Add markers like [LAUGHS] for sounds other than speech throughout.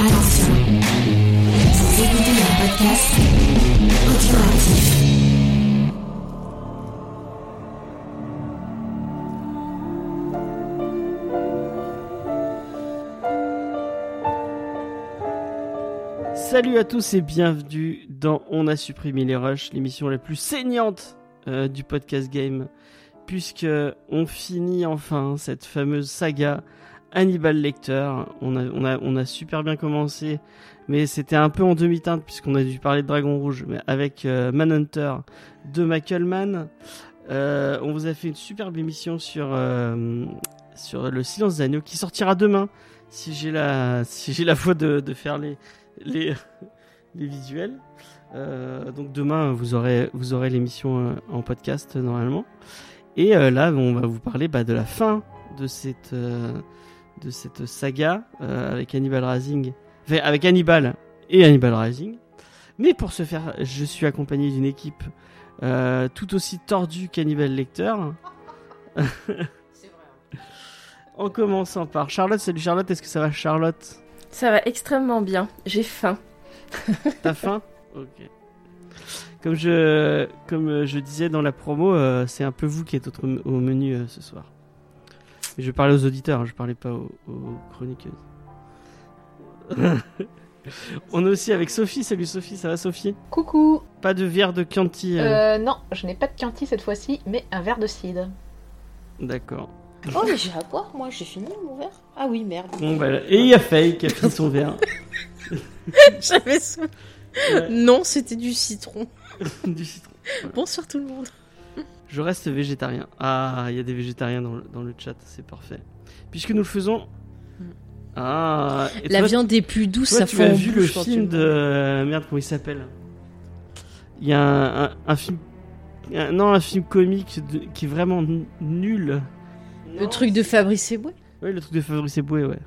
Attention, écoutez podcast audioactif. Salut à tous et bienvenue dans On a supprimé les rushs, l'émission la plus saignante euh, du podcast game, puisque on finit enfin cette fameuse saga Hannibal Lecter. On a, on a, on a super bien commencé, mais c'était un peu en demi-teinte puisqu'on a dû parler de Dragon Rouge, mais avec euh, Manhunter de Michael Mann. Euh, on vous a fait une superbe émission sur, euh, sur le Silence des Agneaux qui sortira demain si j'ai la, si j'ai la foi de, de faire les, les, [LAUGHS] les visuels. Euh, donc demain, vous aurez, vous aurez l'émission en podcast normalement. Et là, on va vous parler bah, de la fin de cette, de cette saga euh, avec Hannibal Rising, enfin, avec Hannibal et Hannibal Rising. Mais pour ce faire, je suis accompagné d'une équipe euh, tout aussi tordue qu'Hannibal Lecter. [LAUGHS] En commençant par Charlotte. Salut Charlotte, est-ce que ça va Charlotte? Ça va extrêmement bien. J'ai faim. [LAUGHS] T'as faim? Ok. Comme je, comme je disais dans la promo, euh, c'est un peu vous qui êtes au, au menu euh, ce soir. Et je parlais aux auditeurs, hein, je parlais pas aux, aux chroniqueuses. [LAUGHS] On est aussi avec Sophie. Salut Sophie, ça va Sophie? Coucou Pas de verre de Chianti. euh, euh, Non, je n'ai pas de Chianti cette fois-ci, mais un verre de cidre. D'accord. Oh, mais j'ai à boire, moi, j'ai fini mon verre. Ah oui, merde. Bon, voilà. Et il y a Faye qui a pris son verre. [LAUGHS] J'avais. Ouais. Non, c'était du citron. [LAUGHS] du citron. Bonsoir tout le monde. Je reste végétarien. Ah, il y a des végétariens dans le, dans le chat, c'est parfait. Puisque nous le faisons. Ah, et La toi, viande est plus douce, toi, ça tu fond as vu le bouche tu film de. euh, Merde, comment il s'appelle? Il y a un, un- un film. un- non, un film comique de- qui est vraiment nul. Le truc de Fabrice Eboué? Oui, le truc de Fabrice Eboué, ouais.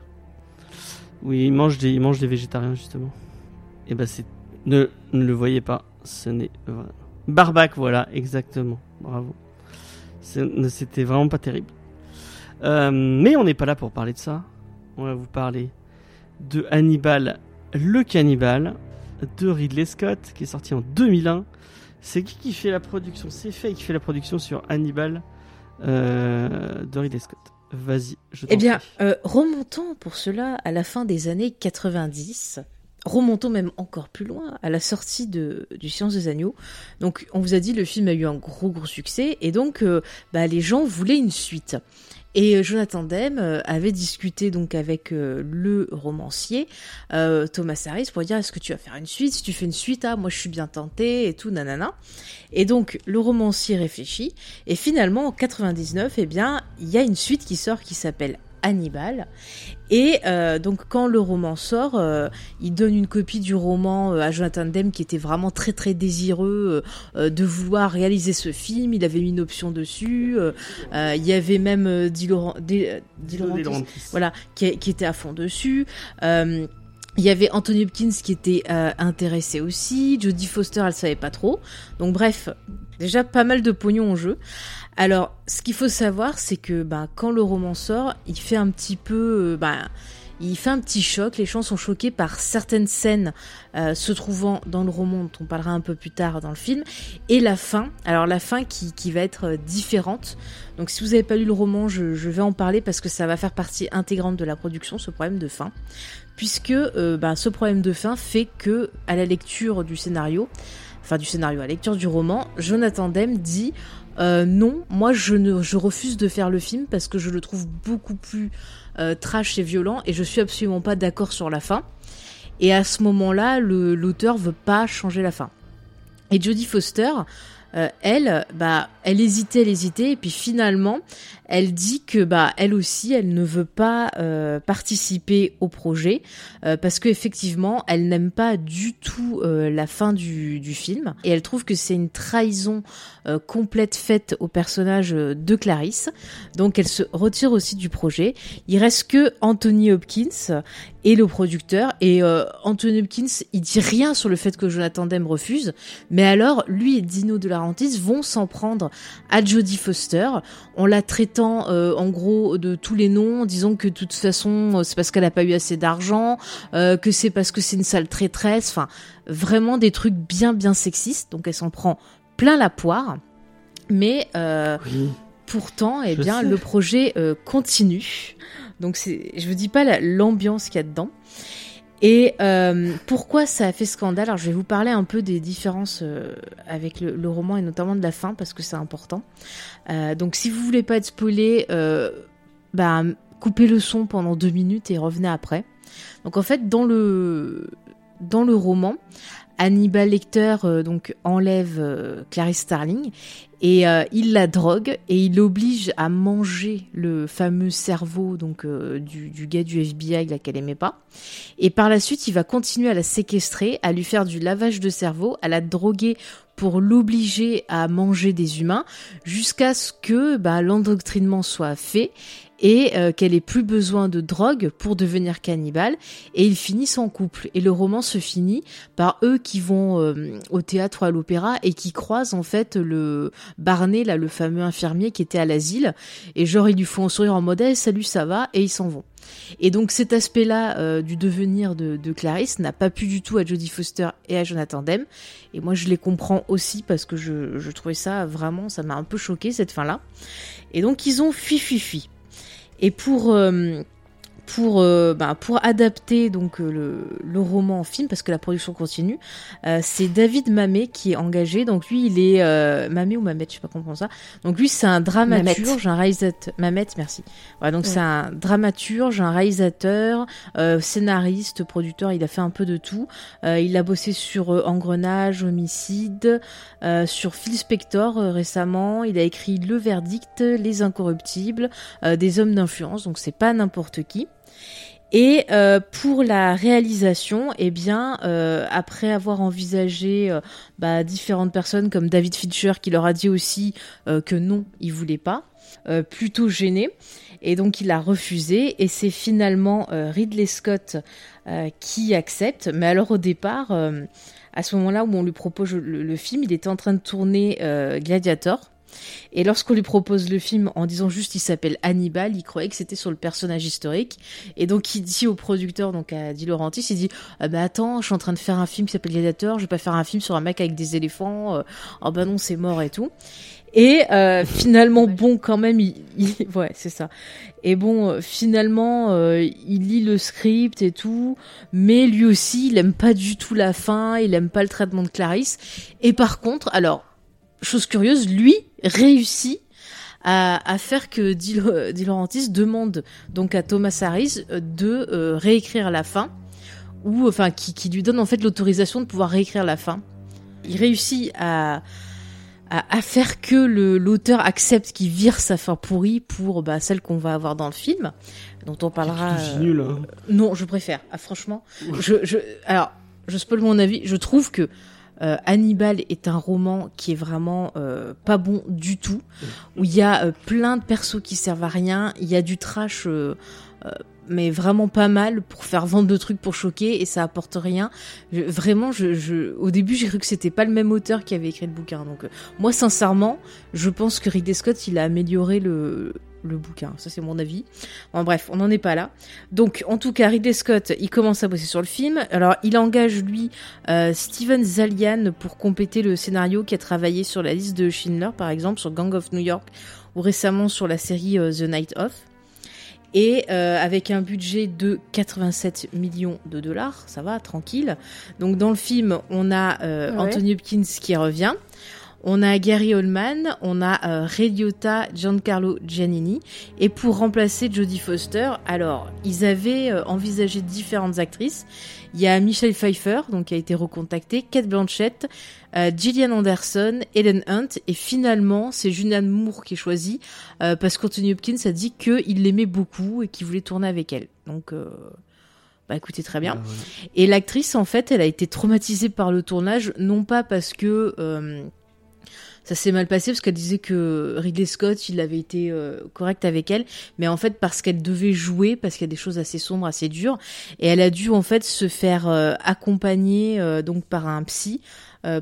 Oui, il mange des, il mange des végétariens, justement. Et bah, c'est. Ne, ne le voyez pas, ce n'est. Barbac, voilà, exactement. Bravo. C'était vraiment pas terrible. Euh, mais on n'est pas là pour parler de ça. On va vous parler de Hannibal le cannibale de Ridley Scott qui est sorti en 2001. C'est qui qui fait la production C'est Faye qui fait la production sur Hannibal euh, de Ridley Scott. Vas-y, je Eh bien, euh, remontons pour cela à la fin des années 90. Remontons même encore plus loin, à la sortie de, du Silence des Agneaux. Donc, on vous a dit, le film a eu un gros, gros succès, et donc, euh, bah, les gens voulaient une suite. Et euh, Jonathan Demme euh, avait discuté donc avec le romancier Thomas Harris pour dire est-ce que tu vas faire une suite? Si tu fais une suite, ah moi je suis bien tenté et tout nanana. Et donc le romancier réfléchit et finalement en 99, eh bien il y a une suite qui sort qui s'appelle Hannibal. Et euh, donc quand le roman sort, euh, il donne une copie du roman euh, à Jonathan Demme qui était vraiment très très désireux euh, de vouloir réaliser ce film. Il avait mis une option dessus. il y avait même Di Laurent- Di- Di voilà, qui, qui était à fond dessus. Il y avait Anthony Hopkins qui était euh, intéressé aussi. Jodie Foster, elle savait pas trop. Donc bref, déjà pas mal de pognon en jeu. Alors, ce qu'il faut savoir, c'est que bah, quand le roman sort, il fait un petit peu, euh, bah, il fait un petit choc. Les gens sont choqués par certaines scènes euh, se trouvant dans le roman, dont on parlera un peu plus tard dans le film, et la fin. Alors la fin qui, va être euh, différente. Donc si vous n'avez pas lu le roman, je, vais en parler parce que ça va faire partie intégrante de la production, ce problème de fin. Puisque bah, ce problème de fin fait que, à la lecture du scénario, enfin du scénario, à lecture du roman, Jonathan Demme dit euh, non, moi je, ne, refuse de faire le film parce que je le trouve beaucoup plus euh, trash et violent et je suis absolument pas d'accord sur la fin. Et à ce moment-là, l'auteur veut pas changer la fin. Et Jodie Foster, euh, elle, bah, elle hésitait, elle hésitait, et puis finalement, elle dit que bah, elle aussi, elle ne veut pas euh, participer au projet euh, parce que effectivement, elle n'aime pas du tout euh, la fin du, du film. Et elle trouve que c'est une trahison euh, complète faite au personnage euh, de Clarisse. Donc, elle se retire aussi du projet. Il reste que Anthony Hopkins et le producteur. Et euh, Anthony Hopkins, il dit rien sur le fait que Jonathan Demme refuse, mais alors lui et Dino de la Laurentiis vont s'en prendre à Jodie Foster en la traitant en gros de tous les noms, disant que de toute façon c'est parce qu'elle a pas eu assez d'argent, que c'est parce que c'est une sale traîtresse, enfin vraiment des trucs bien bien sexistes. Donc elle s'en prend plein la poire, mais euh, Oui. pourtant eh bien sais. le projet euh, continue. Donc c'est, je vous dis pas la- l'ambiance qu'il y a dedans. Et euh, pourquoi ça a fait scandale? Alors je vais vous parler un peu des différences avec le, le roman et notamment de la fin parce que c'est important. Donc si vous voulez pas être spoilé, bah, coupez le son pendant deux minutes et revenez après. Donc en fait dans le dans le roman, Hannibal Lecter euh, donc enlève euh, Clarice Starling et euh, il la drogue et il l'oblige à manger le fameux cerveau donc du, gars du FBI qu'elle aimait pas. Et par la suite, il va continuer à la séquestrer, à lui faire du lavage de cerveau, à la droguer pour l'obliger à manger des humains jusqu'à ce que bah, l'endoctrinement soit fait et euh, qu'elle ait plus besoin de drogue pour devenir cannibale et ils finissent en couple et le roman se finit par eux qui vont euh, au théâtre ou à l'opéra et qui croisent en fait le Barney là le fameux infirmier qui était à l'asile et genre ils lui font un sourire en mode Eh, salut ça va? Et ils s'en vont et donc cet aspect-là euh, du devenir de, de Clarisse n'a pas pu du tout à Jodie Foster et à Jonathan Demme. Et moi je les comprends aussi parce que je, je trouvais ça vraiment, ça m'a un peu choqué cette fin-là. Et donc ils ont fui fui fui. Et pour euh, pour euh, bah, pour adapter donc euh, le, le roman en film parce que la production continue, euh, c'est David Mamet qui est engagé. Donc lui il est euh, Mamet ou Mamet, je sais pas comment on ça. Donc lui c'est un dramaturge, un réalisateur. Mamet, merci. Voilà, donc Ouais. c'est un dramaturge, un réalisateur, scénariste, producteur, il a fait un peu de tout. Il a bossé sur Engrenage, Homicide, sur Phil Spector récemment. Il a écrit Le Verdict, Les Incorruptibles, Des Hommes d'influence, donc c'est pas n'importe qui. Et euh, pour la réalisation, eh bien, euh, après avoir envisagé euh, bah, différentes personnes comme David Fincher qui leur a dit aussi euh, que non, il voulait pas, euh, plutôt gêné, et donc il a refusé. Et c'est finalement Ridley Scott qui accepte. Mais alors au départ, à ce moment-là où on lui propose le, le film, il était en train de tourner Gladiator. Et lorsqu'on lui propose le film en disant juste il s'appelle Hannibal, il croyait que c'était sur le personnage historique. Et donc il dit au producteur, donc à Di Laurentiis, il dit ah bah attends, je suis en train de faire un film qui s'appelle Gladiator, je vais pas faire un film sur un mec avec des éléphants. oh bah non c'est mort et tout. Et euh, [LAUGHS] finalement bon quand même, il, il- [LAUGHS] ouais c'est ça. Et bon euh, finalement euh, il lit le script et tout, mais lui aussi il aime pas du tout la fin, il aime pas le traitement de Clarisse. Et par contre alors chose curieuse, lui réussit à, à faire que Di, Di Laurentiis demande donc à Thomas Harris euh, de euh, réécrire la fin, ou enfin qui, qui lui donne en fait l'autorisation de pouvoir réécrire la fin. Il réussit à, à, à faire que le- l'auteur accepte qu'il vire sa fin pourrie pour bah, celle qu'on va avoir dans le film, dont on parlera. Euh, nul. hein. non, je préfère. Ah, franchement, je, je, alors, je spoil mon avis. Je trouve que euh, Hannibal est un roman qui est vraiment euh, pas bon du tout, où il y a euh, plein de persos qui servent à rien. Il y a du trash, euh, euh, mais vraiment pas mal pour faire vendre de trucs pour choquer et ça apporte rien. Vraiment, je, je, au début, j'ai cru que c'était pas le même auteur qui avait écrit le bouquin. Donc, euh, moi, sincèrement, je pense que Ridley Scott, il a amélioré le le bouquin. Ça, c'est mon avis. Bon, bref, on n'en est pas là. Donc, en tout cas, Ridley Scott, il commence à bosser sur le film. Alors, il engage, lui, euh, Steven Zalian pour compléter le scénario qui a travaillé sur la liste de Schindler, par exemple, sur Gang of New York, ou récemment sur la série euh, The Night Of. Et euh, avec un budget de 87 millions de dollars, ça va, tranquille. Donc, dans le film, on a euh, Ouais. Anthony Hopkins qui revient. On a Gary Oldman, on a euh, Ray Liotta, Giancarlo Giannini. Et pour remplacer Jodie Foster, alors, ils avaient euh, envisagé différentes actrices. Il y a Michelle Pfeiffer, donc qui a été recontactée, Kate Blanchett, euh, Gillian Anderson, Ellen Hunt, et finalement, c'est Julianne Moore qui est choisie, euh, parce qu'Anthony Hopkins a dit qu'il l'aimait beaucoup et qu'il voulait tourner avec elle. Donc, euh, bah écoutez, très bien. Ah. Et l'actrice, en fait, elle a été traumatisée par le tournage, non pas parce que euh, ça s'est mal passé parce qu'elle disait que Ridley Scott, il avait été euh, correct avec elle, mais en fait parce qu'elle devait jouer, parce qu'il y a des choses assez sombres, assez dures, et elle a dû en fait se faire euh, accompagner euh, donc par un psy.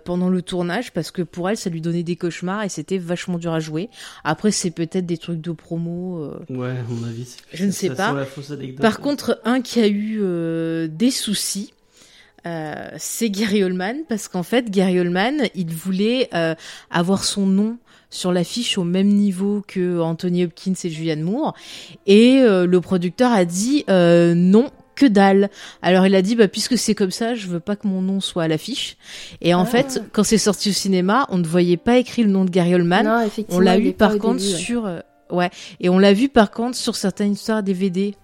pendant le tournage parce que pour elle ça lui donnait des cauchemars et c'était vachement dur à jouer. Après c'est peut-être des trucs de promo. Ouais, à mon avis. Je ne sais pas. Par contre un qui a eu des soucis, euh, c'est Gary Oldman parce qu'en fait Gary Oldman il voulait euh, avoir son nom sur l'affiche au même niveau que Anthony Hopkins et Julianne Moore et euh, le producteur a dit non que dalle. Alors il a dit bah puisque c'est comme ça, je veux pas que mon nom soit à l'affiche. Et en ah. fait, quand c'est sorti au cinéma, on ne voyait pas écrit le nom de Gary Oldman. on l'a eu par contre sur ouais, et on l'a vu par contre sur certaines histoires DVD.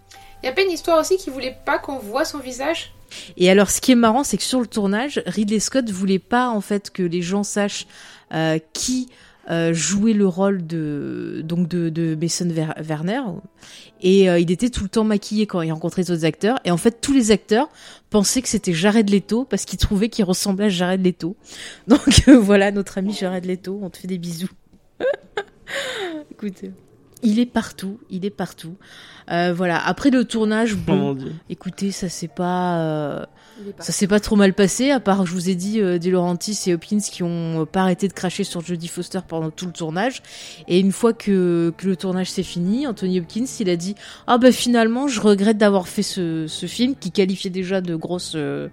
Il y a pas une histoire aussi qui voulait pas qu'on voit son visage? Et alors, ce qui est marrant, c'est que sur le tournage, Ridley Scott voulait pas en fait que les gens sachent euh, qui euh, jouait le rôle de donc de, Mason Werner. Et euh, il était tout le temps maquillé quand il rencontrait les autres acteurs. Et en fait tous les acteurs pensaient que c'était Jared Leto parce qu'ils trouvaient qu'il ressemblait à Jared Leto. [LAUGHS] Donc voilà notre ami Jared Leto on te fait des bisous. [LAUGHS] Écoute il est partout il est partout euh, voilà. Après le tournage, [LAUGHS] bon, écoutez, ça s'est pas, euh, ça s'est pas trop mal passé. À part, je vous ai dit, euh, De Laurentiis et Hopkins qui ont pas arrêté de cracher sur Jodie Foster pendant tout le tournage. Et une fois que, que le tournage s'est fini, Anthony Hopkins, il a dit, ah bah finalement, je regrette d'avoir fait ce, ce film qui qualifiait déjà de grosse euh,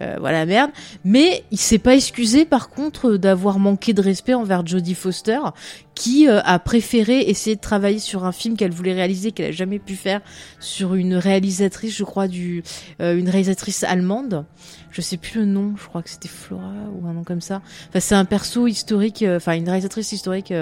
euh, voilà merde. Mais il s'est pas excusé par contre d'avoir manqué de respect envers Jodie Foster, qui euh, a préféré essayer de travailler sur un film qu'elle voulait réaliser qu'elle a jamais pu faire sur une réalisatrice, je crois du euh, une réalisatrice allemande. Je sais plus le nom, je crois que c'était Flora ou un nom comme ça. Enfin c'est un perso historique, enfin une réalisatrice historique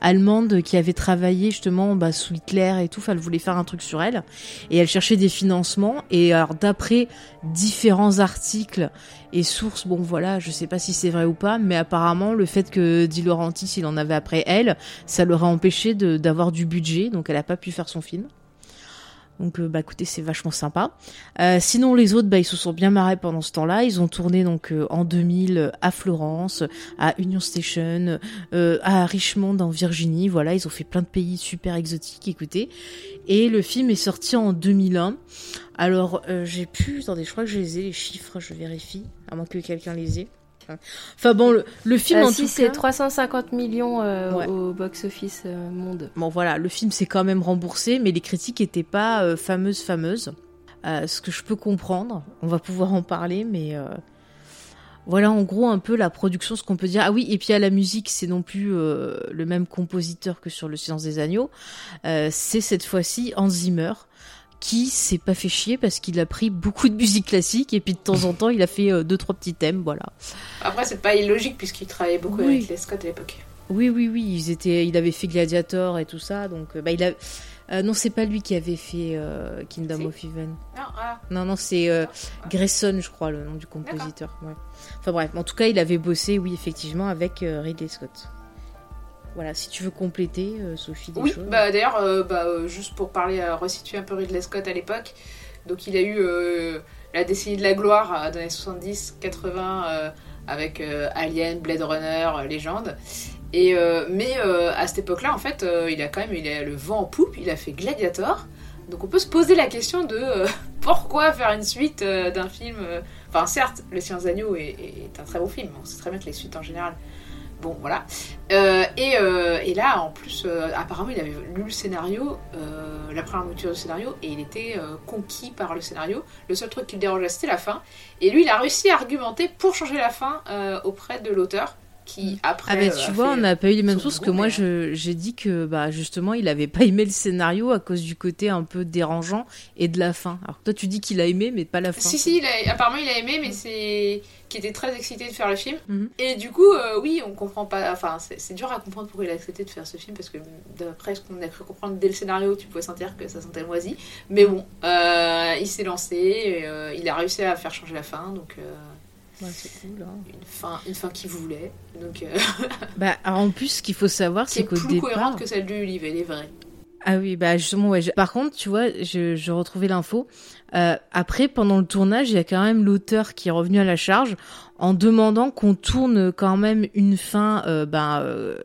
allemande qui avait travaillé justement bah, sous Hitler et tout. Enfin elle voulait faire un truc sur elle et elle cherchait des financements et alors d'après différents articles et sources, bon voilà, je sais pas si c'est vrai ou pas, mais apparemment le fait que Di Laurentiis il en avait après elle, ça leur a empêché d'avoir du budget, donc elle a pas pu faire son film. Donc euh, bah écoutez, c'est vachement sympa. Euh, sinon les autres, bah ils se sont bien marrés pendant ce temps-là. Ils ont tourné donc euh, en 2000 à Florence, à Union Station, à Richmond en Virginie. Voilà, ils ont fait plein de pays super exotiques. Écoutez, et le film est sorti en 2001. Alors j'ai pu, attendez, je crois que je les ai les chiffres, je vérifie, à moins que quelqu'un les ait. Enfin bon, le, film ah, en si, tout c'est 350 millions euh, au box-office euh, monde. Bon voilà, le film s'est quand même remboursé, mais les critiques étaient pas euh, fameuses fameuses. ce que je peux comprendre, on va pouvoir en parler, mais voilà en gros un peu la production, ce qu'on peut dire. Ah oui, et puis à la musique, c'est non plus le même compositeur que sur Le Silence des Agneaux. c'est cette fois-ci Hans Zimmer qui s'est pas fait chier parce qu'il a pris beaucoup de musique classique et puis de temps en temps il a fait euh, deux trois petits thèmes voilà. Après c'est pas illogique puisqu'il travaillait beaucoup avec les Scott à l'époque. Oui oui oui, ils étaient, il avait fait Gladiator et tout ça donc euh, bah il a euh, non c'est pas lui qui avait fait Kingdom of Heaven. Non ah. non, non c'est Grayson je crois le nom du compositeur. Ouais. Enfin bref en tout cas il avait bossé oui effectivement avec Ridley Scott. Voilà, si tu veux compléter, euh, Sophie, des oui, bah d'ailleurs, euh, bah, euh, juste pour parler, resituer un peu Ridley Scott à l'époque, donc il a eu la décennie de la gloire dans les 70, 80 avec Alien, Blade Runner, Légende. Et, mais à cette époque-là, en fait, il a quand même il a le vent en poupe, il a fait Gladiator. Donc on peut se poser la question de [LAUGHS] pourquoi faire une suite d'un film. Enfin, certes, Le Science Agneau est, est, un très beau film, on sait très bien que les suites en général Bon, voilà. Euh, euh, et, là, en plus, euh, apparemment, il avait lu le scénario, la première mouture du scénario, et il était conquis par le scénario. Le seul truc qui le dérangeait, c'était la fin. Et lui, il a réussi à argumenter pour changer la fin auprès de l'auteur qui mm. après. Ah ben tu vois, on n'a pas eu les mêmes sources que moi. J'ai dit que bah justement, il avait pas aimé le scénario à cause du côté un peu dérangeant et de la fin. Alors toi, tu dis qu'il a aimé, mais pas la fin. Si si, apparemment il a aimé, mais c'est qui était très excité de faire le film. Mhm. Et du coup, euh, oui, on comprend pas. Enfin, c'est dur à comprendre pourquoi il a accepté de faire ce film parce que d'après ce qu'on a cru comprendre dès le scénario, tu pouvais sentir que ça sentait moisi. Mais bon, euh, il s'est lancé, et, euh, il a réussi à faire changer la fin, donc. C'est cool. Hein. Une fin, une fin qu'il voulait. Donc. [LAUGHS] bah, en plus, ce qu'il faut savoir, c'est qu'au départ. plus cohérente que celle du livre, elle est vraie. Ah oui, bah justement, ouais. Par contre, tu vois, je, je retrouvais l'info. Euh, après, pendant le tournage, il y a quand même l'auteur qui est revenu à la charge en demandant qu'on tourne quand même une fin, euh, ben, euh,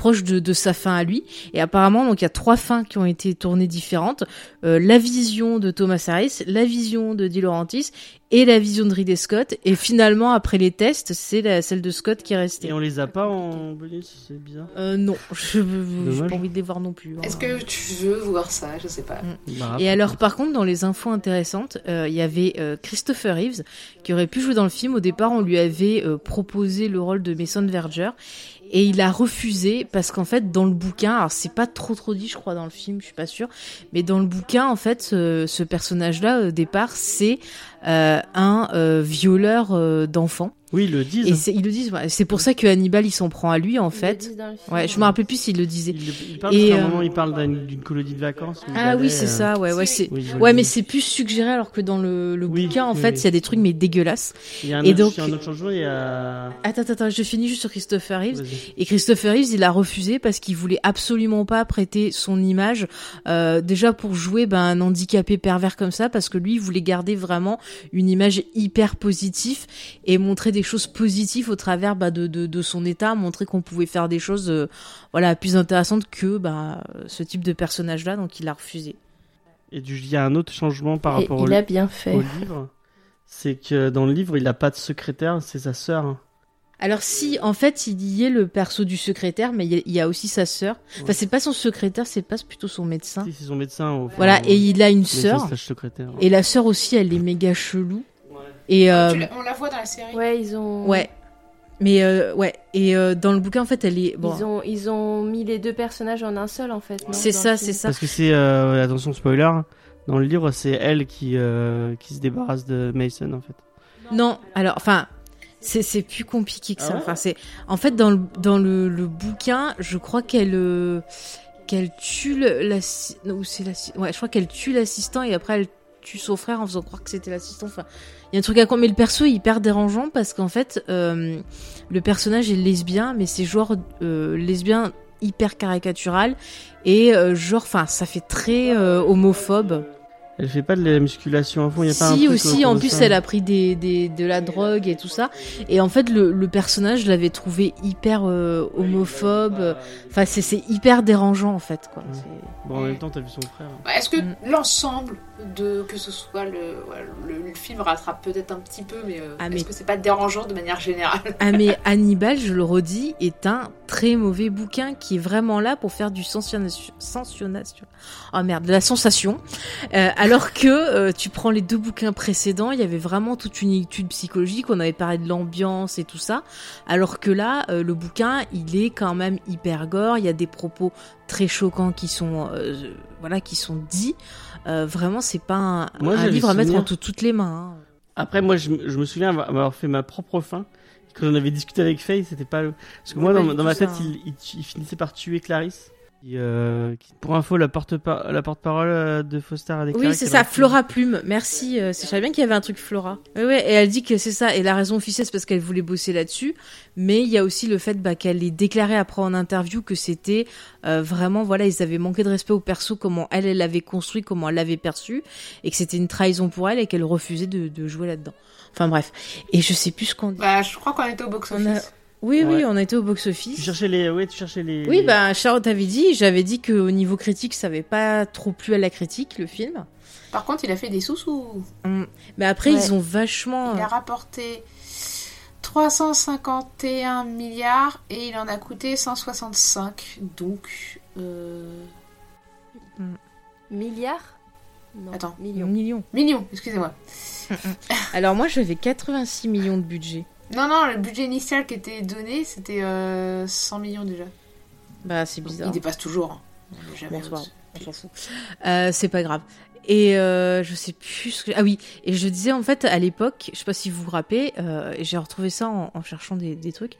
proche de, de, sa fin à lui. Et apparemment, donc il y a trois fins qui ont été tournées différentes euh, la vision de Thomas Harris, la vision de Di Laurentiis et la vision de Ridley Scott. Et finalement, après les tests, c'est la celle de Scott qui est restée. Et on les a pas en bonus, c'est bizarre. Euh, non, je n'ai pas envie de les voir non plus. Hein. Est-ce que tu veux voir ça? Je sais pas. Mm. Bah, et alors, par contre, dans les infos intéressantes, euh, il y avait euh, Christopher Reeves qui aurait pu jouer dans le film. Au départ, on lui avait euh, proposé le rôle de Mason Verger et il a refusé parce qu'en fait dans le bouquin alors c'est pas trop trop dit je crois dans le film je suis pas sûre mais dans le bouquin en fait ce, personnage là au départ c'est euh, un euh, violeur euh, d'enfants oui, ils le disent. Et ils le disent. C'est pour ça que Hannibal, il s'en prend à lui, en Ils fait. le disent dans le film, Ouais, je me rappelle plus s'il le disait. Il, il parle Et, un euh, moment, il parle d'une colonie de vacances. Ah allait, oui, c'est euh, ça, ouais, ouais, c'est. oui, Ouais, mais c'est plus suggéré alors que dans le, le Oui, bouquin, en oui, fait, oui. il y a des trucs mais dégueulasses. Il y a un, Et autre, donc- un autre changement, il y a. Attends, attends, attends, je finis juste sur Christopher Reeves. Et Christopher Reeves, il a refusé parce qu'il voulait absolument pas prêter son image, euh, déjà pour jouer ben, un handicapé pervers comme ça, parce que lui, il voulait garder vraiment une image hyper positive et montrer des choses positives au travers bah, de, de, de son état, montrer qu'on pouvait faire des choses euh, voilà, plus intéressantes que bah, ce type de personnage-là, donc il a refusé. Et du- il y a un autre changement par Et rapport au, il a bien fait. au livre. C'est que dans le livre, il a pas de secrétaire, c'est sa sœur. Alors si, en fait, il y est le perso du secrétaire, mais il y a- aussi sa sœur. Enfin, c'est pas son secrétaire, c'est pas plutôt son médecin. Si, C'est son médecin. Au Voilà, et il a une sœur. Et la sœur aussi, elle est méga chelou. Et euh, Tu la- on la voit dans la série. Ouais, ils ont. ouais. Mais euh, ouais. Et euh, dans le bouquin, en fait, elle est bon. Ils ont, ils ont mis les deux personnages en un seul en fait. C'est ça, c'est ça. Parce que c'est, euh, attention spoiler, dans le livre, c'est elle qui, euh, qui se débarrasse de Mason en fait. Non, alors, enfin, c'est c'est plus compliqué que ça. Ah ouais enfin, c'est en fait dans le dans le, le bouquin, je crois qu'elle euh, qu'elle tue le, la ou c'est la ouais, je crois qu'elle tue l'assistant et après elle tue son frère en faisant croire que c'était l'assistant. Enfin, il y a un truc à quoi. Mais le perso est hyper dérangeant parce qu'en fait, euh, le personnage est lesbien, mais c'est genre euh, lesbien hyper caricatural et euh, genre, enfin, ça fait très euh, homophobe. Elle fait pas de la musculation à fond, y a pas un Si truc aussi, en de plus ça elle a pris des, des, de la drogue et tout ça. Et en fait le, le personnage, je l'avais trouvé hyper euh, homophobe. Enfin c'est hyper dérangeant en fait quoi. Bon, en même temps, t'as vu son frère. Bah, Est-ce que Mm. l'ensemble de que ce soit le, ouais, le, le film rattrape peut-être un petit peu, mais, euh, Ah, mais- est-ce que c'est pas dérangeant de manière générale Ah mais [LAUGHS] Hannibal, je le redis, est un très mauvais bouquin qui est vraiment là pour faire du sensationnation. sensationnation- Oh merde, de la sensation. Euh, alors que euh, tu prends les deux bouquins précédents, il y avait vraiment toute une étude psychologique, on avait parlé de l'ambiance et tout ça. Alors que là, euh, le bouquin, il est quand même hyper gore, il y a des propos très choquants qui sont euh, voilà qui sont dits. Euh, vraiment, c'est pas un, Moi, un livre à mettre entre toutes les mains. hein. Après, moi, je, me- je me souviens avoir fait ma propre fin. Quand on avait discuté avec Faye, c'était pas. Parce que moi, dans, ma tête, ça, il, il, il finissait par tuer Clarisse. Qui, euh, qui- pour info, la porte-parole la porte -parole de Foster a déclaré Oui, c'est ça, Flora Plume. Merci. Euh, je savais bien qu'il y avait un truc Flora. Oui, ouais, et elle dit que c'est ça. Et la raison officielle, c'est parce qu'elle voulait bosser là-dessus. Mais il y a aussi le fait bah, qu'elle ait déclaré après en interview que c'était euh, vraiment, voilà, ils avaient manqué de respect au perso, comment elle, elle l'avait construit, comment elle l'avait perçu, et que c'était une trahison pour elle et qu'elle refusait de, de jouer là-dedans. Enfin bref. Et je sais plus ce qu'on dit. Bah, je crois qu'on était au box Oui, oui, on a été au Tu box-office. cherchais les. Ouais, tu cherchais les. Oui, bah Charlotte avait dit, j'avais dit qu'au niveau critique, ça avait pas trop plu à la critique, le film. Par contre, il a fait des sous-sous. Mais après, Ouais. ils ont vachement... Il a rapporté 351 milliards et il en a coûté 165. Donc, euh... Milliards? Non, Attends. millions. Millions. millions, excusez-moi. Alors moi j'avais 86 millions de budget. Non, non, le budget initial qui était donné, c'était euh, 100 millions déjà. Bah c'est bizarre. il dépasse toujours. hein. On s'en fout. Euh, c'est pas grave. Et euh, je sais plus ce que... Ah oui, et je disais en fait à l'époque, je sais pas si vous vous rappelez, euh, j'ai retrouvé ça en, en cherchant des, des trucs,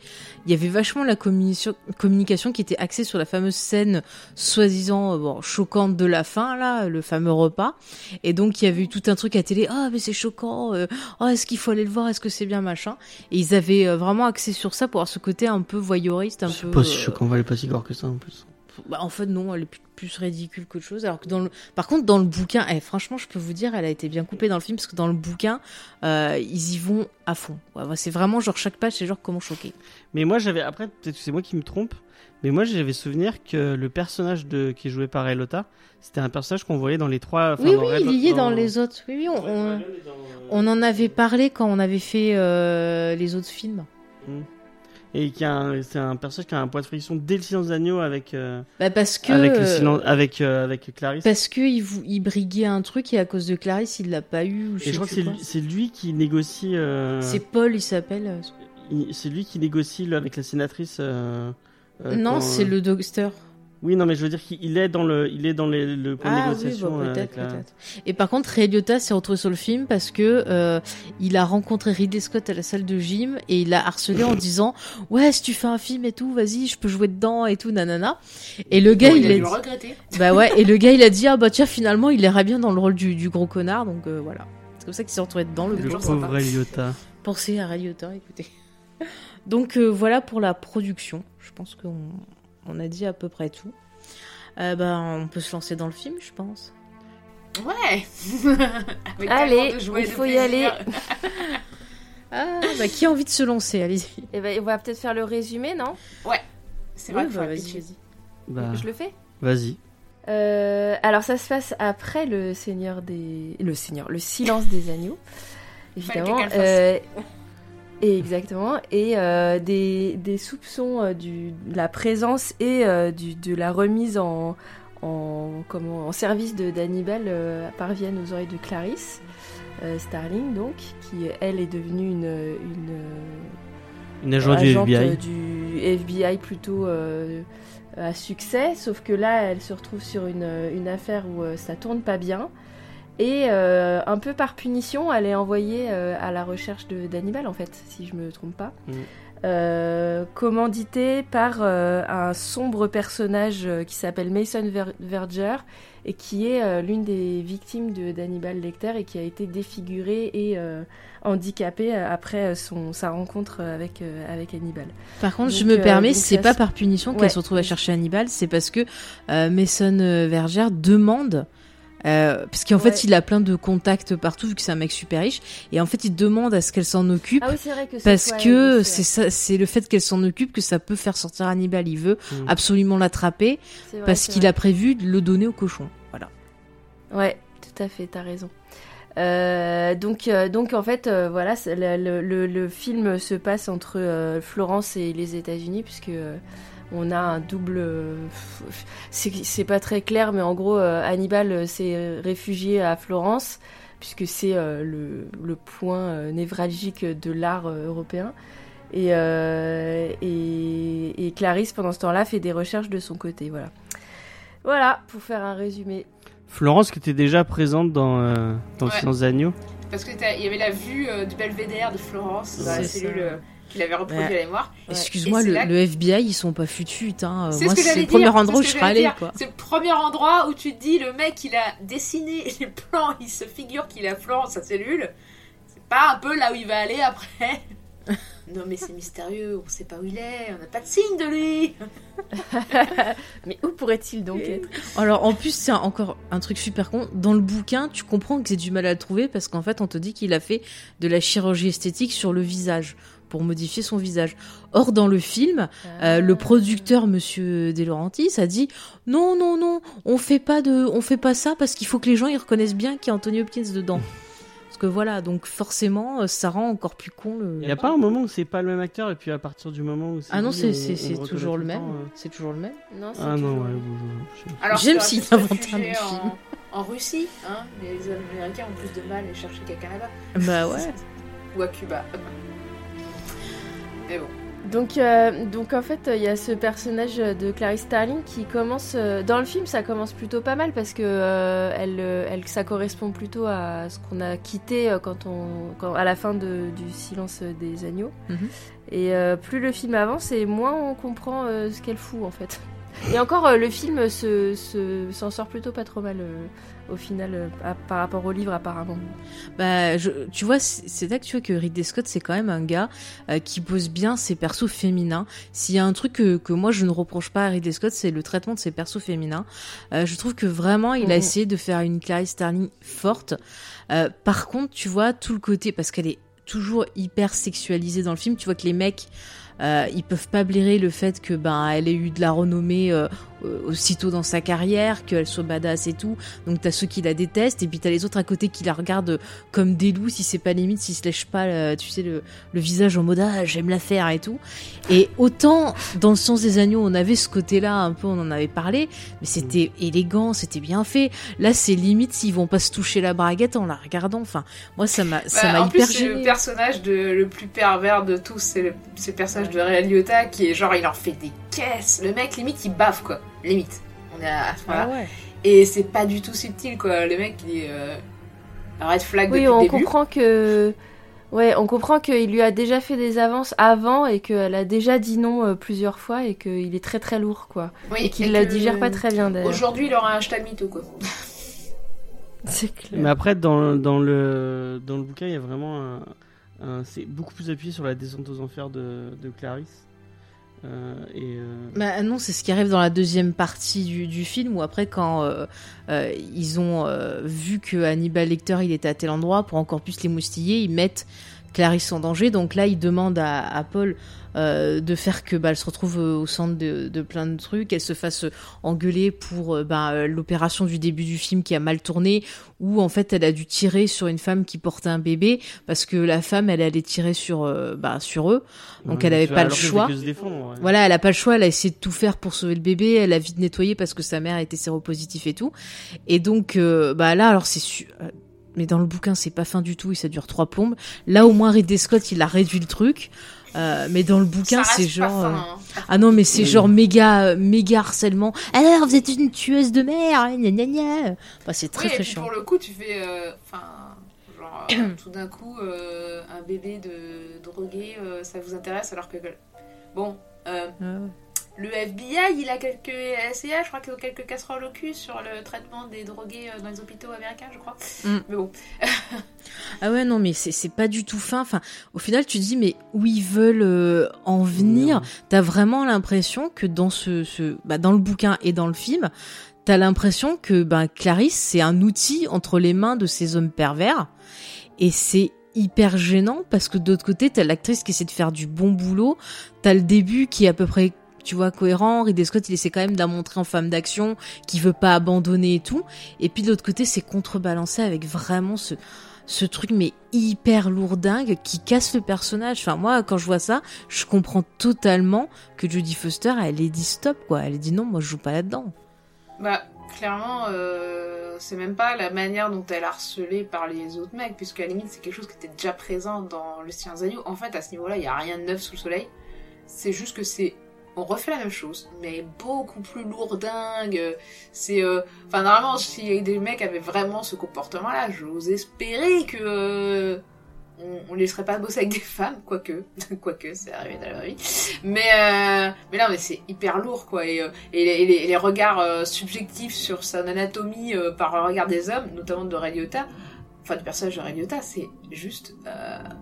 il y avait vachement la communication, communication qui était axée sur la fameuse scène soi-disant euh, bon, choquante de la fin, là, le fameux repas. Et donc il y avait eu tout un truc à télé, ah mais c'est choquant, euh, oh, est-ce qu'il faut aller le voir, est-ce que c'est bien machin. Et ils avaient euh, vraiment axé sur ça pour avoir ce côté un peu voyeuriste, un C'est peu... pas si euh, choquant, on va aller pas si gore que ça en plus. Bah, en fait, non, elle est plus, ridicule qu'autre chose. Alors que dans le, par contre, dans le bouquin, eh, franchement, je peux vous dire, elle a été bien coupée dans le film parce que dans le bouquin, euh, ils y vont à fond. Ouais, c'est vraiment genre chaque page, c'est genre comment choquer. Mais moi, j'avais. Après, peut-être que c'est moi qui me trompe. Mais moi, j'avais souvenir que le personnage de... qui est joué par Elota, c'était un personnage qu'on voyait dans les trois. enfin, oui, dans oui, Red- il y est dans dans- les autres. Oui, oui, on, en avait parlé quand on avait fait euh, les autres films. Et qui a c'est un personnage qui a un point de friction dès le silence d'agneau avec, euh, Bah parce que avec, le euh, silence... avec, euh, avec Clarisse. parce que il, il briguait un truc et à cause de Clarisse, il l'a pas eu. Ou je Et sais je crois que c'est lui, c'est lui qui négocie. euh, C'est Paul, il s'appelle. C'est lui qui négocie là, avec la sénatrice. non, c'est le docteur. Oui, non, mais je veux dire qu'il est dans le, il est dans les, le point de Ah oui, négociation. bah, euh, peut-être, la- peut-être. Et par contre, Ray Liotta s'est retrouvé sur le film parce que euh, il a rencontré Ridley Scott à la salle de gym et il l'a harcelé en disant ouais si tu fais un film et tout, vas-y, je peux jouer dedans et tout, nanana. Et le gars Bon, il, il a a dû le dit, regretter. bah ouais, et le gars il a dit ah bah tiens finalement il irait bien dans le rôle du, du gros connard donc euh, voilà. C'est comme ça qu'il s'est retrouvé dedans le Le pauvre. pauvre Eliota. Pensez à Ray Liotta, écoutez. [LAUGHS] Donc euh, voilà pour la production. Je pense qu'on on a dit à peu près tout. Euh, ben, on peut se lancer dans le film, je pense. Ouais. [LAUGHS] Avec Allez, il faut y aller. [LAUGHS] Ah, bah, qui a envie de se lancer Allez-y. Et ben, on va peut-être faire le résumé, non? C'est vrai faut bah, vas-y. Bah, Je le fais? vas-y. Euh, alors ça se passe après le Seigneur des le Seigneur le silence des agneaux évidemment euh, et exactement et euh, des, des soupçons euh, du de la présence et euh, du, de la remise en en comment en service de d'Hannibal parviennent aux oreilles de Clarisse Starling donc qui elle est devenue une une Une agent du FBI. du FBI plutôt à succès, sauf que là, elle se retrouve sur une, une affaire où ça tourne pas bien. Et euh, un peu par punition, elle est envoyée euh, à la recherche de- d'Hannibal, en fait, si je me trompe pas. Mm. Euh, commanditée par euh, un sombre personnage euh, qui s'appelle Mason Ver- Verger et qui est euh, l'une des victimes de- d'Hannibal Lecter et qui a été défigurée et euh, handicapée euh, après son, sa rencontre avec, euh, avec Hannibal. Par contre, je me euh, permets, c'est pas par punition Ouais. qu'elle se retrouve à chercher Hannibal, c'est parce que euh, Mason Verger demande. Euh, parce qu'en Ouais. fait, il a plein de contacts partout, vu que c'est un mec super riche. Et en fait, il demande à ce qu'elle s'en occupe. Ah oui, c'est vrai que c'est Parce que c'est vrai. ça, c'est le fait qu'elle s'en occupe que ça peut faire sortir Hannibal. Il veut Mm. absolument l'attraper C'est vrai, parce qu'il a prévu de le donner au cochon. Voilà. Ouais, tout à fait, t'as raison. Euh, donc, euh, donc en fait, euh, voilà, le, le- le- le film se passe entre euh, Florence et les États-Unis, puisque euh, on a un double. c'est pas très clair, mais en gros, euh, Hannibal s'est réfugié à Florence, puisque c'est euh, le, le point euh, névralgique de l'art européen. Et, euh, et, et Clarisse, pendant ce temps-là, fait des recherches de son côté. Voilà. Voilà, pour faire un résumé. Florence qui était déjà présente dans, euh, dans Ouais. Parce que t'as- il y avait la vue euh, du belvédère de Florence dans la C'est cellule ça. Qu'il avait reproduit Ouais. à la mémoire. Excuse-moi, le, là- le FBI, ils sont pas futus, hein. C'est ce le premier endroit où je serais allée. C'est le premier endroit où tu te dis le mec il a dessiné [LAUGHS] les plans, il se figure qu'il a Florence sa cellule. C'est pas un peu là où il va aller après. [LAUGHS] non mais c'est mystérieux, on sait pas où il est, on n'a pas de signe de lui. [LAUGHS] Mais où pourrait-il donc être? Alors, en plus, c'est encore un truc super con. Dans le bouquin, tu comprends que c'est du mal à le trouver parce qu'en fait, on te dit qu'il a fait de la chirurgie esthétique sur le visage pour modifier son visage. Or, dans le film, Euh, le producteur, Monsieur De Laurentiis, a dit non, non, non, on fait pas de, on fait pas ça parce qu'il faut que les gens ils reconnaissent bien qu'il y a Anthony Hopkins dedans. Parce que voilà, donc forcément, euh, ça rend encore plus con le. Il n'y a pas un moment où c'est pas le même acteur et puis à partir du moment où c'est. Ah non, lui, c'est toujours le même. euh. C'est toujours le même. Non, Ah non, ouais. bon, je- Alors, J'aime s'il invente un réfugier autre en- film. En Russie, hein, mais les Américains ont plus de mal à chercher quelqu'un là-bas. Bah ouais. Ou à Cuba. Mais bon. Donc, euh, donc en fait, il y a ce personnage de Clarice Starling qui commence euh, dans le film. Ça commence plutôt pas mal parce que euh, elle, elle, ça correspond plutôt à ce qu'on a quitté quand on, quand, à la fin de, du Silence des agneaux. Mhm. Et euh, plus le film avance, et moins on comprend euh, ce qu'elle fout en fait. Et encore, euh, le film se, se- s'en sort plutôt pas trop mal euh, au final euh, à- par rapport au livre apparemment. Bah, je, tu vois, c'est là que tu vois que Ridley Scott, c'est quand même un gars euh, qui pose bien ses persos féminins. S'il y a un truc que, que moi je ne reproche pas à Ridley Scott, c'est le traitement de ses persos féminins. Euh, je trouve que vraiment, il a Mhm. essayé de faire une Clarice Starling forte. Euh, par contre, tu vois, tout le côté, parce qu'elle est toujours hyper sexualisée dans le film, tu vois que les mecs, ils peuvent pas blairer le fait que ben elle ait eu de la renommée euh, euh, aussitôt dans sa carrière, qu'elle soit badass et tout. Donc t'as ceux qui la détestent et puis t'as les autres à côté qui la regardent comme des loups si c'est pas limite, s'ils se lèchent pas, euh, tu sais le, le visage en mode ah j'aime la faire et tout. Et autant dans le sens des agneaux on avait ce côté-là un peu, on en avait parlé, mais c'était élégant, c'était bien fait. Là c'est limite s'ils vont pas se toucher la braguette en la regardant. Enfin moi ça m'a ça Bah, m'a hyper c'est le personnage de, le plus pervers de tous, c'est le, personnage de Ray Liotta qui est genre, il en fait des caisses. Le mec, limite, il baffe, quoi. Limite. On est à, voilà. Ah ouais. Et c'est pas du tout subtil, quoi. Le mec, il est euh, un red flag Oui, depuis on le début. comprend que. Ouais, on comprend qu'il lui a déjà fait des avances avant et qu'elle a déjà dit non euh, plusieurs fois et qu'il est très très lourd, quoi. Oui, Et qu'il la que digère pas très bien d'ailleurs. Aujourd'hui, il aura un hashtag MeToo, quoi. [LAUGHS] C'est clair. Mais après, dans, dans, le, dans le bouquin, il y a vraiment un. un- c'est beaucoup plus appuyé sur la descente aux enfers de, de Clarisse. Euh, euh, Bah non, c'est ce qui arrive dans la deuxième partie du, film où après quand euh, ils ont vu que Hannibal Lecter il était à tel endroit pour encore plus les moustiller, ils mettent Clarisse en danger. Donc là, ils demandent à Paul euh, de faire que bah, elle se retrouve euh, au centre de, de plein de trucs, elle se fasse engueuler pour euh, bah, l'opération du début du film qui a mal tourné, où en fait elle a dû tirer sur une femme qui portait un bébé parce que la femme elle allait tirer sur euh, bah, sur eux. Donc ouais, elle avait pas le qu'elle choix. défendre, ouais. Voilà, elle a pas le choix, elle a essayé de tout faire pour sauver le bébé, elle a vite nettoyé parce que sa mère était séropositive et tout. Et donc, euh, bah là, alors c'est su- mais dans le bouquin, c'est pas fin du tout et ça dure trois plombes. Là, au moins, Ridley Scott, il a réduit le truc. Euh, mais dans le bouquin, c'est genre. fin, euh, hein. Ah non, mais c'est Oui. genre méga, méga harcèlement. Alors, vous êtes une tueuse de mère, gna gna gna. Enfin, c'est très oui, et très puis chiant. pour le coup, tu fais. euh, Enfin. genre, euh, [COUGHS] tout d'un coup, euh, un bébé de drogué, euh, ça vous intéresse alors que. Bon. euh, ouais. Le FBI, il a quelques SIA, je crois qu'il a quelques casseroles au cul sur le traitement des drogués euh, dans les hôpitaux américains, je crois. Mm. Mais bon, Ah ouais, non, mais c'est c'est pas du tout fin. Enfin, au final, tu te dis, mais où ils veulent euh, en venir T'as vraiment l'impression que dans ce, ce bah, dans le bouquin et dans le film, t'as l'impression que bah, Clarisse, c'est un outil entre les mains de ces hommes pervers. Et c'est hyper gênant parce que d'autre côté, t'as l'actrice qui essaie de faire du bon boulot. T'as le début qui est à peu près tu vois, cohérent. Ridley Scott, il essaie quand même de montrer en femme d'action, qui veut pas abandonner et tout. Et puis de l'autre côté, c'est contrebalancé avec vraiment ce, ce truc, mais hyper lourdingue, qui casse le personnage. Enfin, moi, quand je vois ça, je comprends totalement que Jodie Foster, elle ait dit stop, quoi. Elle a dit non, moi, je joue pas là-dedans. bah, clairement, euh, c'est même pas la manière dont elle a harcelé par les autres mecs, puisqu'à la limite, c'est quelque chose qui était déjà présent dans Le Sien. En fait, à ce niveau-là, il y a rien de neuf sous le soleil. C'est juste que c'est. On refait la même chose, mais beaucoup plus lourdingue. C'est. euh, Enfin, normalement, si des mecs avaient vraiment ce comportement-là, j'ose espérer que. euh, on, on les laisserait pas bosser avec des femmes, quoique, [LAUGHS] quoique, c'est arrivé dans la vie. Mais, euh, mais là, mais c'est hyper lourd, quoi. Et, euh, les, regards subjectifs sur son anatomie par le regard des hommes, notamment de Ray enfin du personnage de c'est juste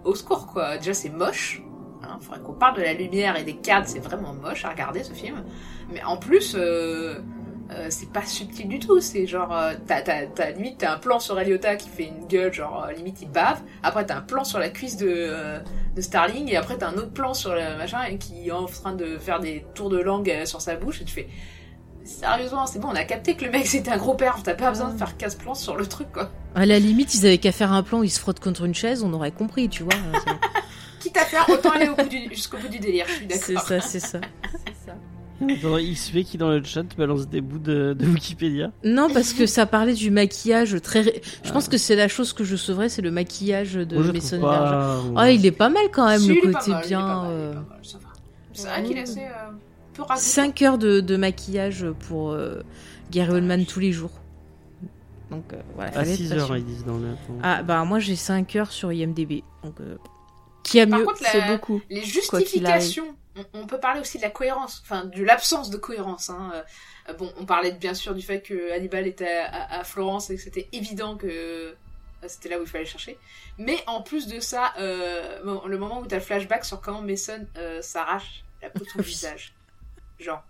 au secours, quoi. Déjà, c'est moche. Hein, faudrait qu'on parle de la lumière et des cadres, c'est vraiment moche à regarder ce film. Mais en plus, euh, euh, c'est pas subtil du tout. C'est genre, euh, t'as, t'as, t'as limite, t'as un plan sur Ray Liotta qui fait une gueule, genre limite il bave. Après, t'as un plan sur la cuisse de, de Starling et après, t'as un autre plan sur le machin qui est en train de faire des tours de langue sur sa bouche et tu fais. Sérieusement, c'est bon, on a capté que le mec [LAUGHS] c'était un gros père, t'as pas besoin de faire 15 plans sur le truc quoi. À la limite, ils avaient qu'à faire un plan où ils se frottent contre une chaise, on aurait compris, tu vois. [LAUGHS] Quitte à faire, autant aller jusqu'au bout du délire, je suis c'est d'accord. ça, c'est ça. Attends, XP qui dans le chat balance des bouts de, de Wikipédia. Non, parce que ça parlait du maquillage très. ré- Je pense que c'est la chose que je sauverais, c'est le maquillage de Moi, Mason Verger. pas- Ah, il est pas mal quand même, Si, le côté mal, bien. euh, ça. C'est vrai qu'il est assez euh, peu ragoût. 5 heures de, de maquillage pour euh, Gary Oldman tous les jours. Donc euh, voilà. À fallait 6 être heures, ils disent dans le. Ah bah moi j'ai 5 heures sur IMDB. Donc euh, Qui a Par mieux C'est beaucoup. les justifications, on, on peut parler aussi de la cohérence, enfin de l'absence de cohérence. Hein. Euh, Bon, on parlait bien sûr du fait que Hannibal était à, Florence et que c'était évident que euh, c'était là où il fallait chercher. Mais en plus de ça, euh, bon, le moment où t'as le flashback sur comment Mason euh, s'arrache la peau de son [LAUGHS] visage. Genre,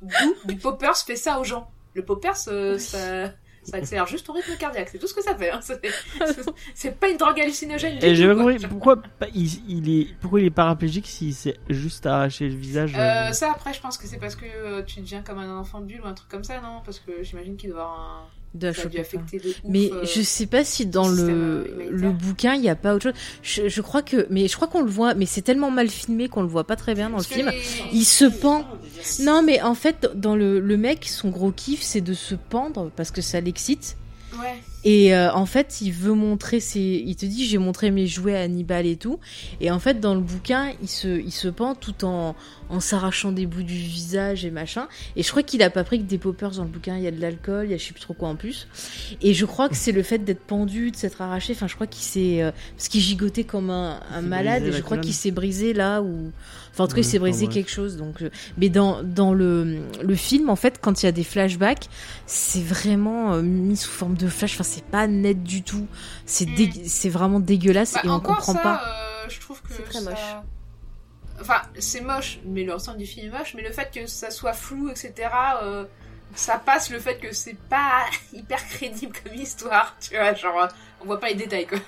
d'où du poppers fait ça aux gens. Le poppers, euh, ça, ça accélère juste ton rythme cardiaque, c'est tout ce que ça fait. Hein. C'est- [LAUGHS] C'est pas une drogue hallucinogène. Et j'ai pourquoi pas- il, il est pourquoi il est paraplégique s'il s'est juste arraché le visage. euh, Euh, ça après je pense que c'est parce que euh, tu deviens comme un enfant bulle ou un truc comme ça non? Parce que j'imagine qu'il doit avoir un de la ça a dû choper pas. affecter de ouf, Mais euh, je sais pas si dans le, euh, le bouquin il y a pas autre chose. Je, je crois que, mais je crois qu'on le voit, mais c'est tellement mal filmé qu'on le voit pas très bien dans le parce film. les- Il se pend. Non, mais en fait, dans le, le mec, son gros kiff, c'est de se pendre parce que ça l'excite. ouais Et euh, en fait, il veut montrer ses. Il te dit, j'ai montré mes jouets à Hannibal et tout. Et en fait, dans le bouquin, il se, il se pend tout en, en s'arrachant des bouts du visage et machin. Et je crois qu'il a pas pris que des poppers dans le bouquin. Il y a de l'alcool, il y a je sais plus trop quoi en plus. Et je crois que c'est le fait d'être pendu, de s'être arraché. Enfin, je crois qu'il s'est. euh, parce qu'il gigotait comme un, malade. Et je crois qu'il s'est brisé là où. Enfin, en tout cas, il s'est brisé quelque chose. Donc, mais dans, dans le, le film, en fait, quand il y a des flashbacks, c'est vraiment euh, mis sous forme de flash. Enfin, c'est pas net du tout. C'est vraiment dégueulasse Bah, et on comprend ça pas. euh, je trouve que C'est très ça- moche. enfin c'est moche mais l'ensemble du film est moche mais le fait que ça soit flou etc euh, ça passe le fait que c'est pas [LAUGHS] hyper crédible comme histoire tu vois genre euh, on voit pas les détails quoi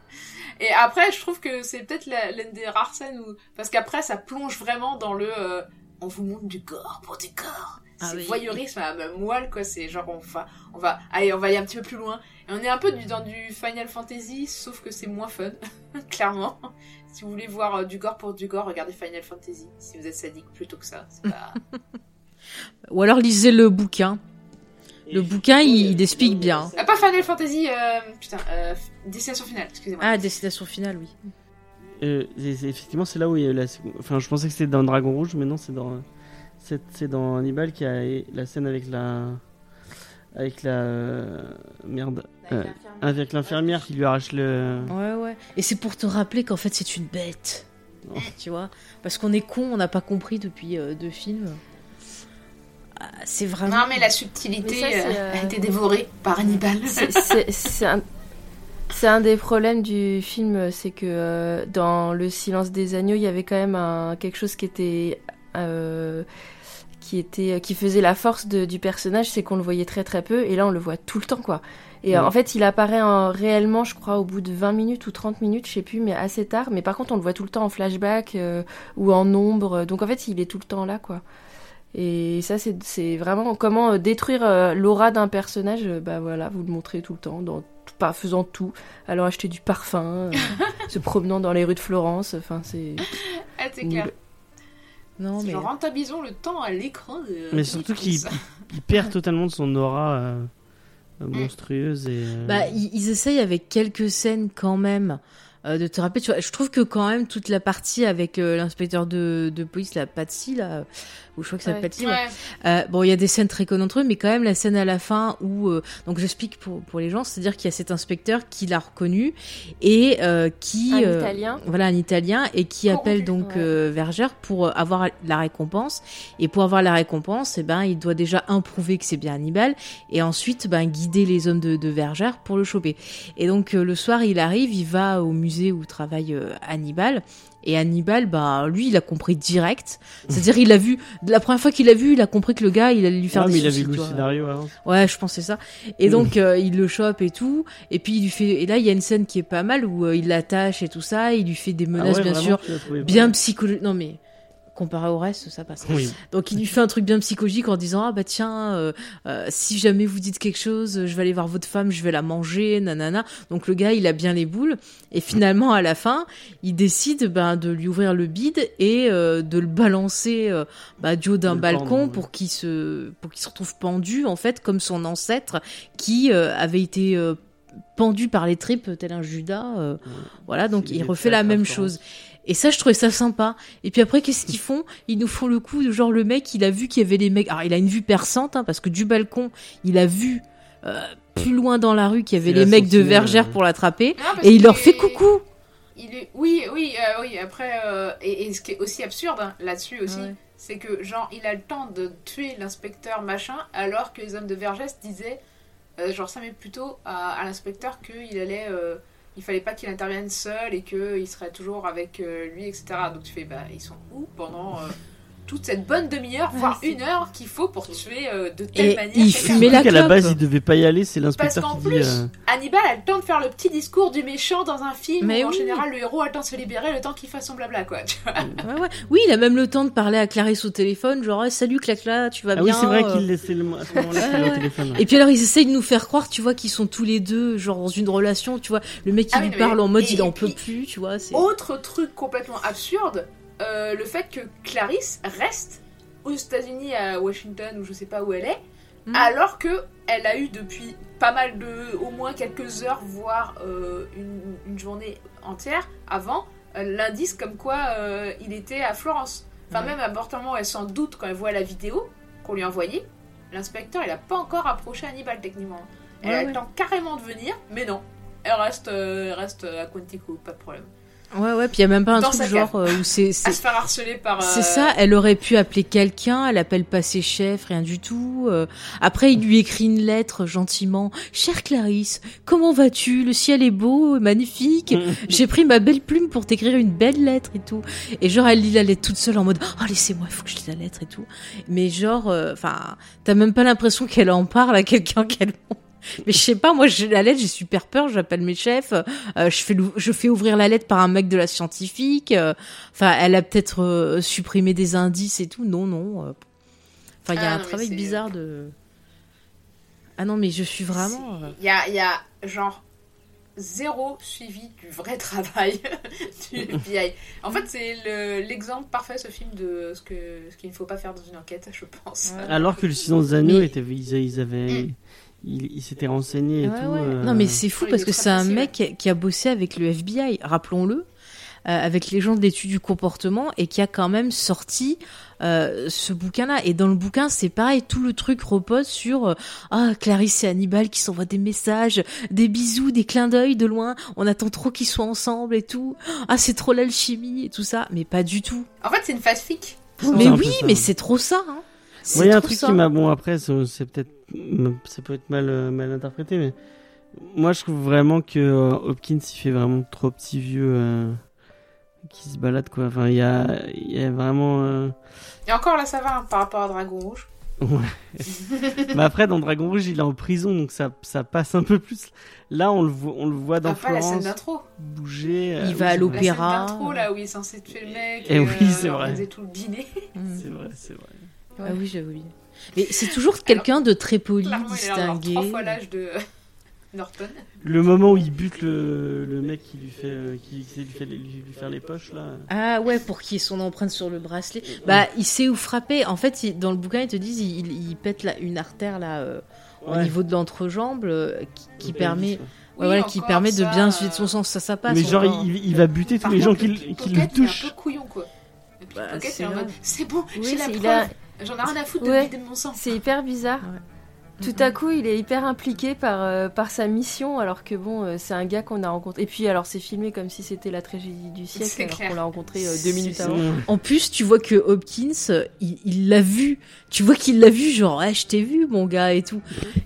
[LAUGHS] et après je trouve que c'est peut-être l'une des rares scènes où parce qu'après ça plonge vraiment dans le euh, on vous montre du corps pour du corps Ah c'est oui. voyeurisme à ma moelle quoi c'est genre on va on va allez on va aller un petit peu plus loin et on est un peu du, dans du Final Fantasy sauf que c'est moins fun [LAUGHS] clairement si vous voulez voir euh, du gore pour du gore regardez Final Fantasy si vous êtes sadique plutôt que ça pas [LAUGHS] Ou alors lisez le bouquin. Le bouquin, il, il explique bien. Ah, pas Final Fantasy euh, putain euh, Destination Finale excusez-moi Ah, destination finale, oui. Euh, effectivement, c'est là où il y a la. Enfin, je pensais que c'était dans Dragon Rouge, mais non, c'est dans. C'est c'est dans Hannibal qui a la scène avec la. Avec la. euh, Merde. Euh, avec l'infirmière qui lui arrache le. Ouais, ouais. Et c'est pour te rappeler qu'en fait, c'est une bête. Oh. [LAUGHS] Tu vois? Parce qu'on est con, on n'a pas compris depuis euh, deux films. Ah, C'est vraiment. non mais la subtilité Mais ça, c'est, euh, a été dévorée par Hannibal C'est- C'est c'est un, c'est un des problèmes du film, c'est que euh, dans Le Silence des agneaux, il y avait quand même un, quelque chose qui était, euh, qui était, qui faisait la force de- du personnage, c'est qu'on le voyait très très peu, et là on le voit tout le temps quoi. Et euh, Ouais. en fait, il apparaît en- réellement, je crois, au bout de 20 minutes ou 30 minutes, je sais plus, mais assez tard. Mais par contre, on le voit tout le temps en flashback euh, ou en ombre. Donc en fait, il est tout le temps là, quoi. Et ça, c'est vraiment comment euh, détruire euh, l'aura d'un personnage. euh, bah voilà, vous le montrez tout le temps, dans, par faisant tout. Alors acheter du parfum, euh, [LAUGHS] se promenant dans les rues de Florence. Enfin, c'est. ah, c'est clair Non, mais. genre rentabilisons le temps à l'écran de- Mais surtout qu'il il perd [LAUGHS] totalement de son aura euh, euh, monstrueuse et. euh, Bah, ils, ils essayent avec quelques scènes quand même euh, de te rappeler. Tu vois, je trouve que quand même toute la partie avec euh, l'inspecteur de, de police, la Patsy, là, ou je crois que c'est Ouais. Patsy, ouais. Euh, bon, il y a des scènes très connes entre eux, mais quand même la scène à la fin où, euh, donc j'explique pour pour les gens, c'est-à-dire qu'il y a cet inspecteur qui l'a reconnu et euh, qui, Un euh, Italien. voilà, un Italien et qui Corrompu. appelle donc Ouais. euh, Verger pour avoir la récompense. Et pour avoir la récompense, eh ben, il doit déjà improuver que c'est bien Hannibal et ensuite, ben, guider les hommes de, de Verger pour le choper. Et donc euh, le soir, il arrive, il va au musée où travaille euh, Hannibal. Et Hannibal, bah, lui, il a compris direct. C'est-à-dire, il a vu, la première fois qu'il a vu, il a compris que le gars, il allait lui faire des mais il a vu le scénario avant. Ouais, je pensais ça. Et donc euh, il le chope et tout. Et puis il lui fait. Et là il y a une scène qui est pas mal où euh, il l'attache et tout ça. Il lui fait des Ah menaces ouais, bien sûr, bien psychologiques. Non mais comparé au reste, ça passe. Oui. Donc il lui fait un truc bien psychologique en disant ah bah tiens euh, euh, si jamais vous dites quelque chose, je vais aller voir votre femme, je vais la manger, nanana. Donc le gars il a bien les boules et finalement à la fin il décide ben de lui ouvrir le bide et euh, de le balancer bah, du haut d'un balcon pendre, ouais. pour qu'il se pour qu'il se retrouve pendu en fait comme son ancêtre qui avait été pendu par les tripes tel un Judas. voilà donc il refait la même chose. Et ça, je trouvais ça sympa. Et puis après, qu'est-ce qu'ils font? Ils nous font le coup de genre le mec, il a vu qu'il y avait les mecs. Alors, il a une vue perçante, hein, parce que du balcon, il a vu euh, plus loin dans la rue qu'il y avait les mecs de Vergère ouais. pour l'attraper. Et il leur fait coucou. Il Et- oui, oui, euh, oui. Après, euh, et, et ce qui est aussi absurde hein, là-dessus aussi, Ouais. c'est que genre il a le temps de tuer l'inspecteur machin, alors que les hommes de Vergès disaient, euh, genre ça met plutôt à, à l'inspecteur qu'il allait, euh, il fallait pas qu'il intervienne seul et qu'il serait toujours avec euh, lui, etc. Donc tu fais, bah ils sont où pendant euh, toute cette bonne demi-heure, voire une heure qu'il faut pour tuer euh, de telle Et manière. il fumait la qu'à la clope. base, il devait pas y aller, c'est Parce l'inspecteur qu'en qui dit. plus, euh, Hannibal a le temps de faire le petit discours du méchant dans un film Mais où en général le héros a le temps de se libérer, le temps qu'il fasse son blabla quoi. tu vois. Ouais, ouais. Oui, il a même le temps de parler à Clarisse au téléphone, genre Eh, salut Clacla, tu vas Ah bien oui, c'est vrai euh. qu'il laissait le à ce moment-là au téléphone. Et puis alors ils essayent de nous faire croire, tu vois, qu'ils sont tous les deux genre dans une relation, tu vois. Le mec qui Ah oui, lui mais- parle en mode et- il en peut plus, tu vois. c'est- Autre truc complètement absurde, euh, le fait que Clarisse reste aux États-Unis, à Washington ou je sais pas où elle est, Mhm. alors que elle a eu depuis pas mal de, au moins quelques heures, voire euh, une, une journée entière avant, euh, l'indice comme quoi euh, il était à Florence. Enfin même à moment, elle s'en doute quand elle voit la vidéo qu'on lui a envoyée. L'inspecteur, il a pas encore approché Hannibal techniquement. Elle Ouais, a ouais. le temps carrément de venir, mais non. Elle reste, elle reste à Quantico, pas de problème. Ouais, ouais, puis il y a même pas un truc genre euh, où c'est. À c'est- se faire harceler par. C'est euh, ça, elle aurait pu appeler quelqu'un, elle appelle pas ses chefs, rien du tout. euh. Après, il lui écrit une lettre gentiment. Chère Clarisse, comment vas-tu? Le ciel est beau, magnifique. [LAUGHS] J'ai pris ma belle plume pour t'écrire une belle lettre et tout. Et genre, elle lit la lettre toute seule en mode Oh, laissez-moi, il faut que je lise la lettre et tout. Mais genre, euh, enfin, t'as même pas l'impression qu'elle en parle à quelqu'un [LAUGHS] qu'elle. Mais je sais pas, moi j'ai la lettre, j'ai super peur, j'appelle mes chefs, euh, je fais je fais ouvrir la lettre par un mec de la scientifique. euh, Enfin, elle a peut-être euh, supprimé des indices et tout. Non, non. euh. Enfin, il y a Ah, un non, travail bizarre de. Ah non, mais je suis vraiment. Il y a, il y a genre zéro suivi du vrai [LAUGHS] travail du FBI. En fait, c'est le- l'exemple parfait, ce film, de ce que ce qu'il ne faut pas faire dans une enquête, je pense. Alors que le silence des agneaux ils, avaient, Mm. Ils s'étaient renseignés et Ouais, tout. ouais. euh, Non, mais c'est fou il parce que c'est un mec qui- a bossé avec le FBI, rappelons-le, euh, avec les gens de l'étude du comportement et qui a quand même sorti euh, ce bouquin-là. Et dans le bouquin, c'est pareil, tout le truc repose sur euh, ah Clarisse et Hannibal qui s'envoient des messages, des bisous, des clins d'œil de loin. On attend trop qu'ils soient ensemble et tout. Ah, c'est trop l'alchimie et tout ça, mais pas du tout. En fait, c'est une. C'est mais oui, mais c'est trop ça. Hein. Il y a un truc ça. qui m'a. Bon, après, c'est peut-être. Ça peut être mal, euh, mal interprété, mais. Moi, je trouve vraiment que euh, Hopkins, il fait vraiment trop petit vieux euh, qui se balade, quoi. Enfin, il y a, il y a vraiment. euh, Et encore là, ça va hein, par rapport à Dragon Rouge. Mais [LAUGHS] après, dans Dragon Rouge, il est en prison, donc ça, ça passe un peu plus. Là, on le voit, on le voit dans Enfin, la scène Florence d'intro. bouger. Il oui, va à c'est vrai. La scène d'intro, là, où il est censé tuer le mec. Eh et, oui, euh, c'est vrai. tout le dîner. Mm. C'est vrai, c'est vrai. Ah oui, j'avoue. bien. Mais c'est toujours quelqu'un de très poli, Clairement, il a distingué. trois fois l'âge de Norton. Le moment où il bute le, le mec qui lui fait, euh, qui, qui lui fait les- lui faire les poches, là. Ah ouais, pour qu'il ait son empreinte sur le bracelet. Bah, il sait où frapper. En fait, il- dans le bouquin, ils te disent, il, il pète là, une artère là euh, au niveau de l'entrejambe euh, qui, permet, pelvis, ouais. ouais, Oui, voilà, qui permet de bien euh, suivre son sang. Ça, ça passe. Mais genre, encore. il, il va buter tous Par les gens contre, qui, le qui le pickpocket, il est un touchent. peu couillon, quoi. Bah, c'est en c'est bon, Oui, j'ai la c'est- preuve. a- J'en ai rien à foutre de Ouais. vider mon sang. C'est hyper bizarre. Ouais. Tout à coup, il est hyper impliqué par, euh, par sa mission, alors que bon, euh, c'est un gars qu'on a rencontré. Et puis, alors, c'est filmé comme si c'était la tragédie du siècle, alors qu'on l'a rencontré euh, deux minutes avant. En plus, tu vois que Hopkins, il l'a vu. Tu vois qu'il l'a vu, genre, ouais, je t'ai vu, mon gars, et tout.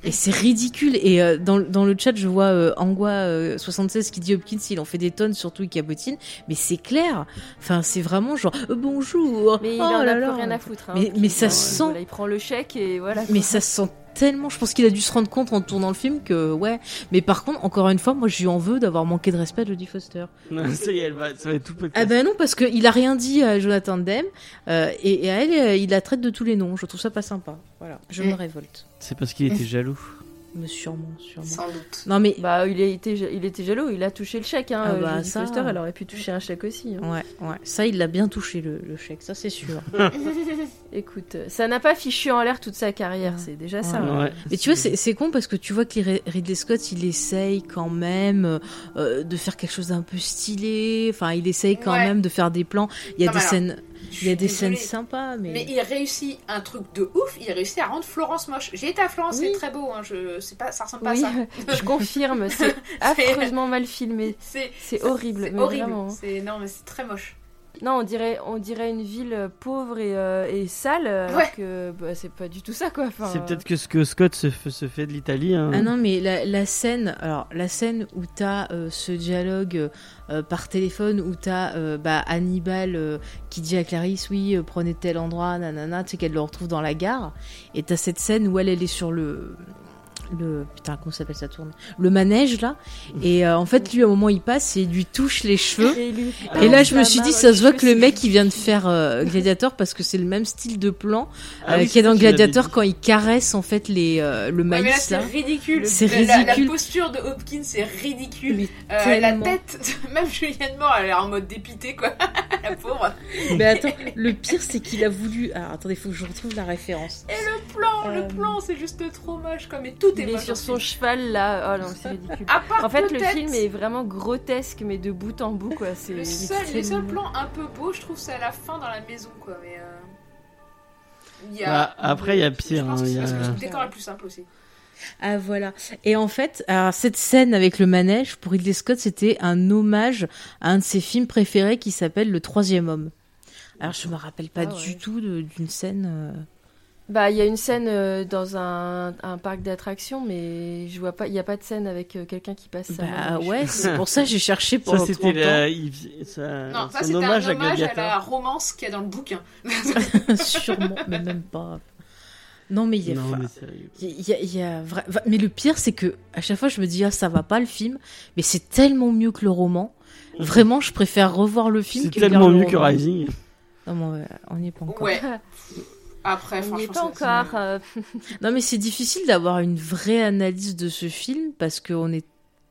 Et c'est ridicule. Et euh, dans, dans le chat, je vois euh, Angua76 qui dit Hopkins, il en fait des tonnes, surtout il cabotine. Mais c'est clair. Enfin, c'est vraiment genre, euh, bonjour. Mais il oh en là a plus là. rien à foutre. hein. Mais- mais ça Enfin, sent- voilà, il prend le chèque et voilà. Mais quoi. ça se sent tellement. Je pense qu'il a dû se rendre compte en tournant le film que, ouais. Mais par contre, encore une fois, moi, je lui en veux d'avoir manqué de respect à Jodie Foster. [LAUGHS] Non, ça y est, elle va, ça va être tout petit. Ah ben non, parce qu'il a rien dit à Jonathan Demme, euh, et, et à elle, euh, il la traite de tous les noms. Je trouve ça pas sympa. Voilà, je me révolte. C'est parce qu'il était jaloux. Mais sûrement, sûrement. Sans doute. Non mais, Bah, il, a été, il était jaloux, il a touché le chèque. Hein. Ah bah, ça. Foster, elle aurait pu toucher un chèque aussi. hein. ouais, ouais, ça, il l'a bien touché le, le chèque, ça c'est sûr. [LAUGHS] [LAUGHS] Écoute, ça n'a pas fichu en l'air toute sa carrière, c'est déjà ça. Ouais. Ouais. Mais tu vois, c'est con parce que tu vois que les- Ridley Scott, il essaye quand même euh, de faire quelque chose d'un peu stylé. Enfin, il essaye quand Ouais. même de faire des plans. Il y a Non, des alors- scènes. Il y a des désolée. scènes sympas, mais. Mais il réussit un truc de ouf, il réussit à rendre Florence moche. J'ai été à Florence, Oui. c'est très beau, hein, je... c'est pas... ça ressemble pas à ça. [LAUGHS] je confirme, [LAUGHS] c'est affreusement mal filmé. C'est horrible, c'est horrible. vraiment. hein. C'est... Non, mais c'est très moche. Non, on dirait, on dirait une ville euh, pauvre et, euh, et sale, alors Ouais. que bah, c'est pas du tout ça, quoi. Enfin, C'est peut-être que ce que Scott se, f- se fait de l'Italie. hein. Ah non, mais la, la scène, alors la scène où t'as euh, ce dialogue euh, par téléphone, où t'as euh, bah, Hannibal euh, qui dit à Clarisse, oui, euh, prenez tel endroit, nanana, tu sais qu'elle le retrouve dans la gare, et t'as cette scène où elle, elle est sur le. Le putain comment s'appelle ça tourne le manège là et euh, en fait lui à un moment il passe et il lui touche les cheveux Et, lui- et là je sa me suis dit ça se voit que le mec il vient de faire euh, Gladiator parce que c'est le même style de plan Ah euh, oui, qu'il y a dans Gladiator quand il caresse en fait les euh, le Ouais, maïs c'est ridicule. C'est La- la- La, ridicule. posture de Hopkins, c'est ridicule. Euh, la tête, [LAUGHS] même Julianne Moore, elle est en mode dépité, quoi. [LAUGHS] la pauvre. Mais attends, le pire c'est qu'il a voulu. Alors attendez, faut que je retrouve la référence. Et le plan, le plan, c'est juste trop moche, quoi. Mais tout est Il est sur son film. cheval là. Oh non, c'est ridicule. À part En fait, le film est vraiment grotesque, mais de bout en bout, quoi. C'est Le seul, les seuls plans un peu beaux, je trouve, c'est à la fin dans la maison, quoi. Mais. euh, il y Bah, après, il y a je pire, pense hein, y a- le décor est plus simple aussi. Ah voilà. Et en fait, alors, cette scène avec le manège pour Ridley Scott, c'était un hommage à un de ses films préférés qui s'appelle Le Troisième Homme. Alors je me rappelle pas Ah ouais. du tout d'une scène. euh, Bah, il y a une scène euh, dans un, un parc d'attractions, mais je vois pas. Il y a pas de scène avec euh, quelqu'un qui passe. sa Bah ouais, c'est pour ça que j'ai cherché Ça, pendant c'était 30 la... il- ça- Non, ça, c'était hommage un à hommage à, la romance qu'il y a dans le bouquin. [LAUGHS] [LAUGHS] Sûrement, mais même pas. Non mais il y a. Non, mais sérieux. Il y a, il y a vra- va- Mais le pire, c'est que à chaque fois, je me dis, ah, ça va pas le film, mais c'est tellement mieux que le roman. Vraiment, je préfère revoir le film C'est tellement le mieux que. Rising. Non, mais on n'y est pas encore. Ouais. [LAUGHS] Après, On n'y est pas encore. euh, [LAUGHS] Non, mais c'est difficile d'avoir une vraie analyse de ce film parce qu'on est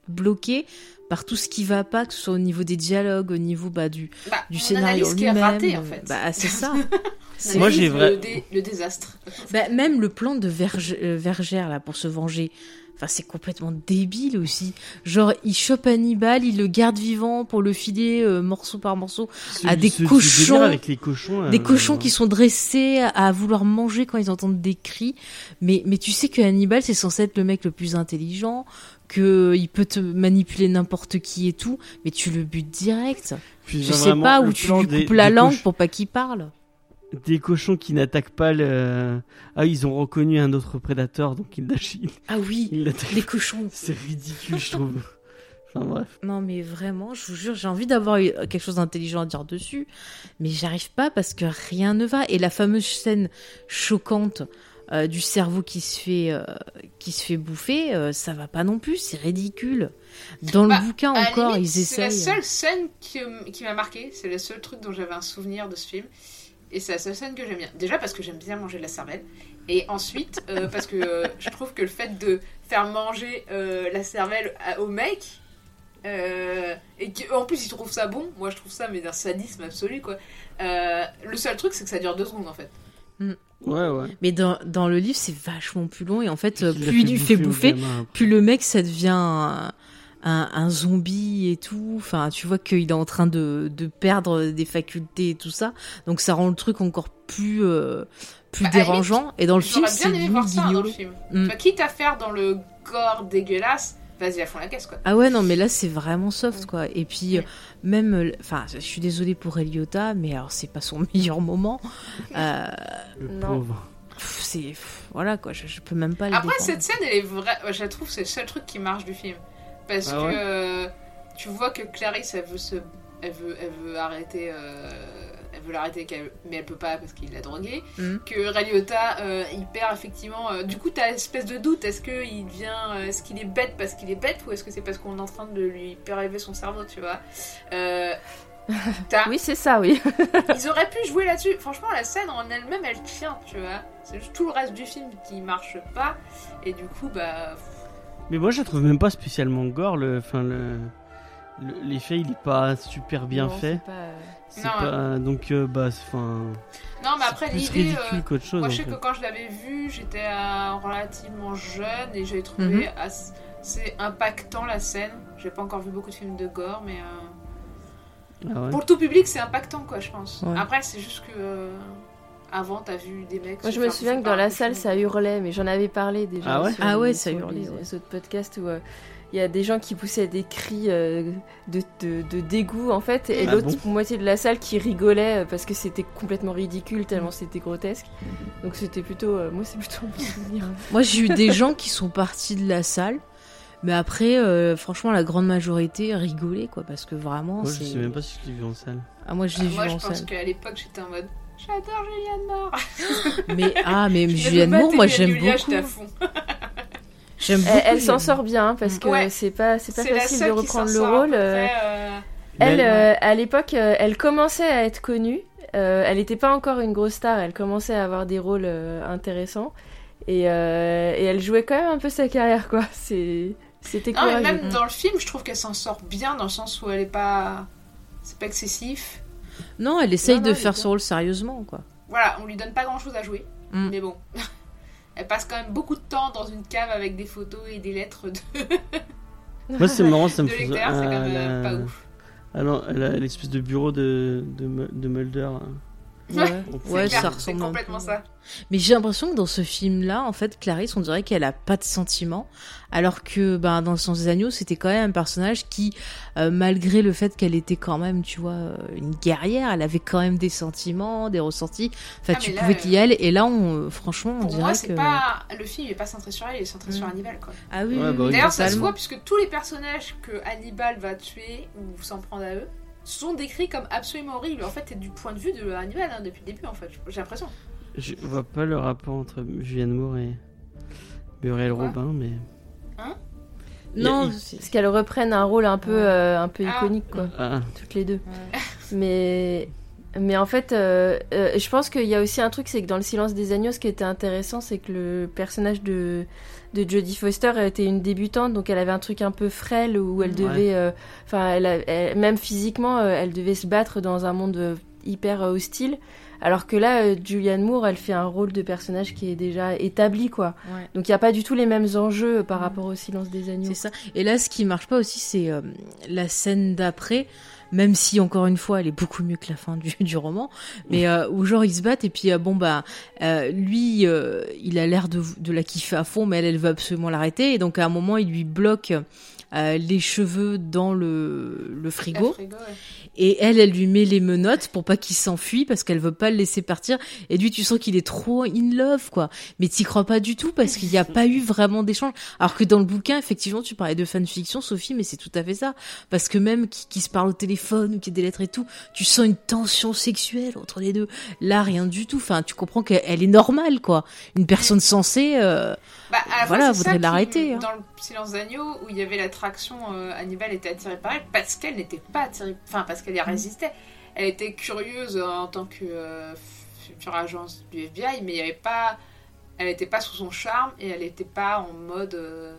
bloqué par tout ce qui va pas, que ce soit au niveau des dialogues, au niveau bah, du, Bah, du scénario lui-même. raté, en fait. Bah, c'est ça. [LAUGHS] Moi, j'ai vrai- le, dé- le désastre. Bah, même le plan de Verge- euh, Vergère là pour se venger. Enfin, c'est complètement débile aussi. Genre, il chope Hannibal, il le garde vivant pour le filer euh, morceau par morceau. Ce- à des ce- cochons- avec les cochons. Des euh, cochons qui sont dressés à, vouloir manger quand ils entendent des cris. Mais, mais tu sais que Hannibal, c'est censé être le mec le plus intelligent, que il peut te manipuler n'importe qui et tout, mais tu le butes direct. puis Je sais pas où tu lui des- coupes la langue pour pas qu'il parle. Des cochons qui n'attaquent pas le. Ah, ils ont reconnu un autre prédateur, donc ils lâchent. Ah oui, ils les cochons. [LAUGHS] C'est ridicule, je trouve. Enfin bref. Non mais vraiment, je vous jure, j'ai envie d'avoir eu quelque chose d'intelligent à dire dessus, mais j'arrive pas parce que rien ne va. Et la fameuse scène choquante euh, du cerveau qui se fait euh, qui se fait bouffer, euh, ça va pas non plus, c'est ridicule. Dans le Bah, bouquin encore, limite, ils C'est la essayent. seule scène qui, qui m'a marqué. C'est le seul truc dont j'avais un souvenir de ce film. Et c'est la seule scène que j'aime bien. Déjà parce que j'aime bien manger de la cervelle. Et ensuite, euh, [LAUGHS] parce que euh, je trouve que le fait de faire manger euh, la cervelle à- au mec. euh, et qu'en plus il trouve ça bon, moi je trouve ça mais d'un sadisme absolu quoi. Euh, le seul truc c'est que ça dure deux secondes en fait. Ouais, ouais. Mais dans, dans le livre, c'est vachement plus long et en fait, plus il lui fait bouffer, plus le mec ça devient un, un, un zombie et tout. Enfin, tu vois qu'il est en train de, de perdre des facultés et tout ça. Donc ça rend le truc encore plus euh, plus Bah, dérangeant. Et dans le film, J'aurais c'est bien aimé voir ça dans le film. Mm. Enfin, quitte à faire dans le gore dégueulasse, vas-y à fond la caisse quoi. Ah ouais, non, mais là, c'est vraiment soft, quoi. Et puis, Mm. euh, même, euh, enfin, je suis désolée pour Eliota, mais alors, c'est pas son [LAUGHS] meilleur moment. Euh, Le Non. pauvre. c'est, voilà, quoi, je, je peux même pas le Après, cette scène, elle est vraie. Je la trouve, c'est le seul truc qui marche du film. Parce Ah que euh, tu vois que Clarisse, elle veut se. Elle veut, elle veut arrêter. euh, Elle veut l'arrêter, mais elle peut pas parce qu'il l'a droguée. Mhm. Que Ray Liotta, euh, il perd effectivement. euh, du coup, t'as espèce de doute. Est-ce qu'il devient. Est-ce qu'il est bête parce qu'il est bête ou est-ce que c'est parce qu'on est en train de lui prélever son cerveau, tu vois? [LAUGHS] Oui, c'est ça, oui. [LAUGHS] Ils auraient pu jouer là-dessus. Franchement, la scène en elle-même, elle tient, tu vois. C'est juste tout le reste du film qui marche pas. Et du coup, bah. Mais moi, je la trouve même pas spécialement gore. Le, enfin, le, le- l'effet, il est pas super bien Non, fait. c'est pas- C'est Non, pas, donc, euh, bah, enfin, Non, mais c'est après, plus l'idée. ridicule euh, qu'autre chose. Moi, je sais fait. que quand je l'avais vu, j'étais euh, relativement jeune et j'ai trouvé Mhm. assez impactant la scène. J'ai pas encore vu beaucoup de films de gore, mais. euh, Ah ouais. Pour le tout public, c'est impactant, quoi, je pense. Ouais. Après, c'est juste que. Euh, avant, t'as vu des mecs. Moi, je me souviens que dans la salle, ça hurlait, mais j'en avais parlé déjà. Ah ouais sur, Ah ouais, ça hurlait, les, ouais. les autres podcasts où euh, il y a des gens qui poussaient des cris euh, de, de, de dégoût, en fait, et Ah l'autre bon moitié de la salle qui rigolait euh, parce que c'était complètement ridicule, tellement c'était grotesque. Donc c'était plutôt. euh, moi, c'est plutôt un souvenir. [LAUGHS] Moi, j'ai eu des gens qui sont partis de la salle. Mais après, euh, franchement, la grande majorité rigolait, quoi, parce que vraiment, Moi, je sais même pas si je l'ai vu en salle. Ah, moi, je Ah, l'ai vu Moi, je en pense salle. qu'à l'époque, j'étais en mode. J'adore Julianne Moore. [LAUGHS] Mais, ah, mais Je Julianne Moore, moi, j'aime beaucoup. J'aime. Elle, elle s'en sort bien hein, parce que Ouais. c'est pas, c'est pas facile de reprendre le rôle. euh, près, euh, Elle, Mais- euh, à l'époque, euh, elle commençait à être connue. Euh, elle n'était pas encore une grosse star. Elle commençait à avoir des rôles euh, intéressants. Et, euh, et elle jouait quand même un peu sa carrière, quoi. C'est, c'était Non, mais courageux. même dans le film, je trouve qu'elle s'en sort bien dans le sens où elle est pas. C'est pas excessif. Non, elle essaye Non, non, de faire son rôle sérieusement, quoi. Voilà, on lui donne pas grand chose à jouer. Mm. Mais bon. [LAUGHS] Elle passe quand même beaucoup de temps dans une cave avec des photos et des lettres de, [LAUGHS] Moi, c'est marrant, ça me fait. c'est quand même euh, la- pas ouf. Ah non, elle a l'espèce de bureau de, de, Mu- de Mulder. hein. Ouais, ouais clair, ça C'est ressemble un complètement peu. ça. Mais j'ai l'impression que dans ce film-là, en fait, Clarisse, on dirait qu'elle a pas de sentiments, alors que ben, dans Le sens des agneaux, c'était quand même un personnage qui, euh, malgré le fait qu'elle était quand même, tu vois, euh, une guerrière, elle avait quand même des sentiments, des ressentis. Enfin, Ah, tu là, pouvais euh, t'y aller. Et là, on, franchement, on Pour dirait moi, que. c'est pas. Le film est pas centré sur elle, il est centré sur Mm. Hannibal, quoi. Ah oui, Ouais, oui, bah oui, oui. D'ailleurs, ça se voit puisque tous les personnages que Hannibal va tuer ou s'en prendre à eux sont décrits comme absolument horribles. En fait, c'est du point de vue de Hannibal hein, depuis le début, en fait. J'ai l'impression. Je vois pas le rapport entre Julianne Moore et Muriel Quoi Robin, mais. Non, Il- c'est- Parce qu'elles reprennent un rôle un peu, euh, un peu Ah. iconique, quoi. Ah, Toutes les deux. [LAUGHS] Mais, mais en fait, euh, euh, je pense qu'il y a aussi un truc, c'est que dans Le Silence des Agneaux, ce qui était intéressant, c'est que le personnage de, de Jodie Foster était une débutante, donc elle avait un truc un peu frêle où elle devait, euh, enfin, elle, même physiquement, euh, elle devait se battre dans un monde euh, hyper hostile. Alors que là, Julianne Moore, elle fait un rôle de personnage qui est déjà établi, quoi. Ouais. Donc il n'y a pas du tout les mêmes enjeux par rapport au Silence des Agneaux. C'est ça. Et là, ce qui marche pas aussi, c'est euh, la scène d'après. Même si encore une fois, elle est beaucoup mieux que la fin [LAUGHS] du, roman, mais euh, où genre ils se battent et puis euh, bon bah euh, lui, il a l'air de, de la kiffer à fond, mais elle, elle veut absolument l'arrêter et donc à un moment il lui bloque euh, les cheveux dans le, le frigo. La frigo, ouais. Et elle, elle lui met les menottes pour pas qu'il s'enfuit parce qu'elle veut pas le laisser partir. Et lui, tu sens qu'il est trop in love, quoi. Mais t'y crois pas du tout parce qu'il n'y a pas eu vraiment d'échange. Alors que dans le bouquin, effectivement, tu parlais de fanfiction, Sophie, mais c'est tout à fait ça. Parce que même qui, qui se parle au téléphone ou qui a des lettres et tout, tu sens une tension sexuelle entre les deux. Là, rien du tout. Enfin, tu comprends qu'elle elle est normale, quoi. Une personne sensée, euh, Bah, Voilà, voudrait l'arrêter, hein. Dans le Silence d'agneau, où il y avait l'attraction, euh, Hannibal était attiré par elle parce qu'elle n'était pas attirée. Enfin, parce qu'elle y résistait. Elle était curieuse euh, en tant que euh, future agence du FBI, mais il y avait pas. Elle n'était pas sous son charme et elle n'était pas en mode. euh,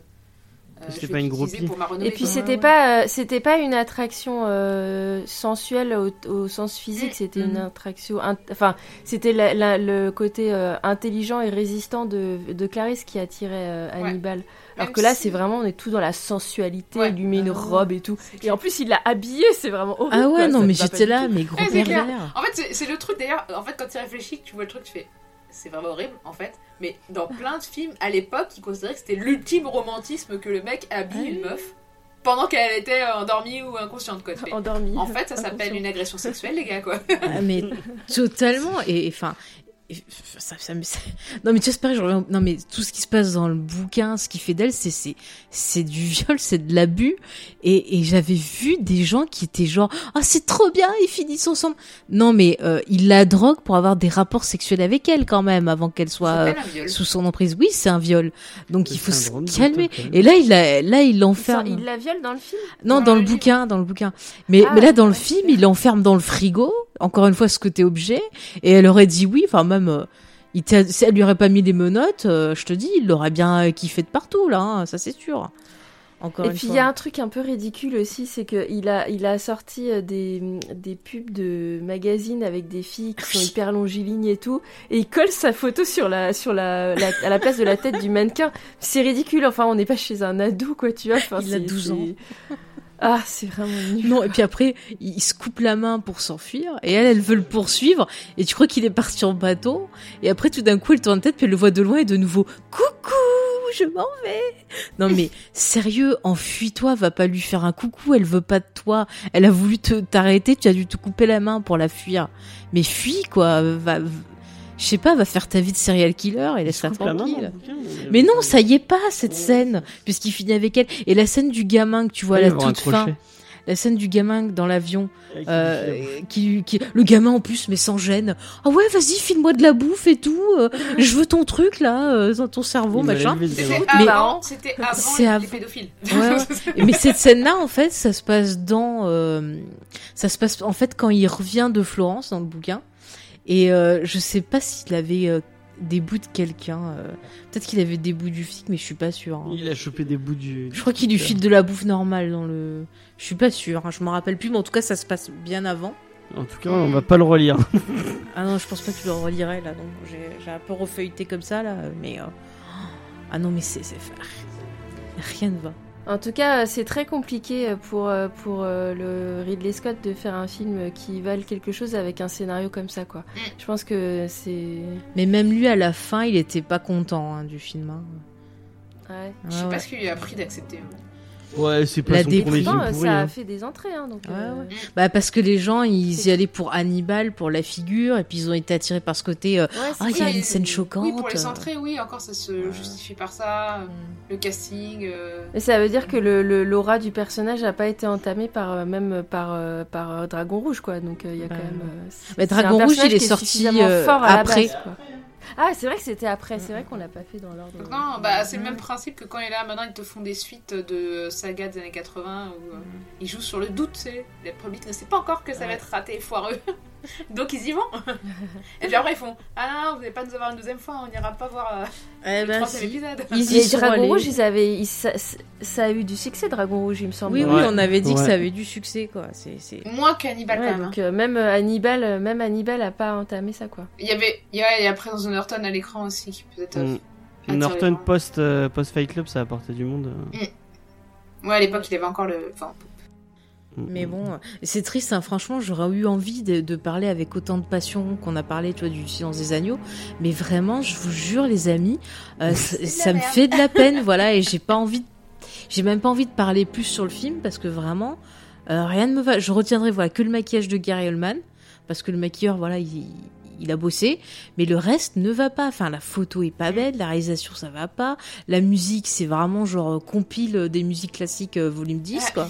euh, C'était pas une groupie. pour ma renommée, Et puis c'était pas euh, c'était pas une attraction euh, sensuelle au, au sens physique, Mm. c'était une Mhm. attraction enfin c'était la- la- le côté euh, intelligent et résistant de, de Clarisse qui attirait euh, Hannibal. Alors que là si- c'est vraiment on est tout dans la sensualité, Ouais. il lui met une Ah. robe et tout. Et en plus il l'a habillé, c'est vraiment horrible. ah ouais, quoi, non, mais j'étais là, mais gros Ouais, pervers. En fait, c'est- le truc d'ailleurs. En fait, quand tu réfléchis, tu vois le truc, tu fais. C'est vraiment horrible, en fait. Mais dans plein de films, à l'époque, ils considéraient que c'était l'ultime romantisme que le mec habille Ah une meuf pendant qu'elle était endormie ou inconsciente, quoi. Tu fais, Endormi. En fait, ça s'appelle une agression sexuelle, les gars, quoi. Ah, mais [LAUGHS] totalement et enfin et- ça, ça me- ça- [LAUGHS] non mais tu pareil je non mais tout ce qui se passe dans le bouquin ce qui fait d'elle c'est c'est c'est du viol [LAUGHS] c'est de l'abus. Et, et j'avais vu des gens qui étaient genre ah c'est trop bien ils finissent ensemble non mais euh, il la drogue pour avoir des rapports sexuels avec elle quand même avant qu'elle soit euh, sous son emprise. Oui c'est un viol. Donc il faut se calmer. et là il a, là il l'enferme. il la viole dans le film? Non, Dans dans le bouquin, dans le bouquin. Mais, Ah, mais là, dans le film, il l'enferme dans le frigo. Encore une fois, ce côté objet. Et elle aurait dit oui. Enfin, même, euh, il si elle lui aurait pas mis des menottes, euh, je te dis, il l'aurait bien euh, kiffé de partout, là. hein, ça, c'est sûr. Encore Et une puis il y a un truc un peu ridicule aussi, c'est qu'il a, il a sorti euh, des, des pubs de magazines avec des filles qui sont hyper longilignes et tout, et il colle sa photo sur la, sur la, la- à la place de la tête du mannequin. C'est ridicule, enfin on n'est pas chez un ado quoi, tu vois. Enfin, Il a c'est- 12 ans. Ah, c'est vraiment. Non, et puis après, il se coupe la main pour s'enfuir, et elle, elle veut le poursuivre, et tu crois qu'il est parti en bateau, et après, tout d'un coup, elle tourne tête, puis elle le voit de loin, et de nouveau, coucou, je m'en vais. Non mais, sérieux, enfuis-toi, va pas lui faire un coucou, elle veut pas de toi, elle a voulu te t'arrêter, tu as dû te couper la main pour la fuir. Mais fuis, quoi, va, je sais pas, va faire ta vie de serial killer et laisse-la tranquille. bouquin, Mais non, ça y est pas, cette scène, puisqu'il finit avec elle. Et la scène du gamin que tu vois à Ouais, la toute fin, la scène du gamin dans l'avion, euh, qui, qui, le gamin en plus, mais sans gêne. Ah ouais, vas-y, file-moi de la bouffe et tout. euh, je veux ton truc là, euh, dans ton cerveau, machin. C'était gamin. Mais- avant, c'était avant av- les pédophiles. Ouais, ouais. [LAUGHS] Mais cette scène-là, en fait, ça se passe dans, euh, ça se passe en fait quand il revient de Florence dans le bouquin. Et euh, je sais pas s'il avait euh, des bouts de quelqu'un. euh, Peut-être qu'il avait des bouts du flic, mais je suis pas sûre. hein. Il a chopé des bouts du. Je crois qu'il lui file de la bouffe normale dans le. Je suis pas sûre, hein, je m'en rappelle plus, mais en tout cas, ça se passe bien avant. En tout cas, on va pas le relire. [LAUGHS] Ah non, je pense pas que tu le relirais là, donc j'ai j'ai un peu refeuilleté comme ça là, mais. euh, Ah non, mais c'est. c'est- Rien ne va. En tout cas, euh, c'est très compliqué pour, euh, pour euh, le Ridley Scott de faire un film qui vale quelque chose avec un scénario comme ça, quoi. Mm. Je pense que c'est... Mais même lui, à la fin, il était pas content hein, du film. hein. Ouais. Je sais Ouais, pas ouais. ce qu'il lui a pris d'accepter. Ouais, c'est pas La son déprime. premier Pourtant, film pourri. ça a hein. fait des entrées, hein, donc... Ouais, euh, ouais. Bah parce que les gens ils y allaient pour Hannibal, pour la figure, et puis ils ont été attirés par ce côté. euh, ouais, Ah, il y a une scène Oui, choquante. pour les entrées, oui, encore ça se justifie par ça. euh, Le casting. euh, Mais ça veut dire que le, le- l'aura du personnage n'a pas été entamée par même par par Dragon Rouge quoi. Donc il y a Bah, quand même. Mais c'est Dragon Rouge, il est sorti, euh, fort à la après. base, quoi. Ah c'est vrai que c'était après. C'est vrai qu'on l'a pas fait dans l'ordre. Non, bah c'est le même principe que quand il est là, maintenant ils te font des suites de sagas des années 80 où euh, ils jouent sur le doute, tu sais. Le public ne sait pas encore que ça va être raté et foireux. [LAUGHS] [LAUGHS] Donc ils y vont. et puis après ils font Ah non, vous n'allez pas nous avoir une deuxième fois, on n'ira pas voir euh, Eh le ben, troisième si. épisode. Ils y Dragon. Rouge, ils avaient, ils- ça, ça a eu du succès Dragon Rouge, il me semble. Oui, oui, Ouais. on avait dit que ça avait du succès, quoi. C'est. Moins qu'Hannibal Ouais, quand même. hein. donc euh, même euh, Hannibal, euh, même Hannibal a pas entamé ça quoi. Il y avait il y a, il y a la présence de Norton à l'écran aussi qui peut être. euh, Mm. Norton post, euh, post Fight Club, ça a apporté du monde. euh. Ouais, à l'époque il avait encore le. Enfin, Mm. Mais bon, euh, c'est triste, hein. franchement, j'aurais eu envie de, de parler avec autant de passion qu'on a parlé, tu vois, du silence des agneaux. Mais vraiment, je vous jure, les amis, euh, [LAUGHS] ça, me fait de la [LAUGHS] peine, voilà, et j'ai pas envie, de- j'ai même pas envie de parler plus sur le film parce que vraiment, euh, rien ne me va. Je retiendrai, voilà, que le maquillage de Gary Oldman parce que le maquilleur, voilà, il, il a bossé, mais le reste ne va pas. Enfin, la photo est pas belle, la réalisation ça va pas, la musique c'est vraiment genre euh, compile euh, des musiques classiques euh, volume 10, Ouais. quoi.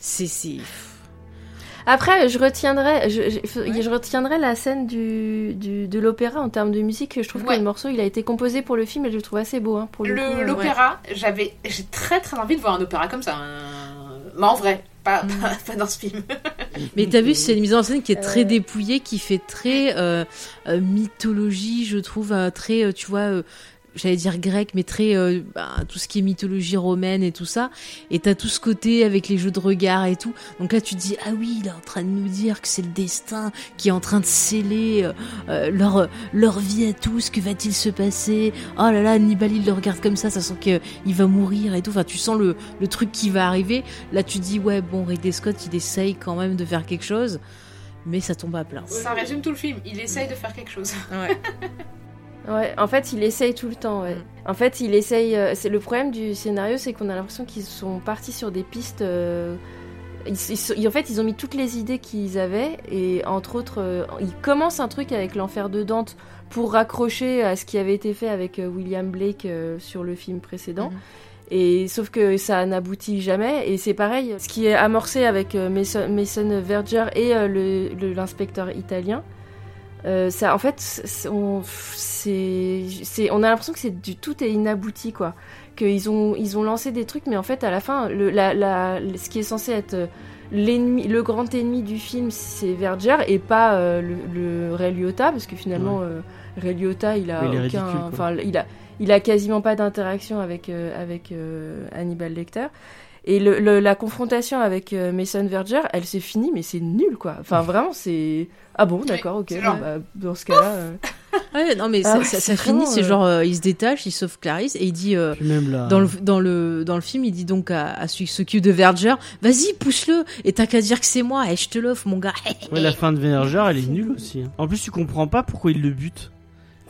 C'est, c'est. [LAUGHS] Après, je retiendrai, je, je, Ouais. je retiendrai la scène du, du de l'opéra en termes de musique. Je trouve Ouais. que le morceau, il a été composé pour le film et je le trouve assez beau hein, pour le, Le- coup. L'opéra, j'avais, j'ai très très envie de voir un opéra comme ça. un- Mais en vrai, pas, Mm. pas, pas dans ce film. [LAUGHS] Mais t'as vu, c'est une mise en scène qui est très Euh. dépouillée, qui fait très euh, euh, mythologie, je trouve, très, tu vois, j'allais dire grec, mais très euh, bah, tout ce qui est mythologie romaine et tout ça. Et t'as tout ce côté avec les jeux de regard et tout. Donc là, tu te dis, ah oui, il est en train de nous dire que c'est le destin qui est en train de sceller euh, euh, leur, leur vie à tous. Que va-t-il se passer? Oh là là, Hannibal, il le regarde comme ça, ça sent qu'il va mourir et tout. Enfin, tu sens le, le truc qui va arriver. Là, tu dis, ouais, bon, Ridley Scott, il essaye quand même de faire quelque chose, mais ça tombe à plat. Ça résume tout le film. Il essaye de faire quelque chose. Ouais. [LAUGHS] Ouais, en fait, il essaye tout le temps. Ouais. Mm. En fait, il essaye. euh, c'est le problème du scénario, c'est qu'on a l'impression qu'ils sont partis sur des pistes. euh, ils- ils en fait, ils ont mis toutes les idées qu'ils avaient et entre autres, euh, ils commencent un truc avec l'enfer de Dante pour raccrocher à ce qui avait été fait avec William Blake sur le film précédent. Mhm. Et sauf que ça n'aboutit jamais. Et c'est pareil, ce qui est amorcé avec Mason, Mason Verger et l'inspecteur italien. Euh, ça, en fait, c'est- on, c'est, on a l'impression que c'est du tout est inabouti, quoi. Qu'ils ont, ils ont lancé des trucs, mais en fait, à la fin, le, la, la, ce qui est censé être euh, l'ennemi, le grand ennemi du film, c'est Verger et pas euh, le, le Ray Liotta, parce que finalement, euh, Ray Liotta, il a il aucun, enfin, il a, il a quasiment pas d'interaction avec avec Hannibal Lecter. Et le, le- la confrontation avec euh, Mason Verger, elle s'est finie, mais c'est nul, quoi. Enfin, vraiment, c'est... Ah bon, d'accord, ok. bon, bah, dans ce cas-là... euh, Ouais, non, mais Ah ça, finit, c'est euh, genre, euh, il se détache, il sauve Clarisse et il dit. euh, même là. dans le, dans, le, dans le film, il dit donc à, à celui qui s'occupe de Verger, vas-y, pousse-le, et t'as qu'à dire que c'est moi, et je te l'offre, mon gars. Ouais, la fin de Verger, elle est nulle aussi. hein. En plus, tu comprends pas pourquoi il le bute.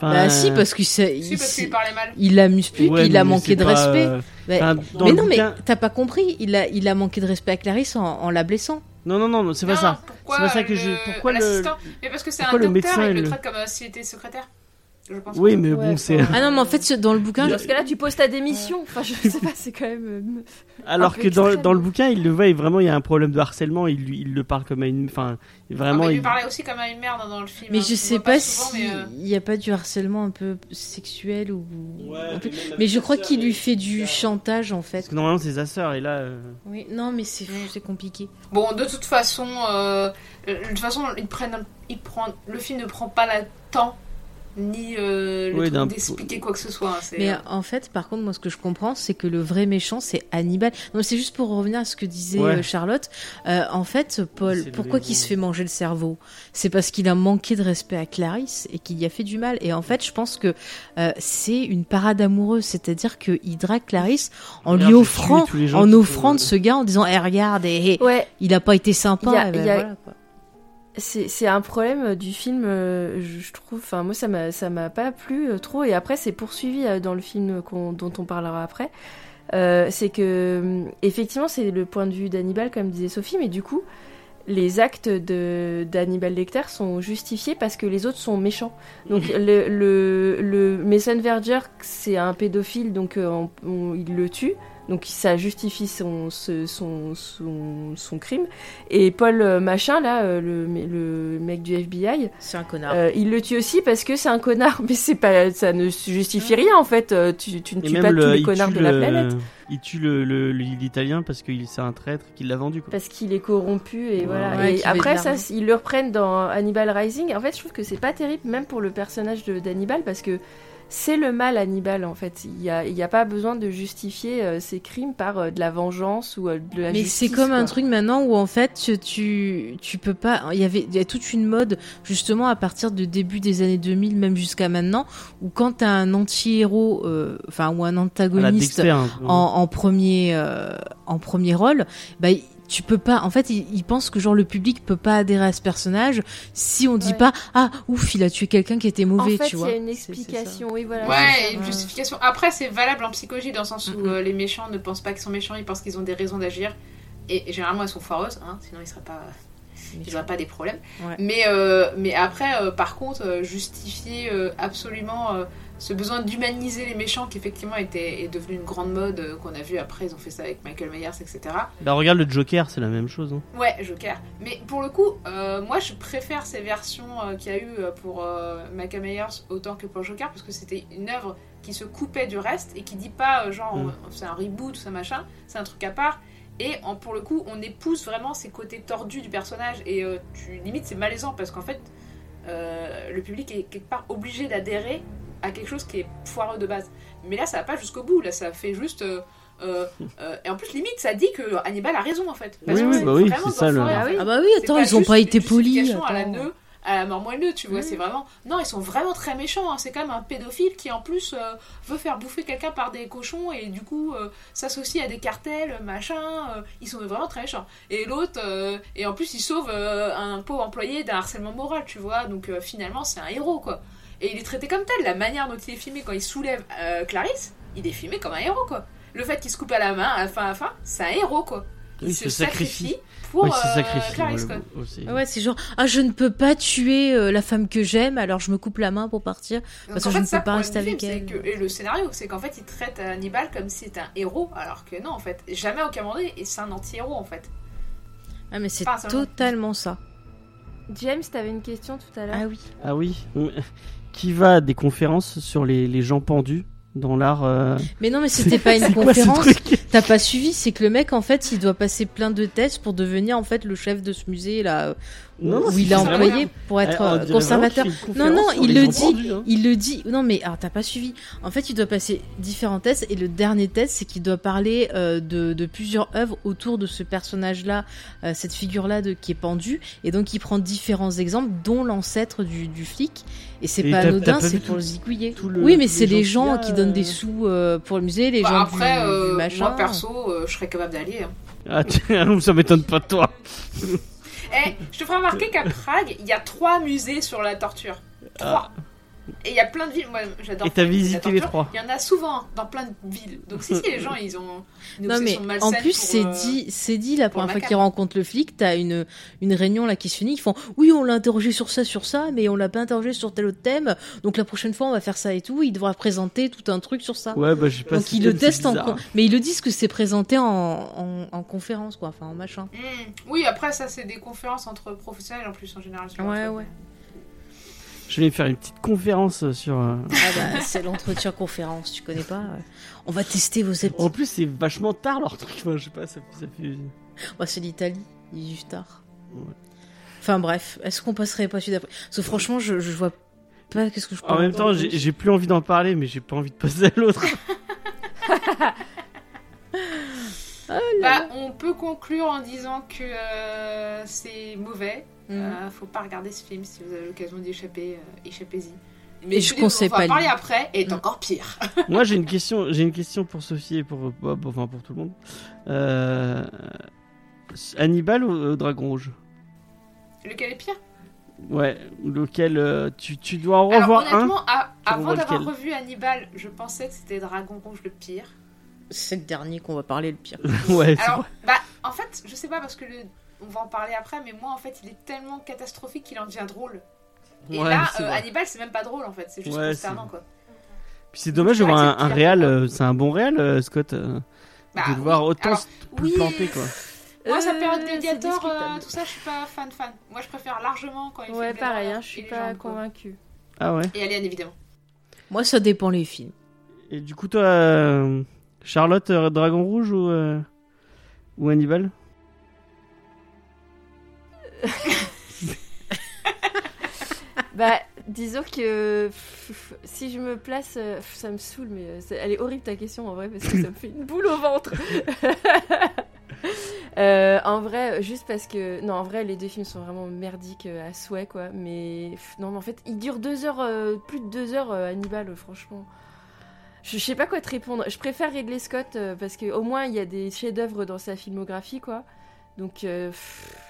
Enfin, Bah si, parce qu'il Si, il, parce qu'il s'est- parlait mal. il l'amuse plus, ouais, puis il a manqué c'est de pas, respect. euh, Ouais. enfin, mais non, bouquin- mais t'as pas compris, il a, il a manqué de respect à Clarisse en, en la blessant. Non, non, non, non, c'est pas ça. Pourquoi C'est pas ça que le- je- pourquoi le- l'assistant? Mais parce que c'est un pourquoi le docteur médecin, et il le le- traite comme euh, s'il était secrétaire. Je pense. Oui, mais Ouais, bon, c'est. Ah non, mais en fait, dans le bouquin, Dans ce cas-là, tu poses ta démission. Enfin, je sais pas, c'est quand même. euh, Alors que dans, dans le bouquin, il le voit et vraiment, il y a un problème de harcèlement. Il, lui- il le parle comme à une. Enfin, vraiment. mais il lui parlait aussi comme à une merde hein, dans le film. mais hein. je sais pas souvent, s'il mais, euh, y a pas du harcèlement un peu sexuel ou. Ouais, peu- Mais je crois qu'il lui fait du chantage en Parce fait. que normalement, c'est sa sœur et là. euh, Oui, non, mais c'est c'est compliqué. Bon, de toute façon, euh, de toute façon, ils prennent, un- ils prennent, le film ne prend pas le temps ni euh, le Oui, truc d'expliquer quoi que ce soit. hein, Mais euh, en fait, par contre, moi, ce que je comprends, c'est que le vrai méchant, c'est Hannibal. Non, c'est juste pour revenir à ce que disait Ouais. euh, Charlotte. Euh, en fait, Paul, pourquoi qu'il se fait manger le cerveau? C'est parce qu'il a manqué de respect à Clarisse et qu'il y a fait du mal. Et en fait, je pense que euh, c'est une parade amoureuse, c'est-à-dire qu'il drague Clarisse en lui offrant, en offrant de ce gars, en disant, eh, regarde, eh, eh, Ouais, il a pas été sympa. Il y a- eh ben il y a- voilà, quoi. C'est un problème du film, euh, je, trouve. Enfin, moi, ça m'a pas plu euh, trop. Et après, c'est poursuivi euh, dans le film dont on parlera après. Euh, c'est que hum, effectivement, c'est le point de vue d'Hannibal, comme disait Sophie, mais du coup, les actes d'Hannibal Lecter sont justifiés parce que les autres sont méchants. Donc [LAUGHS] le le, le Mason Verger, c'est un pédophile, donc on- on- il le tue. Donc ça justifie son, ce- son, son, son crime. Et Paul euh, Machin, là, euh, le, le mec du FBI, C'est un connard. euh, il le tue aussi parce que c'est un connard. [LAUGHS] Mais c'est pas, ça ne justifie rien en fait. Tu, tu ne Et tues pas le- tous les connards de la le- planète Il tue le- le- le- l'italien parce qu'il c'est un traître qu'il l'a vendu. Quoi. parce qu'il est corrompu et voilà. Ouais, et après ça, ils le reprennent dans Hannibal Rising. En fait, je trouve que c'est pas terrible même pour le personnage de- d'Hannibal parce que c'est le mal Hannibal en fait. Il y a, il y a pas besoin de justifier euh, ses crimes par euh, de la vengeance ou euh, de la Mais justice. c'est comme un truc maintenant où en fait tu tu peux pas il y avait il y a toute une mode justement à partir du début des années 2000 même jusqu'à maintenant où quand t'as un anti-héros euh, enfin ou un antagoniste peu. en, en premier euh, en premier rôle bah tu peux pas en fait il, il pense que genre le public peut pas adhérer à ce personnage si on dit Ouais. pas ah ouf il a tué quelqu'un qui était mauvais En fait, tu il vois y a une explication. Oui, voilà. Ouais, une justification. Après, c'est valable en psychologie dans le sens où euh, les méchants ne pensent pas qu'ils sont méchants, ils pensent qu'ils ont des raisons d'agir. Et, et généralement, elles sont foireuses, hein, sinon ils seraient pas. Ils n'auraient pas des problèmes. Ouais. Mais, euh, mais après, euh, par contre, justifier euh, absolument euh, ce besoin d'humaniser les méchants qui effectivement était, est devenu une grande mode euh, qu'on a vu après, ils ont fait ça avec Michael Myers, etc. Bah, regarde le Joker, c'est la même chose. hein. Ouais, Joker. Mais pour le coup, euh, moi je préfère ces versions euh, qu'il y a eu pour Michael Myers autant que pour Joker parce que c'était une œuvre qui se coupait du reste et qui dit pas genre Mm. c'est un reboot ou ça machin, c'est un truc à part. Et en, pour le coup, on épouse vraiment ces côtés tordus du personnage et tu limite c'est malaisant parce qu'en fait le public est quelque part obligé d'adhérer à quelque chose qui est foireux de base. Mais là ça va pas jusqu'au bout, là ça fait juste. euh, euh, euh, et en plus, limite, ça dit que Hannibal a raison en fait. Oui, que oui, c'est bah oui, c'est ça, le- Ah oui. ah bah oui attends ils ont pas été polis à la nœud, à la mort moelleux, tu vois. C'est vraiment. Non, ils sont vraiment très méchants. hein. C'est quand même un pédophile qui en plus euh, veut faire bouffer quelqu'un par des cochons et du coup euh, s'associe à des cartels, machin. euh, ils sont vraiment très méchants. Et l'autre, euh, et en plus, il sauve euh, un pauvre employé d'un harcèlement moral, tu vois. Donc euh, finalement, c'est un héros, quoi. Et il est traité comme tel. La manière dont il est filmé quand il soulève euh, Clarisse, il est filmé comme un héros, quoi. Le fait qu'il se coupe à la main à la fin, à la fin, c'est un héros, quoi. Il Oui, se sacrifie. sacrifie pour Oui, il se euh. Clarisse, quoi. aussi. Ah ouais, c'est genre, ah, je ne peux pas tuer euh, la femme que j'aime, alors je me coupe la main pour partir. Parce Donc, que je fait, ne peux pas rester avec film, elle. que- et le scénario, c'est qu'en fait, il traite Hannibal comme si c'était un héros, alors que non, en fait, jamais aucun moment donné, et c'est un anti-héros, en fait. Ah, mais c'est totalement ça. James, t'avais une question tout à l'heure. Ah oui. Ah oui. Qui va à des conférences sur les, les gens pendus dans l'art euh, Mais non, mais [LAUGHS] c'était pas une conférence. T'as pas suivi, c'est que le mec, en fait, il doit passer plein de tests pour devenir, en fait, le chef de ce musée, là, Non, non, où il vraiment- employé pour être Eh, euh, conservateur. Non, non, il le dit. hein. Il le dit. Non, mais alors t'as pas suivi. En fait, il doit passer différents tests et le dernier test, c'est qu'il doit parler euh, de, de plusieurs œuvres autour de ce personnage-là, euh, cette figure-là de qui est pendue. Et donc, il prend différents exemples, dont l'ancêtre du, du flic. Et c'est pas anodin, c'est pour tout- le zigouiller. tout le- Oui, mais c'est les les gens qui a, donnent des sous euh, pour le musée, les Bah, gens après, du, du machin. moi perso, je serais capable d'aller. hein. Ah, [LAUGHS] ça m'étonne pas de toi. Eh, je te ferai remarquer qu'à Prague, il y a trois musées sur la torture. Trois. Et il y a plein de villes. Moi, j'adore. Et t'as visité les trois. Il y en a souvent dans plein de villes. Donc si, si, les gens, ils ont une Non mais en plus c'est euh, dit, c'est dit la pour première fois qu'ils rencontrent le flic, t'as une une réunion là qui se finit, ils font oui on l'a interrogé sur ça sur ça, mais on l'a pas interrogé sur tel autre thème, donc la prochaine fois on va faire ça et tout, il devra présenter tout un truc sur ça. Ouais, bah j'ai pas donc ils le testent en con- mais ils le disent que c'est présenté en, en, en conférence quoi, enfin en machin. Hmm. Oui, après, ça, c'est des conférences entre professionnels en plus, en général. sur Ouais, ouais. Je vais faire une petite conférence sur. euh, Ah bah c'est l'entretien conférence, tu connais pas euh. On va tester vos aptitudes. En plus, c'est vachement tard leur truc. Enfin, je sais pas, ça, ça fait. Bah, c'est l'Italie, il est juste tard. Ouais. Enfin bref, est-ce qu'on passerait pas celui d'après Parce que franchement je, je vois pas qu'est-ce que je peux En même temps, j'ai plus envie d'en parler, mais j'ai pas envie de passer à l'autre. [LAUGHS] Bah, on peut conclure en disant que euh, c'est mauvais. Mhm. Euh, faut pas regarder ce film si vous avez l'occasion d'y échapper, euh, échappez-y. Et je conseille dont on va pas parler après est Mm. encore pire. [LAUGHS] Moi, j'ai une question. J'ai une question pour Sophie et pour, bah, bah, enfin pour tout le monde. Euh... Hannibal ou euh, Dragon Rouge? Lequel est pire? Ouais, lequel euh, tu, tu dois en Alors revoir un. honnêtement, à- avant d'avoir revu Hannibal, je pensais que c'était Dragon Rouge le pire. C'est le dernier qu'on va parler le pire. [LAUGHS] ouais, c'est Alors, bah, en fait, je sais pas parce que le... on va en parler après, mais moi, en fait, il est tellement catastrophique qu'il en devient drôle. Et Ouais, là, c'est euh. Hannibal, c'est même pas drôle en fait, c'est juste Ouais, consternant c'est- quoi. Puis c'est dommage voir un, un moi. euh, c'est un bon réal, euh, Scott. euh, Bah, de le voir oui. autant Alors, oui, planté, quoi. Moi, sa période euh, discutable. tout ça, je suis pas fan fan. Moi, je préfère largement quand il fait Ouais, pareil, hein, je suis pas convaincue. Ah ouais. Et Alien, évidemment. Moi, ça dépend les films. Et du coup, toi, euh, Charlotte, euh, Dragon Rouge ou, euh, ou Hannibal? Bah, disons que pff, si je me place, euh, pff, ça me saoule, mais euh, elle est horrible ta question en vrai parce que ça me fait une boule au ventre. [LAUGHS] Euh, en vrai, juste parce que non, en vrai, les deux films sont vraiment merdiques à souhait quoi. Mais pff, non, mais en fait, il dure deux heures, euh, plus de deux heures, euh, Hannibal, franchement. Je je sais pas quoi te répondre. Je préfère Ridley Scott parce que au moins il y a des chefs-d'œuvre dans sa filmographie quoi. Donc. pff,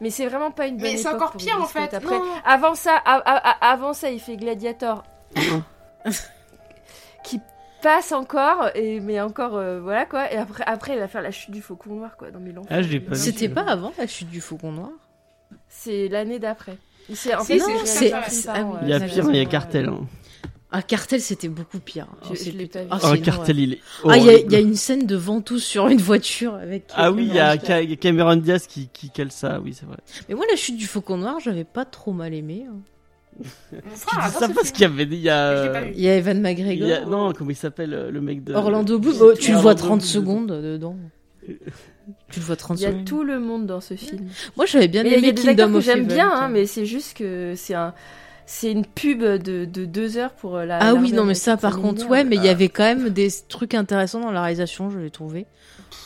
mais c'est vraiment pas une bonne Mais c'est époque encore pire en fait. Scott. Après, Non. avant ça, a- a- a- avant ça, il fait Gladiator, [LAUGHS] qui passe encore, et mais encore, euh, voilà quoi. Et après, après, il va faire la chute du faucon noir, quoi. Dans Milan. Ah. C'était pas avant la chute du Faucon Noir? C'est l'année d'après. C'est en fait, c'est non, c'est c'est- Ah oui, Il y a pire, ouais, il y a. Cartel. hein. Ah, Cartel, c'était beaucoup pire. Je- je c'est l'ai putain- pas vu. Ah, Oh, Cartel, il est. Ah, il y, a- y une scène de ventouse sur une voiture avec. Ah oui, il y a Cameron Ca- Cameron Diaz qui, qui cale ça, oui, c'est vrai. Mais moi, la chute du Faucon Noir, j'avais pas trop mal aimé. hein. Adore ça ce parce qu'il y avait il y a. Il y Evan il McGregor. y a- Non, comment il s'appelle euh, le mec de. Orlando Bloom, oh, tu le vois Orlando 30 Bloom. secondes dedans. Tu le vois 30 Il y a secondes. tout le monde dans ce film. Moi, j'avais bien Mais il y a aimé des Kingdom que of j'aime bien, hein, mais c'est juste que c'est un. C'est une pub de, de deux heures pour euh, la. Ah oui, non, mais ça, par contre, minable. ouais, mais il y avait quand même des trucs intéressants dans la réalisation, je l'ai trouvé.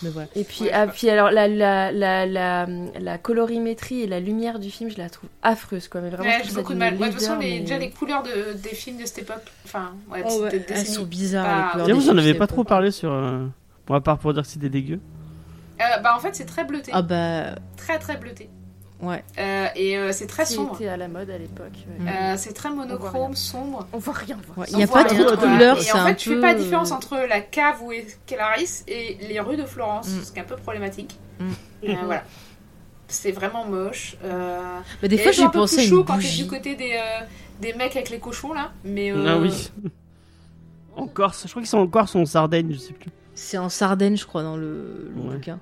Mais voilà. Et puis, Ouais, ah, puis alors la, la, la, la, la colorimétrie et la lumière du film, je la trouve affreuse quoi. Mais vraiment, Ouais, j'ai beaucoup de mal. Moi, de toute façon, déjà les couleurs de, des films de cette époque, enfin, ouais, Oh, de ouais, elles sont bizarres, Bah, des vous en avez pas trop parlé sur. euh, Bon, à part pour dire que c'était dégueu. Euh, bah, en fait, c'est très bleuté. Ah bah, Très, très bleuté. Ouais. Euh, et euh, c'est très sombre. C'était à la mode à l'époque. ouais. Euh, c'est très monochrome, sombre. On voit rien. Ouais. Il y a pas trop de couleurs, Et c'est en fait, tu peu, fais pas la différence entre la cave où est Calaris et les rues de Florence, Mm. ce qui est un peu problématique. Mm. Euh, voilà. C'est vraiment moche. Euh... Bah, des fois, c'est j'ai un peu pensé une chaud quand t'es du côté des, euh, des mecs avec les cochons là. Mais euh, Ah oui. En Corse, je crois qu'ils sont en Corse ou en Sardaigne, je sais plus. C'est en Sardaigne, je crois, dans le, le Ouais. bouquin.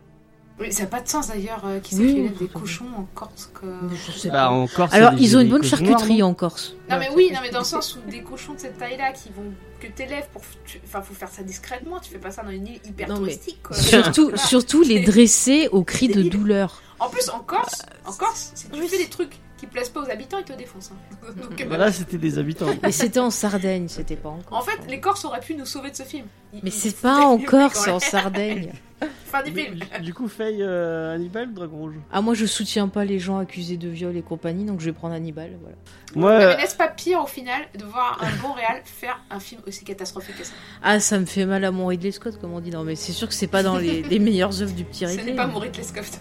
Oui, ça n'a pas de sens d'ailleurs euh, qu'ils Oui, des cochons en Corse. Que... Je sais Bah, pas. en Corse, Alors, ils ont une bonne charcuterie noirs, en Corse. Non mais oui, non mais dans le sens où des cochons de cette taille-là qui vont que t'élèves pour, tu- enfin faut faire ça discrètement, tu fais pas ça dans une île hyper Non, mais- touristique. Quoi. Surtout, surtout les dresser aux cris de douleur. En plus en Corse, en Corse, si tu Oui. fais des trucs qui plaisent pas aux habitants, ils te défoncent. hein. [LAUGHS] Donc, euh, Voilà, c'était des habitants. Mais [LAUGHS] c'était en Sardaigne, c'était pas en En Corse. fait, les Corses auraient pu nous sauver de ce film. Ils- Mais c'est pas en Corse, c'est en. Sardaigne. [LAUGHS] Fin du film. coup, Faye, euh, Hannibal ou Dragon Rouge? Ah, moi je soutiens pas les gens accusés de viol et compagnie, donc je vais prendre Hannibal. Voilà. Moi, Mais euh, n'est-ce pas pire au final de voir un bon réal faire un film aussi catastrophique que ça? Ah, ça me fait mal à mon Ridley Scott, comme on dit. Non, mais c'est sûr que c'est pas dans les, les meilleures œuvres du petit Ce Ridley. n'est pas mon Ridley Scott.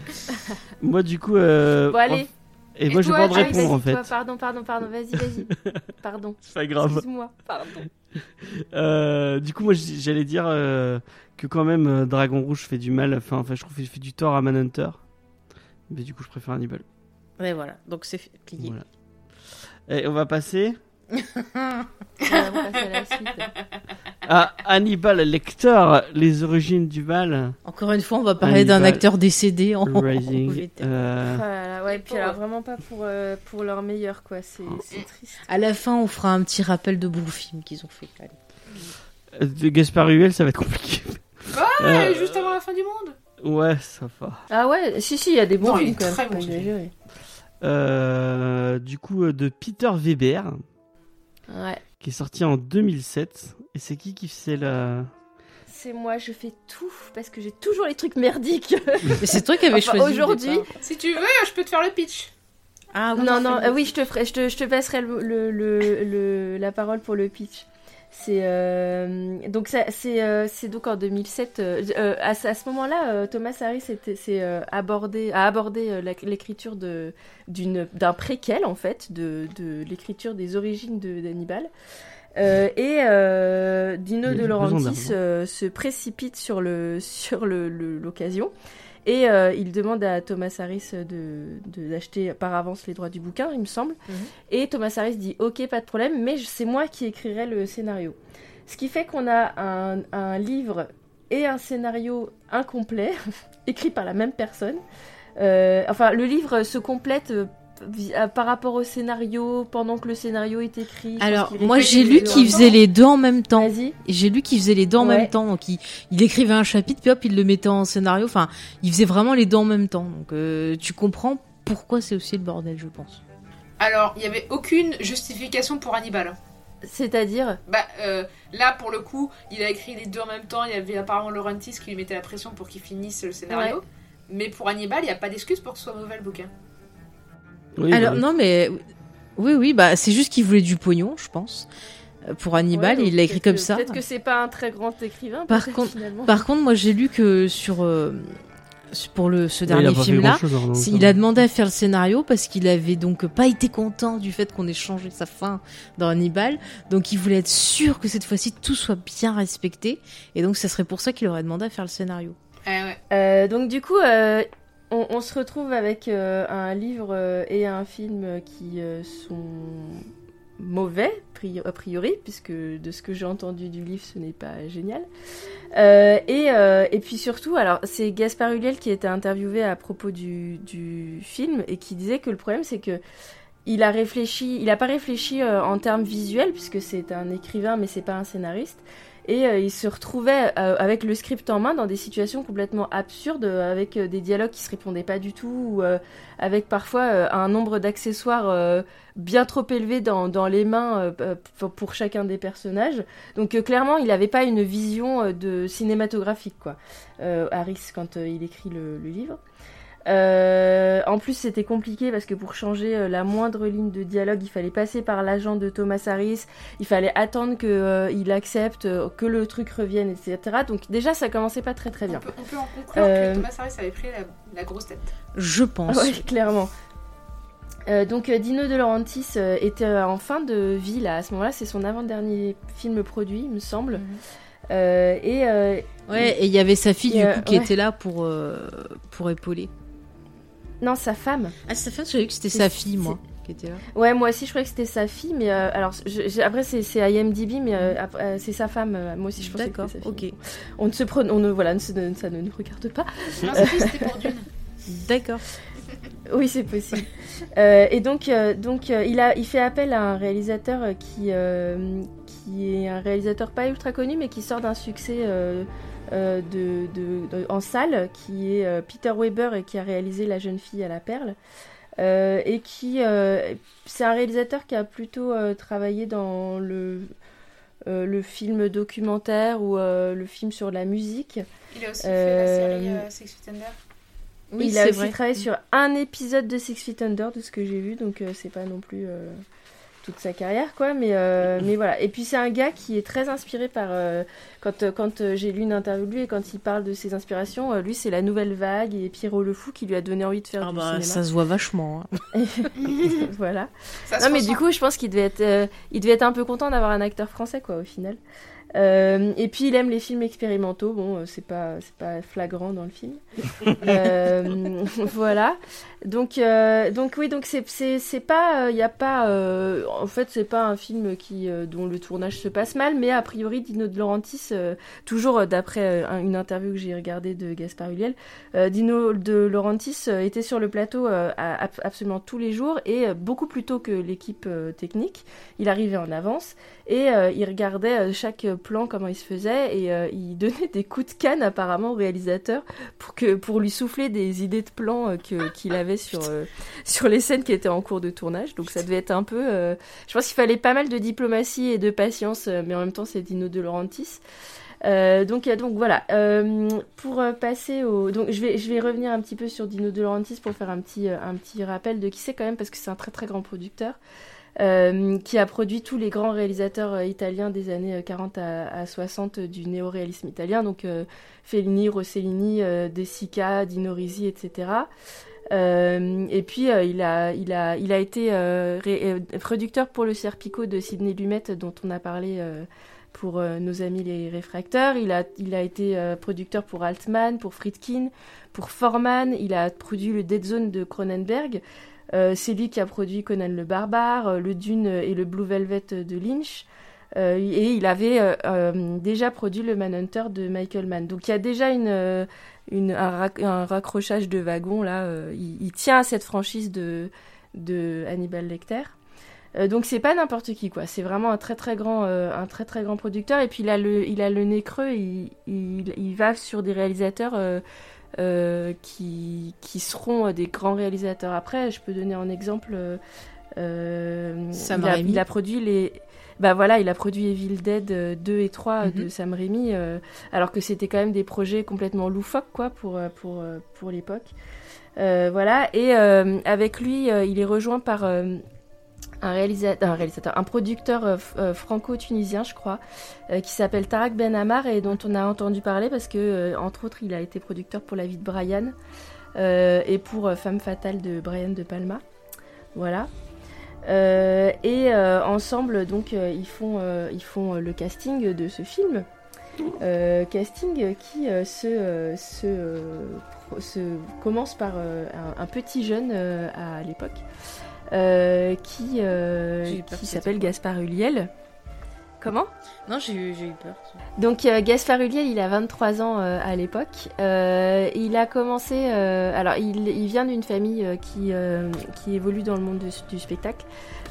[LAUGHS] Moi, du coup. euh, Bon, allez. Et, Et moi, je vais pas répondre en fait. toi, pardon, pardon, pardon, vas-y, vas-y. [LAUGHS] Pardon. C'est pas grave. Excuse-moi, pardon. [LAUGHS] Euh, du coup, moi, j'allais dire euh, que quand même, euh, Dragon Rouge fait du mal. Enfin, enfin, je trouve qu'il fait du tort à Manhunter. Mais du coup, je préfère Hannibal. Ouais, voilà. Donc c'est plié. Voilà. Et on va passer on passe à la suite. [LAUGHS] à Hannibal Lecter, les origines du mal. Encore une fois, on va parler d'un acteur décédé en Rising. [LAUGHS] vétéran. Euh, Oh là là, ouais, puis alors pauvres. vraiment pas pour, euh, pour leur meilleur, quoi. C'est c'est triste. À la fin, on fera un petit rappel de bons films qu'ils ont fait. Allez. de Gaspard Huel, ça va être compliqué. Ouais, Euh, juste avant la fin du monde. Ouais, ça va. Ah ouais, si, si, il y a des bons Non, films quand même. très bon. Euh, du coup, euh, de Peter Weber, Ouais. qui est sorti en 2007. Et c'est qui qui faisait la. C'est moi, je fais tout parce que j'ai toujours les trucs merdiques. [LAUGHS] Mais c'est toi qui avais Enfin, choisi. au aujourd'hui. Si tu veux, je peux te faire le pitch. Ah oui. non, non, euh, oui, je te ferai, je te, je te passerai le, le, le- le- la parole pour le pitch. C'est euh, donc ça, c'est, euh, c'est donc en 2007. euh, euh, à, ce- à ce moment-là, euh, Thomas Harris était, s'est, euh, abordé, a abordé euh, la- l'écriture de d'une d'un préquel en fait de, de l'écriture des origines de d'Hannibal. Euh, et euh, Dino De Laurentiis euh, se précipite sur le [LAUGHS] sur le- le- l'occasion et euh, il demande à Thomas Harris de d'acheter par avance les droits du bouquin, il me semble. Mhm. Et Thomas Harris dit ok, pas de problème, mais c'est moi qui écrirai le scénario. Ce qui fait qu'on a un, un livre et un scénario incomplet [LAUGHS] écrit par la même personne. Euh, enfin, le livre se complète par rapport au scénario pendant que le scénario est écrit. Alors, moi j'ai lu qu'il faisait les deux en même temps. J'ai lu qu'il faisait les deux en Ouais. même temps. Donc il, il écrivait un chapitre, puis hop, il le mettait en scénario. Enfin, il faisait vraiment les deux en même temps. Donc euh, tu comprends pourquoi c'est aussi le bordel, je pense. Alors, il n'y avait aucune justification pour Hannibal. C'est-à-dire, Bah, euh, là, pour le coup, il a écrit les deux en même temps. Il y avait apparemment Laurentis qui lui mettait la pression pour qu'il finisse le scénario. Mais pour Hannibal, il n'y a pas d'excuse pour que ce soit mauvais le bouquin. Oui, Alors bah, non, mais oui, oui, bah c'est juste qu'il voulait du pognon, je pense. Euh, Pour Hannibal, Ouais, il l'a écrit comme que- ça. Peut-être que c'est pas un très grand écrivain. Par contre- finalement. Par contre, moi j'ai lu que sur euh, pour le ce dernier film là, Il a demandé à faire le scénario parce qu'il avait donc pas été content du fait qu'on ait changé sa fin dans Hannibal. Donc il voulait être sûr que cette fois-ci tout soit bien respecté. Et donc ça serait pour ça qu'il aurait demandé à faire le scénario. Ouais. Euh, donc du coup, euh, on, se retrouve avec euh, un livre euh, et un film euh, qui sont mauvais a priori, puisque de ce que j'ai entendu du livre, ce n'est pas génial. Et, puis surtout, alors c'est Gaspard Ulliel qui était interviewé à propos du, du film et qui disait que le problème c'est que il a réfléchi, il n'a pas réfléchi en termes visuels puisque c'est un écrivain mais c'est pas un scénariste. Et euh, il se retrouvait euh, avec le script en main dans des situations complètement absurdes, euh, avec euh, des dialogues qui se répondaient pas du tout, ou avec parfois un nombre d'accessoires bien trop élevé dans, les mains pour- chacun des personnages. Donc clairement, il n'avait pas une vision de cinématographique, quoi. Harris quand il écrit le livre. Euh, en plus, c'était compliqué parce que pour changer euh, la moindre ligne de dialogue, il fallait passer par l'agent de Thomas Harris, il fallait attendre qu'il accepte, euh, que le truc revienne, etc. Donc déjà, ça commençait pas très très On bien. peut, on peut en conclure Euh, que Thomas Harris avait pris la, la grosse tête. Je pense. Ouais, [LAUGHS] clairement. Euh, donc Dino De Laurentiis euh, était euh, en fin de vie là, à ce moment-là, c'est son avant-dernier film produit, il me semble. Mhm. Euh, et euh, Ouais, et il y avait sa fille Et, du euh, coup qui ouais. était là pour euh, pour épauler. Non, sa femme. Ah, sa femme, j'avais vu que c'était sa fille, moi. qui était là. Ouais, moi aussi je croyais que c'était sa fille, mais euh, alors je- je- après c'est IMDb, mais euh, euh, c'est sa femme. euh, moi aussi je pensais que D'accord, c'était sa fille. ok. On ne se prononce, on ne voilà, ne se- ça ne nous regarde pas. Non, c'est juste, c'était pour [LAUGHS] Dune. D'accord. Oui, c'est possible. Euh, et donc, euh, donc euh, il, a, il fait appel à un réalisateur qui, euh, qui est un réalisateur pas ultra connu, mais qui sort d'un succès de, de- de- en salle, qui est euh, Peter Weber et qui a réalisé La jeune fille à la perle. Euh, et qui, euh, c'est un réalisateur qui a plutôt euh, travaillé dans le, euh, le film documentaire ou euh, le film sur la musique. Il a aussi Euh, fait la série euh, Six Feet Under. Oui, il a aussi vrai. travaillé sur un épisode de Six Feet Under, de ce que j'ai vu, donc euh, c'est pas non plus euh, toute sa carrière, quoi. Mais, euh, [LAUGHS] mais voilà. Et puis c'est un gars qui est très inspiré par. euh, quand euh, quand j'ai lu une interview de lui et quand il parle de ses inspirations, euh, lui c'est la nouvelle vague et Pierrot le Fou qui lui a donné envie de faire Ah du bah, cinéma. ça se voit vachement. hein. [LAUGHS] voilà. Ça Non mais ressent. du coup, je pense qu'il devait être, euh, il devait être un peu content d'avoir un acteur français quoi au final. Euh, et puis il aime les films expérimentaux. Bon, euh, c'est pas, c'est pas flagrant dans le film. [LAUGHS] Euh, voilà. Donc, euh, donc oui, donc c'est, c'est, c'est pas, il y a pas, en fait, c'est pas un film qui, dont le tournage se passe mal, mais a priori Dino De Laurentiis, toujours d'après un- une interview que j'ai regardée de Gaspard euh, Dino De Laurentiis était sur le plateau à- absolument tous les jours et beaucoup plus tôt que l'équipe technique. Il arrivait en avance et euh, il regardait euh, chaque plan comment il se faisait et euh, il [LAUGHS] donnait des coups de canne apparemment au réalisateur pour que pour lui souffler des idées de plans que [LAUGHS] qu'il avait sur sur les scènes qui étaient en cours de tournage. Donc ça devait être un peu. je pense qu'il fallait pas mal de diplomatie et de patience, mais en même temps c'est Dino De Laurentiis. Euh, donc, donc voilà. Euh, pour passer au, donc je vais je vais revenir un petit peu sur Dino De Laurentiis pour faire un petit un petit rappel de qui c'est quand même parce que c'est un très très grand producteur. Euh, qui a produit tous les grands réalisateurs euh, italiens des années euh, 40 à, à 60 du néo-réalisme italien, donc euh, Fellini, Rossellini, euh, De Sica, Dino Risi, etc. Euh, et puis euh, il, a, il, a, il été euh, euh, producteur pour le Serpico de Sidney Lumet dont on a parlé euh, pour euh, nos amis les réfracteurs. Il a, il a été euh, producteur pour Altman, pour Friedkin, pour Forman. Il a produit le Dead Zone de Cronenberg. Euh, c'est lui qui a produit Conan le Barbare, euh, le Dune et le Blue Velvet de Lynch. Euh, et il avait déjà produit le Manhunter de Michael Mann. Donc il y a déjà un, rac- un raccrochage de wagon là. il, tient à cette franchise de, Hannibal Lecter. Donc c'est pas n'importe qui quoi. C'est vraiment un très très grand un très très grand producteur. Et puis il a le nez creux. Il, il va sur des réalisateurs. Euh, qui, qui seront des grands réalisateurs après. Je peux donner un exemple. euh, euh, Sam il, a, il a produit les. Bah voilà, il a produit Evil Dead euh, 2 et 3 de Mhm. Sam Raimi, euh, alors que c'était quand même des projets complètement loufoques quoi pour, pour, pour l'époque. Voilà, et avec lui, il est rejoint par un réalisateur, un producteur euh, euh, franco-tunisien, je crois, euh, qui s'appelle Tarak Ben Amar et dont on a entendu parler parce que, entre autres, il a été producteur pour La vie de Brian et pour Femme fatale de Brian de Palma. Voilà. Et ensemble, donc, ils font, le casting de ce film. Casting qui se, commence par un, petit jeune à l'époque qui, euh, qui que s'appelle Gaspard Ulliel. Comment? Non, j'ai eu, peur. donc euh, Gaspard Ulliel, il a 23 ans euh, à l'époque. Euh, il a commencé, euh, alors il, il vient d'une famille euh, qui, euh, qui évolue dans le monde du, du spectacle,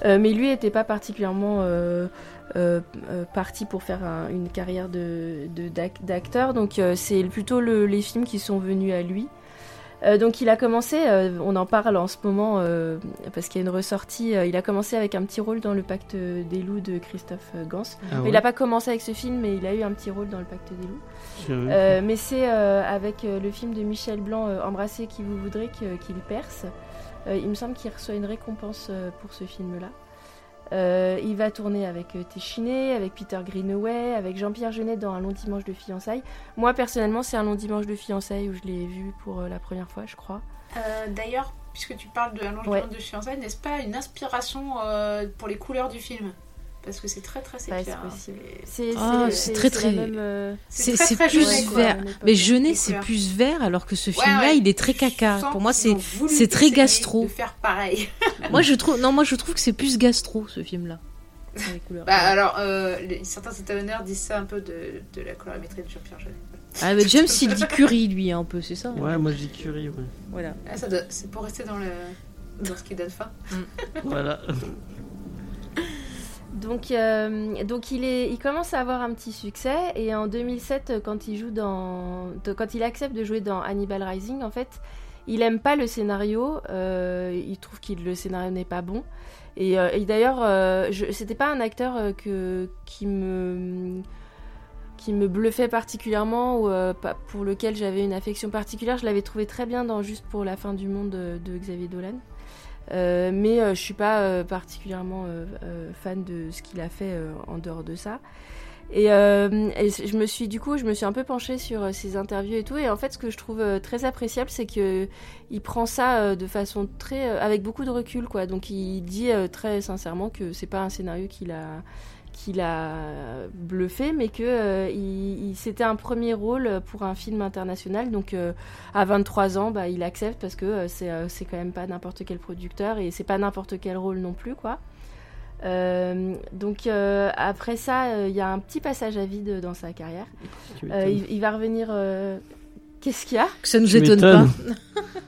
Euh, mais lui n'était pas particulièrement euh, euh, euh, parti pour faire un- une carrière de de- d'ac- d'acteur. Donc euh, c'est plutôt le- les films qui sont venus à lui. Euh, donc il a commencé, euh, on en parle en ce moment euh, parce qu'il y a une ressortie. il a commencé avec un petit rôle dans le Pacte des loups de Christophe Gans. Ah Il n'a pas commencé avec ce film, mais il a eu un petit rôle dans le Pacte des loups. Mais c'est avec le film de Michel Blanc, Embrasser qui vous voudrez, qu'il perce. Il me semble qu'il reçoit une récompense pour ce film-là. Euh, il va tourner avec euh, Téchiné, avec Peter Greenaway, avec Jean-Pierre Jeunet dans Un long dimanche de fiançailles. Moi, personnellement, c'est Un long dimanche de fiançailles où je l'ai vu pour euh, la première fois, je crois. D'ailleurs, puisque tu parles de Allonge Ouais. de fiançailles, n'est-ce pas une inspiration pour les couleurs du film? Parce que c'est très très Ouais, sépia. c'est hein. Ah, très, très- euh, C'est très, c'est très plus vert. Mais Jeunet, c'est plus vert, alors que ce Ouais, film-là, ouais. il est très caca. Pour moi, c'est c'est très gastro. De faire pareil. [LAUGHS] moi je trouve non, moi je trouve que c'est plus gastro ce film-là. Bah alors, euh, les- certains étalonneurs disent ça un peu de, de la colorimétrie de Jean-Pierre Jeunet. Ah mais James [LAUGHS] il dit curry lui un peu, c'est ça. hein. Ouais, moi je dis Curie, ouais. Voilà. Ah, doit- c'est pour rester dans le dans ce qui donne faim. [LAUGHS] Voilà. Donc, euh, donc il, est, il commence à avoir un petit succès et en 2007, euh, quand il joue dans, quand il accepte de jouer dans Hannibal Rising, en fait, il aime pas le scénario. euh, il trouve que le scénario n'est pas bon. Et, euh, et d'ailleurs, euh, c'était pas un acteur que qui me qui me bluffait particulièrement ou pour lequel j'avais une affection particulière. Je l'avais trouvé très bien dans Juste pour la fin du monde de, de Xavier Dolan. Euh, mais euh, je suis pas euh, particulièrement fan de ce qu'il a fait en dehors de ça. Et, je me suis du coup, je me suis un peu penchée sur ses interviews et tout. Et en fait, ce que je trouve très appréciable, c'est que il prend ça de façon très, avec beaucoup de recul, quoi. Donc, il dit très sincèrement que c'est pas un scénario qu'il a qu'il a bluffé, mais que euh, il, il- c'était un premier rôle pour un film international. Donc, euh, à 23 ans, bah, il accepte parce que euh, c'est euh, c'est quand même pas n'importe quel producteur et c'est pas n'importe quel rôle non plus, quoi. Donc après ça, il y a un petit passage à vide dans sa carrière. Il va revenir. Qu'est-ce qu'il y a Que ça nous Tu étonne pas. [LAUGHS]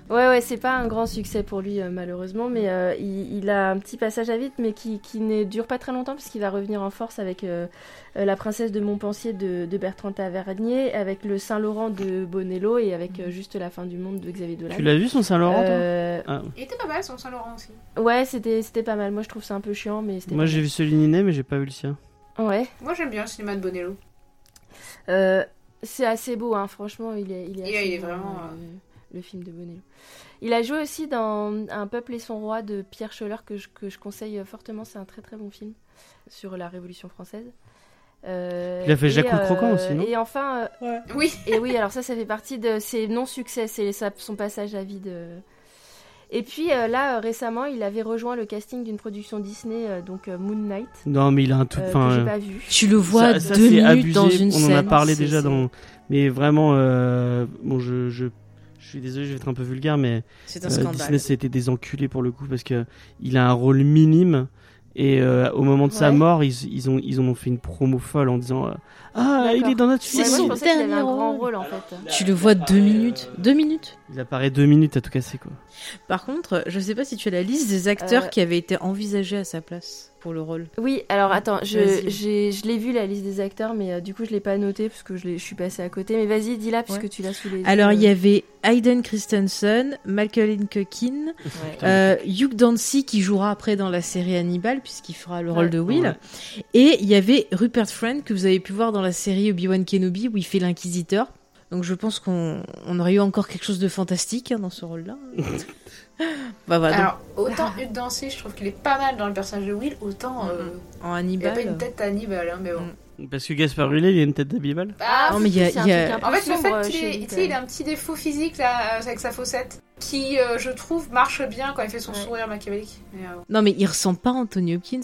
Ouais, ouais, c'est pas un grand succès pour lui euh, malheureusement, mais euh, il, il a un petit passage à vide, mais qui, qui ne dure pas très longtemps parce qu'il va revenir en force avec euh, la princesse de Montpensier de, de Bertrand Tavernier, avec le Saint-Laurent de Bonello et avec euh, juste la fin du monde de Xavier Dolan. Tu l'as vu son Saint-Laurent, toi Euh, Ah. Il était pas mal son Saint-Laurent aussi. Ouais, c'était c'était pas mal. Moi, je trouve ça un peu chiant, mais c'était. Moi j'ai vu celui Ninet, mais j'ai pas vu le sien. Ouais. Moi j'aime bien le cinéma de Bonello. Euh, c'est assez beau, hein, franchement, il est, il est, Il est- assez il est beau, vraiment, hein, euh, le, le film de Bonello. Il a joué aussi dans Un peuple et son roi de Pierre Scholler que je, que je conseille fortement. C'est un très très bon film sur la Révolution française. Euh, Il a fait Jacques le Croquant aussi, non Et enfin, euh, Oui. et oui, alors ça, ça fait partie de ses non-succès, c'est son passage à vide. Et puis euh, là, euh, récemment, il avait rejoint le casting d'une production Disney, euh, donc euh, Moon Knight, Non, mais il a un tout. Enfin, j'ai euh, pas vu. Tu le vois ça, ça, deux c'est minutes abusé. dans une On scène. en a parlé déjà dans. Mais vraiment, euh, bon, je, je, je suis désolé, je vais être un peu vulgaire, mais C'est un euh. Disney c'était des enculés pour le coup parce que il a un rôle minime et euh, au moment de sa mort, ils, ils ont ils en ont fait une promo folle en disant euh, ah il est dans notre C'est film. je son dernier grand rôle. rôle en fait. Tu le vois deux minutes. Deux minutes. Il apparaît deux minutes à tout casser quoi. Par contre, je sais pas si tu as la liste des acteurs Euh. qui avaient été envisagés à sa place pour le rôle. Oui, alors attends, je, je l'ai vu la liste des acteurs, mais euh, du coup je l'ai pas noté parce que je, suis passée à côté. Mais vas-y, dis-la puisque Ouais. tu l'as sous les yeux. Alors, il y avait Hayden Christensen, Michael Culkin, Ouais. euh, Hugh Dancy qui jouera après dans la série Hannibal puisqu'il fera le rôle Ouais. de Will. Ouais. Et il y avait Rupert Friend que vous avez pu voir dans la série Obi-Wan Kenobi où il fait l'inquisiteur. Donc je pense qu'on on aurait eu encore quelque chose de fantastique hein, dans ce rôle-là. [LAUGHS] bah voilà, donc, Alors, autant Hugh Dancy, je trouve qu'il est pas mal dans le personnage de Will, autant euh, en il a Hannibal. pas une tête à Hannibal, hein, mais bon. Mm. Parce que Gaspard Ulliel il a une tête d'Abibal. Ah, Non, mais il y a- y En fait, le fait qu'il ait, un petit défaut physique là, euh, avec sa faussette, qui, euh, je trouve, marche bien quand il fait son Ouais. sourire machiavélique. Mais, euh, Non mais il ressemble pas à Anthony Hopkins.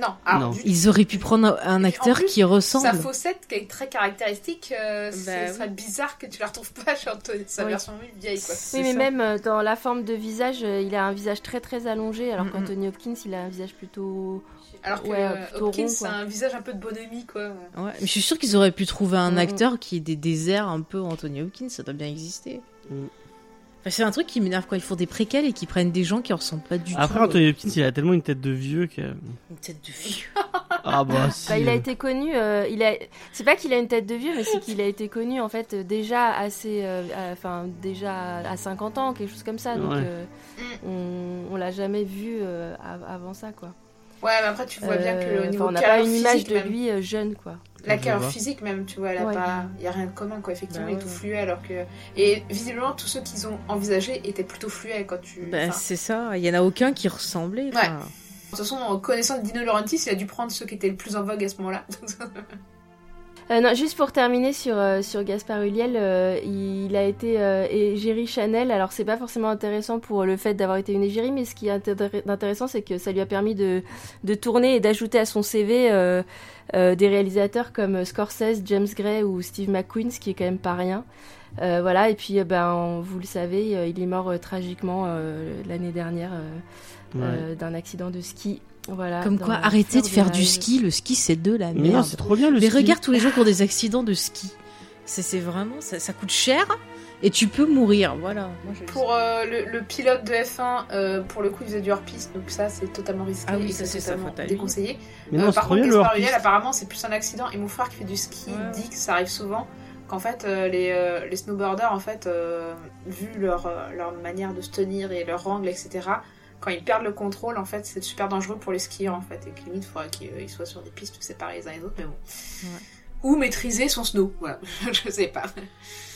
Non, alors, Non. du- Ils auraient pu prendre un acteur plus, qui ressemble. sa faussette qui est très caractéristique, euh, Bah ce oui. serait bizarre que tu la retrouves pas chez Anthony, sa Oui. version vieille quoi. Oui, mais même euh, dans la forme de visage, euh, il a un visage très très allongé, alors Mm, qu'Anthony Hopkins, il a un visage plutôt. Alors que Ouais, euh, plutôt Hopkins a un visage un peu de bonhomie quoi. Ouais, mais je suis sûre qu'ils auraient pu trouver un Mm, acteur qui ait des déserts un peu Anthony Hopkins, ça doit bien exister. Mm. Enfin, c'est un truc qui m'énerve quand ils font des préquels et qu'ils prennent des gens qui ressemblent pas du Après tout. Anthony Hopkins il a tellement une tête de vieux que Une tête de vieux. ah bah si. Bah, il a euh, été connu. euh, il a. C'est pas qu'il a une tête de vieux, mais c'est qu'il a été connu en fait déjà assez, euh, à- enfin déjà à 50 ans, quelque chose comme ça. Donc Ouais. euh, on, on l'a jamais vu euh, av- avant ça, quoi. Ouais, mais après tu vois bien que Euh, au niveau enfin, on n'a carrière pas une image de même, lui euh, jeune, quoi. La vois. physique même, tu vois, elle a Ouais. pas, il y a rien de commun quoi. Effectivement, Bah il est ouais, tout fluet alors que et visiblement tous ceux qu'ils ont envisagés étaient plutôt fluets quand tu. Bah, enfin, c'est ça, il y en a aucun qui ressemblait. enfin. De toute façon, en connaissant Dino Laurentiis, il a dû prendre ceux qui étaient le plus en vogue à ce moment-là. [LAUGHS] Euh, non, juste pour terminer sur, euh, sur Gaspard Ulliel, euh, il a été égérie Chanel. Alors, c'est pas forcément intéressant pour le fait d'avoir été une égérie, mais ce qui est intér- intéressant, c'est que ça lui a permis de, de tourner et d'ajouter à son CV des réalisateurs comme Scorsese, James Gray ou Steve McQueen, ce qui est quand même pas rien. Voilà, et puis, ben, vous le savez, il est mort tragiquement l'année dernière Ouais. d'un accident de ski. Voilà, Comme quoi, arrêtez de faire du ski. Le ski, c'est de la Mais non, merde. c'est trop bien le Mais ski. regarde tous les gens qui ont des accidents de ski. C'est c'est vraiment, ça, ça coûte cher et tu peux mourir. Voilà. Moi, je le Pour euh, le, le pilote de F1, euh, pour le coup, il faisait du hors-piste, donc ça, c'est totalement risqué Ah oui, et ça, c'est sa totalement faute à lui. déconseillé. Mais Euh, non, c'est par trop contre, bien le Gaspard Ulliel, hors-piste. apparemment, c'est plus un accident. Et mon frère qui fait du ski Ouais. dit que ça arrive souvent. Qu'en fait, euh, les, euh, les snowboarders, en fait, euh, vu leur, euh, leur manière de se tenir et leur angle, etc., quand ils perdent le contrôle, en fait, c'est super dangereux pour les skieurs, en fait. Et que limite, il faudrait qu'ils euh, soient sur des pistes séparées les uns les autres, mais bon. Ouais. Ou maîtriser son snow, voilà. [LAUGHS] je sais pas.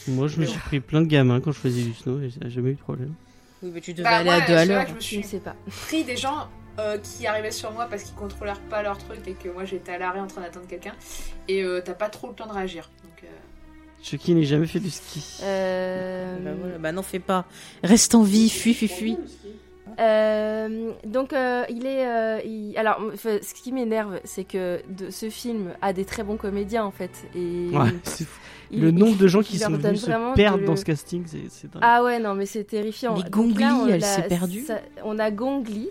Moi, je me suis pris plein de gamins quand je faisais du snow et ça n'a jamais eu de problème. Oui, mais tu devais Bah, aller moi, à deux à l'heure. je me Je suis ne sais pas. pris des gens euh, qui arrivaient sur moi parce qu'ils contrôlaient pas leur truc et que moi j'étais à l'arrêt en train d'attendre quelqu'un et euh, t'as pas trop le temps de réagir. Donc, euh, Chucky n'a jamais fait du ski. Euh, Bah, voilà. bah non, fais pas. Reste en vie, fuis, fuis, fuis. Euh, donc euh, il est, euh, il- alors ce qui m'énerve, c'est que de, ce film a des très bons comédiens en fait. Et Ouais, c'est fou. il- le nombre de gens qui sont venus se perdre de- dans ce casting, c'est dingue. Ah ouais non mais c'est terrifiant. Mais Donc Gong là, Li, on elle s'est perdue. on a Gong Li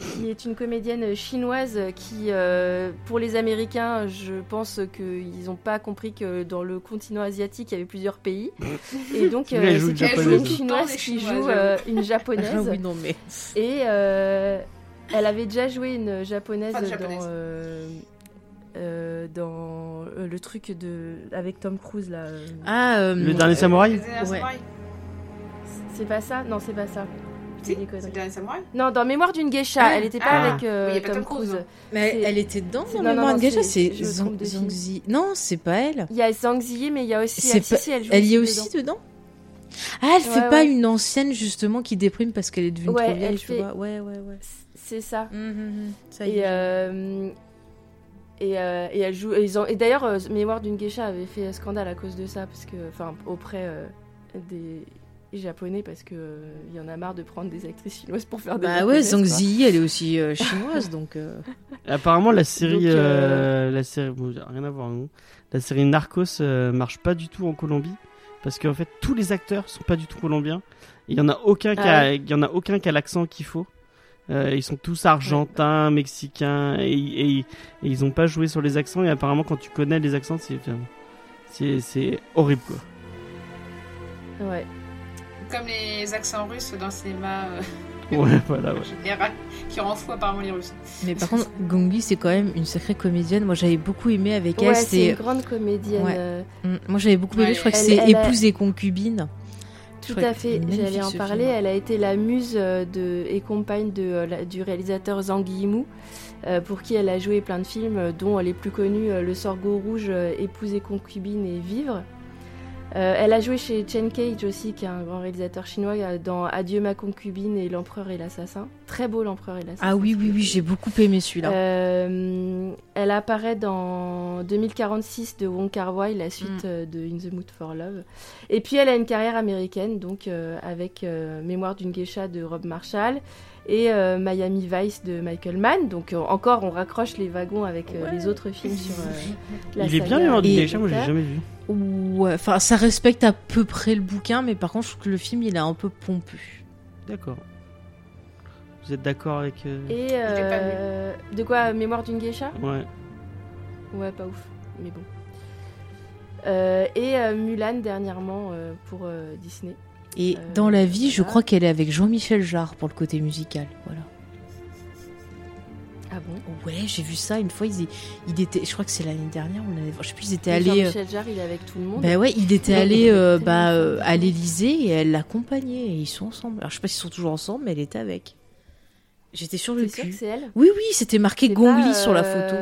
qui est une comédienne chinoise qui, euh, pour les Américains, je pense qu'ils n'ont pas compris que dans le continent asiatique, il y avait plusieurs pays. [LAUGHS] Et donc, joue c'est une chinoise qui joue euh, une [LAUGHS] Ah japonaise. oui, non, mais. Et euh, elle avait déjà joué une japonaise, dans, japonaise. euh, euh, dans euh, le truc de avec Tom Cruise là. euh. Ah, euh, Le dernier samouraï Ouais. C'est pas ça? Non, c'est pas ça. Si, des c'est conneries. le dernier samouraï. Non, dans Mémoire d'une geisha, Ah, elle était pas ah. avec euh, Oui, pas Tom Tom Cruise. Mais elle était dedans c'est- dans non, Mémoire de Geisha, c'est-. Zhangzi. Non, c'est pas elle. Il y a Zhang Ziyi, mais il y a aussi. Pas- si, elle, joue Elle y est aussi dedans. dedans Ah, elle fait Ouais, pas une ancienne justement qui déprime parce qu'elle est devenue Ouais, trop vieille, tu fait- vois. Ouais, ouais, ouais. C'est ça. Hum, hum, hum. Ça y Et, est. euh, et, euh, et elle joue. et ont- et d'ailleurs, euh, Mémoire d'une geisha avait fait scandale à cause de ça, parce que, enfin, auprès euh, des japonais, parce que euh, il y en a marre de prendre des actrices chinoises pour faire des. Bah ouais, Zhang. Ziyi, elle est aussi euh, chinoise, [LAUGHS] donc. euh, Apparemment, la série, Donc, euh, euh, la série, bon, rien à voir, non. La série Narcos euh, marche pas du tout en Colombie parce qu'en fait, tous les acteurs sont pas du tout colombiens. Il y en a aucun qui Ah a, il y en a aucun qui a l'accent qu'il faut. Euh, ils sont tous argentins, mexicains, et, et- et ils ont pas joué sur les accents. Et apparemment, quand tu connais les accents, c'est, c'est horrible quoi. Ouais. Comme les accents russes dans le cinéma euh, Ouais, [LAUGHS] voilà. ouais. [LAUGHS] en général, qui rend fou apparemment les Russes. Mais par contre, Gong Li, c'est quand même une sacrée comédienne. Moi, j'avais beaucoup aimé avec Ouais, elle. c'est une grande comédienne. Ouais. euh, Hum, Moi, j'avais beaucoup aimé. Ouais, Je crois que c'est a- épouse et concubine. Tout à fait, j'allais en parler. film. Elle a été la muse euh, de, et compagne de, euh, la- du réalisateur Zhang Yimou, euh, pour qui elle a joué plein de films, dont les plus connus Le Sorgho Rouge, Épouse et concubine et Vivre. Euh, elle a joué chez Chen Cage aussi, qui est un grand réalisateur chinois, euh, dans Adieu ma concubine et L'Empereur et l'Assassin. Très beau L'Empereur et l'Assassin. Ah oui, oui, oui, j'ai beaucoup aimé celui-là. Euh, elle apparaît dans 2046 de Wong Kar Wai, la suite Mm. de In the Mood for Love. Et puis elle a une carrière américaine, donc euh, avec Mémoire d'une geisha de Rob Marshall et euh, Miami Vice de Michael Mann. Donc euh, encore, on raccroche les wagons avec euh, les autres films sur euh, la Il est bien, saga Mémoire d'une Et- geisha, moi j'ai jamais vu. Ouais, enfin, ça respecte à peu près le bouquin, mais par contre, je trouve que le film, il est un peu pompeux. D'accord. Vous êtes d'accord avec. euh, Et de quoi Mémoire d'une geisha? Ouais. Ouais, pas ouf, mais bon. Euh, et euh, Mulan dernièrement euh, pour euh, Disney. Et Euh, dans la vie, je crois qu'elle est avec Jean-Michel Jarre pour le côté musical. Voilà. Ah bon? Ouais, j'ai vu ça une fois. Ils, il était, je crois que c'est l'année dernière ou l'année. Je sais plus. Ils étaient allés. Jean-Michel Jarre, il est avec tout le monde. Bah ouais, il était allé euh, était bah, euh, à l'Elysée et elle l'accompagnait et ils sont ensemble. Alors je sais pas s'ils sont toujours ensemble, mais elle était avec. J'étais sur le cul. que c'est elle? Oui, oui, c'était marqué C'est Gong pas, Li sur la photo.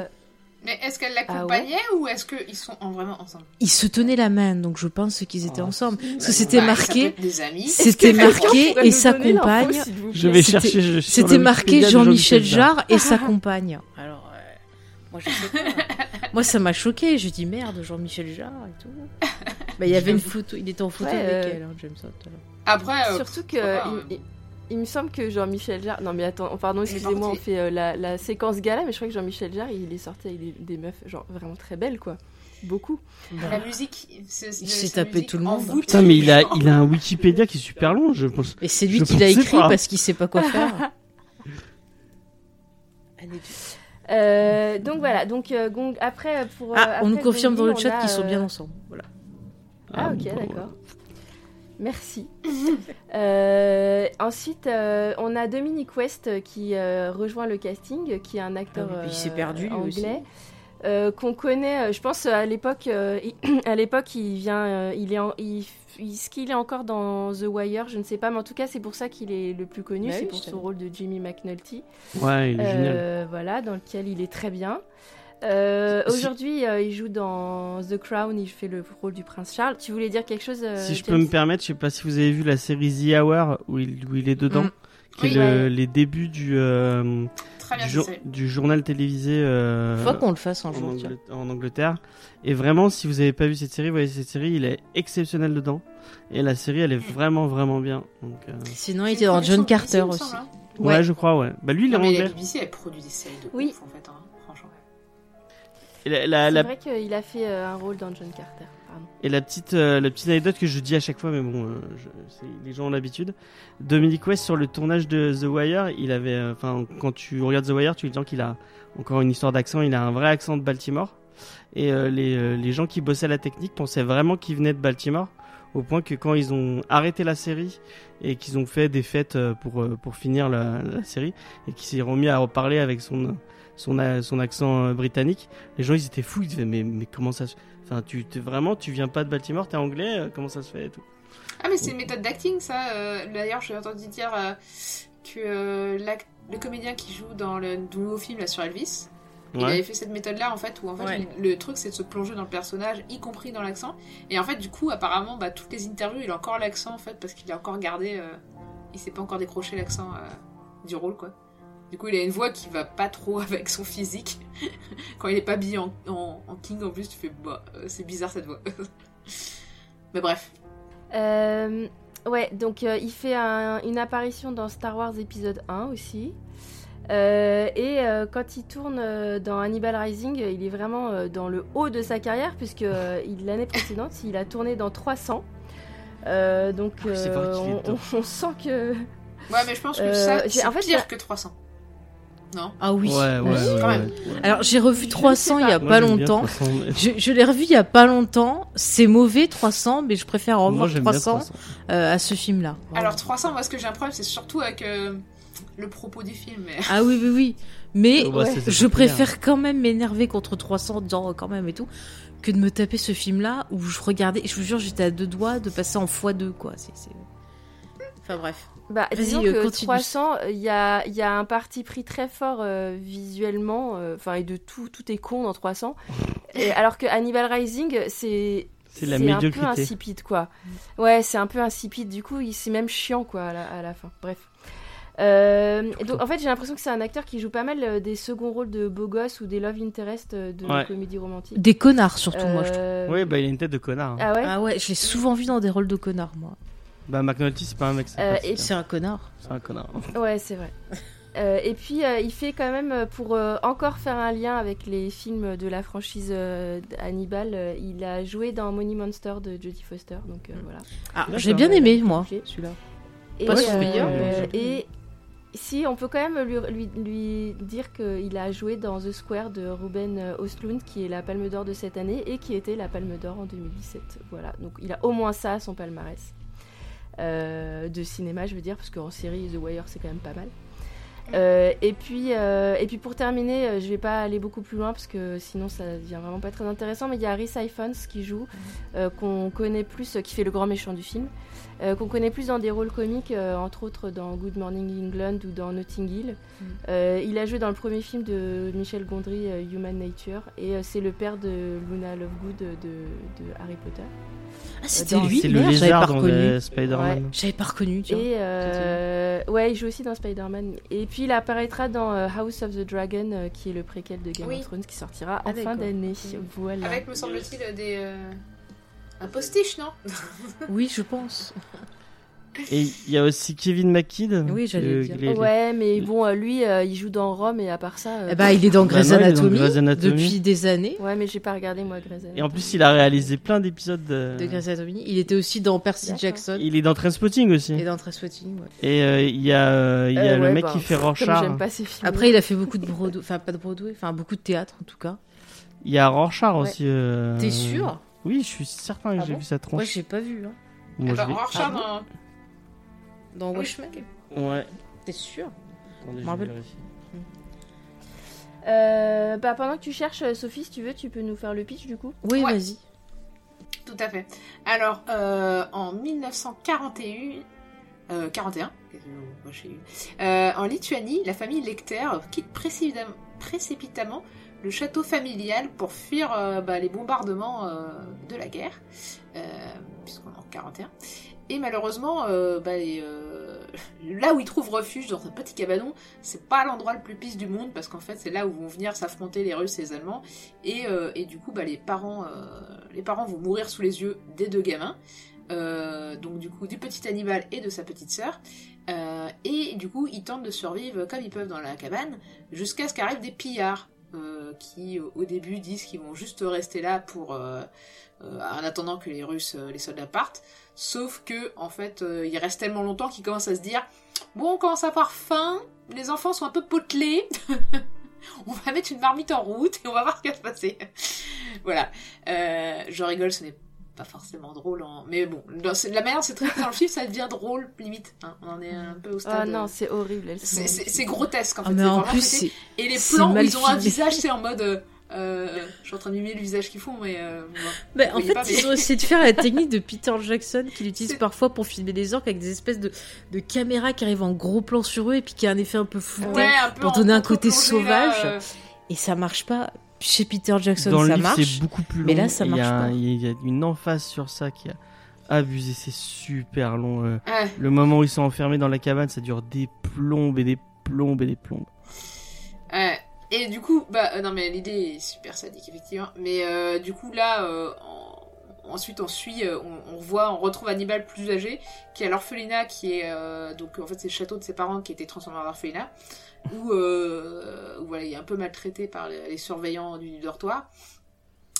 Mais est-ce qu'elle Ah l'accompagnait ou est-ce qu'ils sont en vraiment ensemble? Ils se tenaient la main, donc je pense qu'ils étaient Oh, ensemble. Parce que Bah, c'était peut marqué, être des amis. c'était marqué et sa compagne. Je vais C'était- chercher. je suis sur C'était marqué Jean-Michel Jarre. Et [LAUGHS] sa compagne. Alors, euh, moi je sais pas. Moi, ça m'a choqué. Je dis merde, Jean-Michel Jarre et tout. Bah, il y avait une photo, il était en photo Ouais, avec euh, elle, hein, James Hunt. alors. Après, euh, Surtout que il, hein. il- il me semble que Jean-Michel Jarre. Non mais attends, pardon, Il est excusez-moi, on fait euh, la, la séquence gala, mais je crois que Jean-Michel Jarre, il est sorti avec des, des meufs genre vraiment très belles quoi, beaucoup. La musique, c'est- Il s'est tapé musique tout le monde. Putain, mais il a, il a un Wikipédia qui est super long, je pense. Et c'est lui Je qui l'a écrit pas. parce qu'il sait pas quoi faire. [LAUGHS] Euh, donc voilà, donc euh, Gong- après pour. euh, Ah, on nous confirme dans le chat qu'ils sont bien ensemble. Voilà. Ah, ok, bon, d'accord. Merci. [LAUGHS] Euh, ensuite, euh, on a Dominic West euh, qui euh, rejoint le casting, qui est un acteur Ah oui, puis il s'est euh, perdu, lui aussi. anglais. euh, qu'on connaît, je pense à l'époque, euh, il- [CLEARS THROAT] à l'époque il vient, euh, il est, en- il, il- est-ce qu'il est encore dans The Wire, je ne sais pas, mais en tout cas c'est pour ça qu'il est le plus connu, Bah c'est oui, pour son rôle de Jimmy McNulty, Ouais, il est génial. Voilà, dans lequel il est très bien. Euh, Si- Aujourd'hui, euh, il joue dans The Crown, il fait le rôle du prince Charles. Tu voulais dire quelque chose euh, Si je peux me permettre, je sais pas si vous avez vu la série The Hour où il, où il est dedans, Mm. qui est Oui. le- Ouais. les débuts du, euh, jour- journal télévisé euh, Faut qu'on le fasse un en, jour. en Angleterre. Et vraiment, si vous avez pas vu cette série, voyez cette série, il est exceptionnel dedans. Et la série, elle est vraiment, vraiment bien. Donc, euh, Sinon, il était dans John Carter aussi. semble, hein. ouais. Ouais. je crois, ouais. Bah lui, il est Non, mais la anglais. BBC, elle produit des séries de Oui. ouf, en fait, hein, la, la- C'est la- vrai qu'il a fait euh, un rôle dans John Carter. Pardon. Et la petite, euh, la petite anecdote que je dis à chaque fois, mais bon, euh, je- les gens ont l'habitude. Dominic West sur le tournage de The Wire, il avait, euh, quand tu regardes The Wire, tu dis qu'il a encore une histoire d'accent. Il a un vrai accent de Baltimore. Et les, les gens qui bossaient à la technique pensaient vraiment qu'il venait de Baltimore, au point que quand ils ont arrêté la série et qu'ils ont fait des fêtes pour pour finir la, la série et qu'il s'est remis à reparler avec son son son accent euh, britannique, les gens ils étaient fous. Ils disaient mais mais comment ça se Enfin, tu vraiment, tu viens pas de Baltimore, t'es anglais, euh, comment ça se fait et tout. Ah, mais c'est une méthode d'acting, ça. euh, D'ailleurs, j'ai entendu dire euh, que euh, le comédien qui joue dans le nouveau film là, sur Elvis, il avait fait cette méthode-là, en fait, où en fait, Ouais. le, le truc, c'est de se plonger dans le personnage, y compris dans l'accent. Et en fait, du coup, apparemment, bah, toutes les interviews, il a encore l'accent, en fait, parce qu'il a encore gardé... euh, il s'est pas encore décroché l'accent euh, du rôle, quoi. Du coup, il a une voix qui va pas trop [LAUGHS] avec son physique. [LAUGHS] Quand il est pas habillé en, en- en king, en plus, tu fais, bah, euh, c'est bizarre cette voix. [LAUGHS] Mais bref. Euh, ouais, donc euh, il fait un- une apparition dans Star Wars épisode 1 aussi. Euh, et euh, quand il tourne euh, dans Hannibal Rising, il est vraiment euh, dans le haut de sa carrière, puisque euh, l'année précédente, il a tourné dans 300. Euh, donc Ah euh, on, dedans. on- on sent que... Ouais, mais je pense que Euh, ça, c'est en fait, pire que 300. Non Ah oui. Ouais, ouais, Quand ouais. même. Alors j'ai revu 300 il y a Moi, pas longtemps. 300, mais- Je, je l'ai revu il y a pas longtemps. C'est mauvais 300, mais je préfère revoir j'aime bien 300, 300. euh, à ce film-là. Alors 300, moi ce que j'ai un problème, c'est surtout avec euh, le propos du film. Mais... Ah oui, oui, oui. Mais Oh, bah, je préfère quand même m'énerver contre 300 en disant oh, quand même et tout, que de me taper ce film-là où je regardais, je vous jure, j'étais à deux doigts de passer en x2, quoi. C'est, c'est- Enfin bref. Bah, disons euh, que continue. 300, il y a, il y a un parti pris très fort euh, visuellement, euh, enfin, et de tout, tout est con dans 300. Et, [LAUGHS] alors que Hannibal Rising, c'est C'est un peu insipide, quoi. Ouais, c'est un peu insipide. Du coup, il- c'est même chiant, quoi, à la, à la fin. Bref. Euh, donc, en fait, j'ai l'impression que c'est un acteur qui joue pas mal euh, des seconds rôles de beau gosse ou des love interest euh, de Ouais. comédie romantique. Des connards surtout, moi je trouve. Euh, Oui, bah il a une tête de connard. hein. Ah ouais? Ah ouais, je l'ai souvent vu dans des rôles de connards, moi. Bah McNulty, c'est pas un mec Euh, et hein. C'est un connard. C'est un connard. [LAUGHS] Ouais, c'est vrai. Euh, et puis, euh, il fait quand même, pour euh, encore faire un lien avec les films de la franchise euh, Hannibal, euh, il a joué dans Money Monster de Jodie Foster. Donc euh, voilà. Ah, j'ai bien aimé, moi, celui-là. Et, Pas euh, son meilleur, mais j'ai bien et si, on peut quand même lui, lui, lui dire qu'il a joué dans The Square de Ruben Östlund, qui est la Palme d'Or de cette année et qui était la Palme d'Or en 2017. Voilà, donc il a au moins ça à son palmarès. Euh, de cinéma, je veux dire, parce qu'en série, The Wire, c'est quand même pas mal. Euh, et, puis, euh, et puis pour terminer, euh, je vais pas aller beaucoup plus loin parce que sinon ça devient vraiment pas très intéressant. Mais il y a Rhys Ifans qui joue, euh, qu'on connaît plus, qui fait le grand méchant du film, euh, qu'on connaît plus dans des rôles comiques, euh, entre autres dans Good Morning England ou dans Notting Hill. Euh, il a joué dans le premier film de Michel Gondry, euh, Human Nature, et euh, c'est le père de Luna Lovegood de, de Harry Potter. Ah, c'était lui, C'est le merde, j'avais pas lézard dans Spider-Man. J'avais pas reconnu, tiens. Et euh, ouais, il joue aussi dans Spider-Man. Et puis il apparaîtra dans House of the Dragon, qui est le préquel de Game Oui. of Thrones, qui sortira en fin d'année. Voilà. Avec, me semble-t-il, des. Un postiche, non [LAUGHS] Oui, je pense. Et il y a aussi Kevin McKidd. Oui, j'allais euh, dire. les- Ouais, mais bon, euh, lui, euh, il joue dans Rome et à part ça. euh, Eh ben, il est dans Bah Grey's non, il est dans Anatomy, Grey's Anatomy. depuis des années. Ouais, mais j'ai pas regardé moi Grey's Et Anatomy. en plus, il a réalisé plein d'épisodes. De... De Grey's Anatomy. Il était aussi dans Percy. Jackson Il est dans Trainspotting aussi. et dans Trainspotting. Ouais. Et euh, il y a, euh, il y a Euh, le ouais, mec bah, qui fait [LAUGHS] Comme Rorschach. j'aime pas ces films. Après, il a fait beaucoup de Broadway, enfin pas de Broadway, enfin beaucoup de théâtre en tout cas. Il y a Rorschach Ouais. aussi. euh, T'es sûr? Oui, je suis certain que Ah j'ai bon vu sa tronche. Moi, j'ai pas vu. Hein. Moi, je Attends, vais- Rorschach Ah bon dans- Dans Oui, Watchmen Ouais. T'es sûr Attendez, Je vais. Euh, bah, pendant que tu cherches, euh, Sophie, si tu veux, tu peux nous faire le pitch du coup. Oui, Ouais. vas-y. Tout à fait. Alors, euh, en 1941, euh, 41, qu'est-ce que moi, j'ai eu Euh, en Lituanie, la famille Lecter quitte précipitamment, précipitamment le château familial pour fuir euh, bah, les bombardements euh, de la guerre, euh, puisqu'on est en 41. Et malheureusement, bah, les, [LAUGHS] là où ils trouvent refuge, dans un petit cabanon, c'est pas l'endroit le plus pisse du monde, parce qu'en fait, c'est là où vont venir s'affronter les Russes et les Allemands. Et, du coup, bah, les, parents, les parents vont mourir sous les yeux des deux gamins. Donc du coup, du petit animal et de sa petite sœur. Et du coup, ils tentent de survivre comme ils peuvent dans la cabane, jusqu'à ce qu'arrivent des pillards. Euh, qui au début disent qu'ils vont juste rester là pour euh, euh, en attendant que les Russes, les soldats partent. Sauf que en fait, ils restent tellement longtemps qu'ils commencent à se dire bon, on commence à avoir faim, les enfants sont un peu potelés. [LAUGHS] on va mettre une marmite en route et on va voir ce qui va se passer. voilà. Je rigole, ce n'est pas forcément drôle, en... mais bon, dans- la manière dont c'est traité dans le film, ça devient drôle limite. hein. On en est un peu au stade. Ah non, c'est horrible. c'est, grotesque en fait. Ah, mais c'est en vraiment plus. Et les plans où ils ont un visage, c'est en mode. euh, euh, je suis en train de mimer le visage qu'ils font, mais. euh, bon. Bah, en fait, pas, mais- ils ont essayé de faire la technique de Peter Jackson qu'il utilise parfois pour filmer des orques avec des espèces de, de caméras qui arrivent en gros plan sur eux et puis qui a un effet un peu flouté. Ouais, pour donner un côté là, sauvage. euh, Et ça marche pas. Chez Peter Jackson, Dans le ça livre, marche. c'est beaucoup plus long. mais là, ça et il y a marche pas. Il y a une emphase sur ça qui a abusé. C'est super long. euh. Le moment où ils sont enfermés dans la cabane, ça dure des plombes et des plombes et des plombes. Et du coup, bah euh, non mais l'idée est super sadique effectivement. Mais euh, du coup là, euh, en- ensuite on suit, on, on voit, on retrouve Hannibal plus âgé qui est à l'orphelinat, qui est euh, donc en fait c'est le château de ses parents qui a été transformé en orphelinat, où, euh, où, voilà il est un peu maltraité par les, les surveillants du dortoir.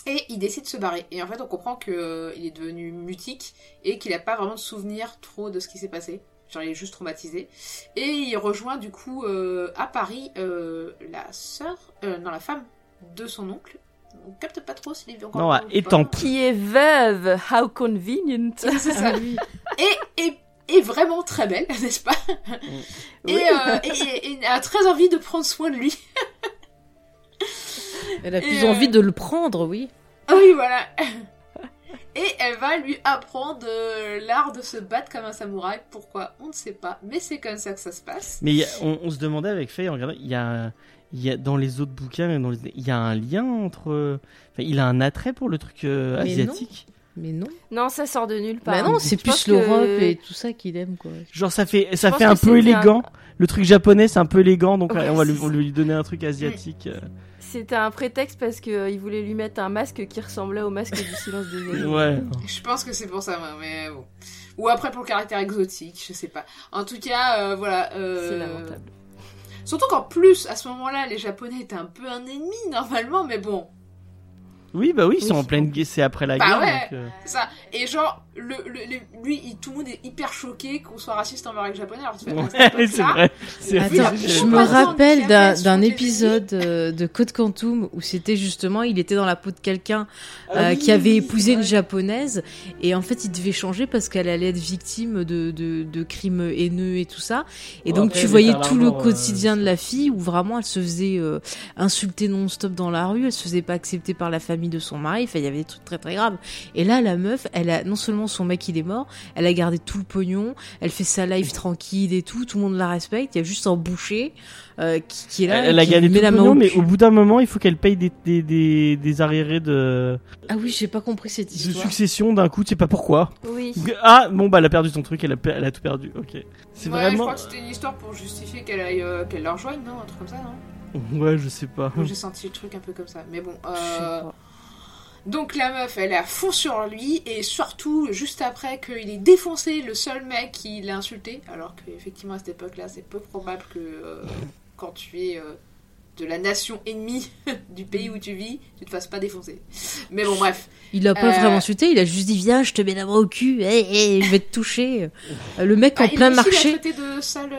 Et il décide de se barrer. Et en fait, on comprend que euh, il est devenu mutique et qu'il n'a pas vraiment de souvenir trop de ce qui s'est passé. Genre, il est juste traumatisé. Et il rejoint du coup euh, à Paris euh, la sœur, euh, non la femme de son oncle. On capte pas trop s'il est encore. Non, Étampes. Qui est veuve, how convenient. C'est ça. Ah oui. Et, et, et vraiment très belle, [LAUGHS] n'est-ce pas? Oui. et, euh, et, et- et a très envie de prendre soin de lui. [LAUGHS] Elle a Et, plus euh, envie de le prendre, oui. Ah oui, voilà. [LAUGHS] Et elle va lui apprendre euh, l'art de se battre comme un samouraï. Pourquoi? On ne sait pas. Mais c'est comme ça que ça se passe. Mais il y a- on, on se demandait avec Faye, en regardant, il y a, il y a dans les autres bouquins, il y a un lien entre. Il a un attrait pour le truc euh, Mais asiatique. Mais non. Non, ça sort de nulle part. Bah non, c'est plus l'Europe que- et tout ça qu'il aime, quoi. Genre ça fait ça fait un que peu un- élégant. Le truc japonais c'est un peu élégant donc Ouais, on va lui, c'est on lui donner un truc asiatique. euh. C'était un prétexte parce qu'il voulait lui mettre un masque qui ressemblait au masque du silence des agneaux. Ouais. Je pense que c'est pour ça, mais bon. Ou après pour le caractère exotique, je sais pas. En tout cas, euh, voilà. euh, C'est lamentable. Surtout qu'en plus, à ce moment-là, les Japonais étaient un peu un ennemi normalement, mais bon, Oui bah oui ils sont en pleine guerre c'est après la Bah guerre. ouais. donc, euh, ça. Et genre, le, le- le- lui, il- tout le monde est hyper choqué qu'on soit raciste envers les Japonais, alors tu fais, Ouais, [LAUGHS] c'est vrai. C'est Attends, vrai, je me rappelle d'un épisode euh, de Code Quantum où c'était justement, il était dans la peau de quelqu'un Ah euh, oui, qui avait oui, épousé une japonaise. Et en fait il devait changer parce qu'elle allait être victime de, de, de crimes haineux et tout ça. Et donc après, tu voyais tout le vraiment, euh, quotidien de la fille où vraiment elle se faisait euh, insulter non-stop dans la rue, elle se faisait pas accepter par la famille de son mari, enfin il y avait des trucs très très graves. Et là la meuf, elle a non seulement son mec il est mort, elle a gardé tout le pognon, elle fait sa life tranquille et tout, tout le monde la respecte. Il y a juste un boucher euh, qui, qui est là. Elle a lui tout le pognon, mais au bout d'un moment, il faut qu'elle paye des, des, des, des arriérés de, Ah oui, j'ai pas compris cette de histoire. succession d'un coup, tu sais pas pourquoi. Oui. Ah, bon, bah, elle a perdu son truc, elle a, elle a tout perdu, ok. C'est Ouais, je vraiment. crois que c'était une histoire pour justifier qu'elle aille, euh, qu'elle la rejoigne, non Un truc comme ça, non? Ouais, je sais pas. Moi, J'ai senti le truc un peu comme ça. Mais bon. Je sais Euh... pas. Donc la meuf, elle est à fond sur lui, et surtout, juste après qu'il ait défoncé le seul mec qui l'a insulté, alors qu'effectivement à cette époque-là, c'est peu probable que euh, quand tu es euh, de la nation ennemie [LAUGHS] du pays où tu vis, tu te fasses pas défoncer. Mais bon, bref. Il a pas Euh, vraiment insulté, il a juste dit viens, je te mets la main au cul, hé, hé, je vais te toucher. Le mec en Ah, il- plein Il marché, traité de sale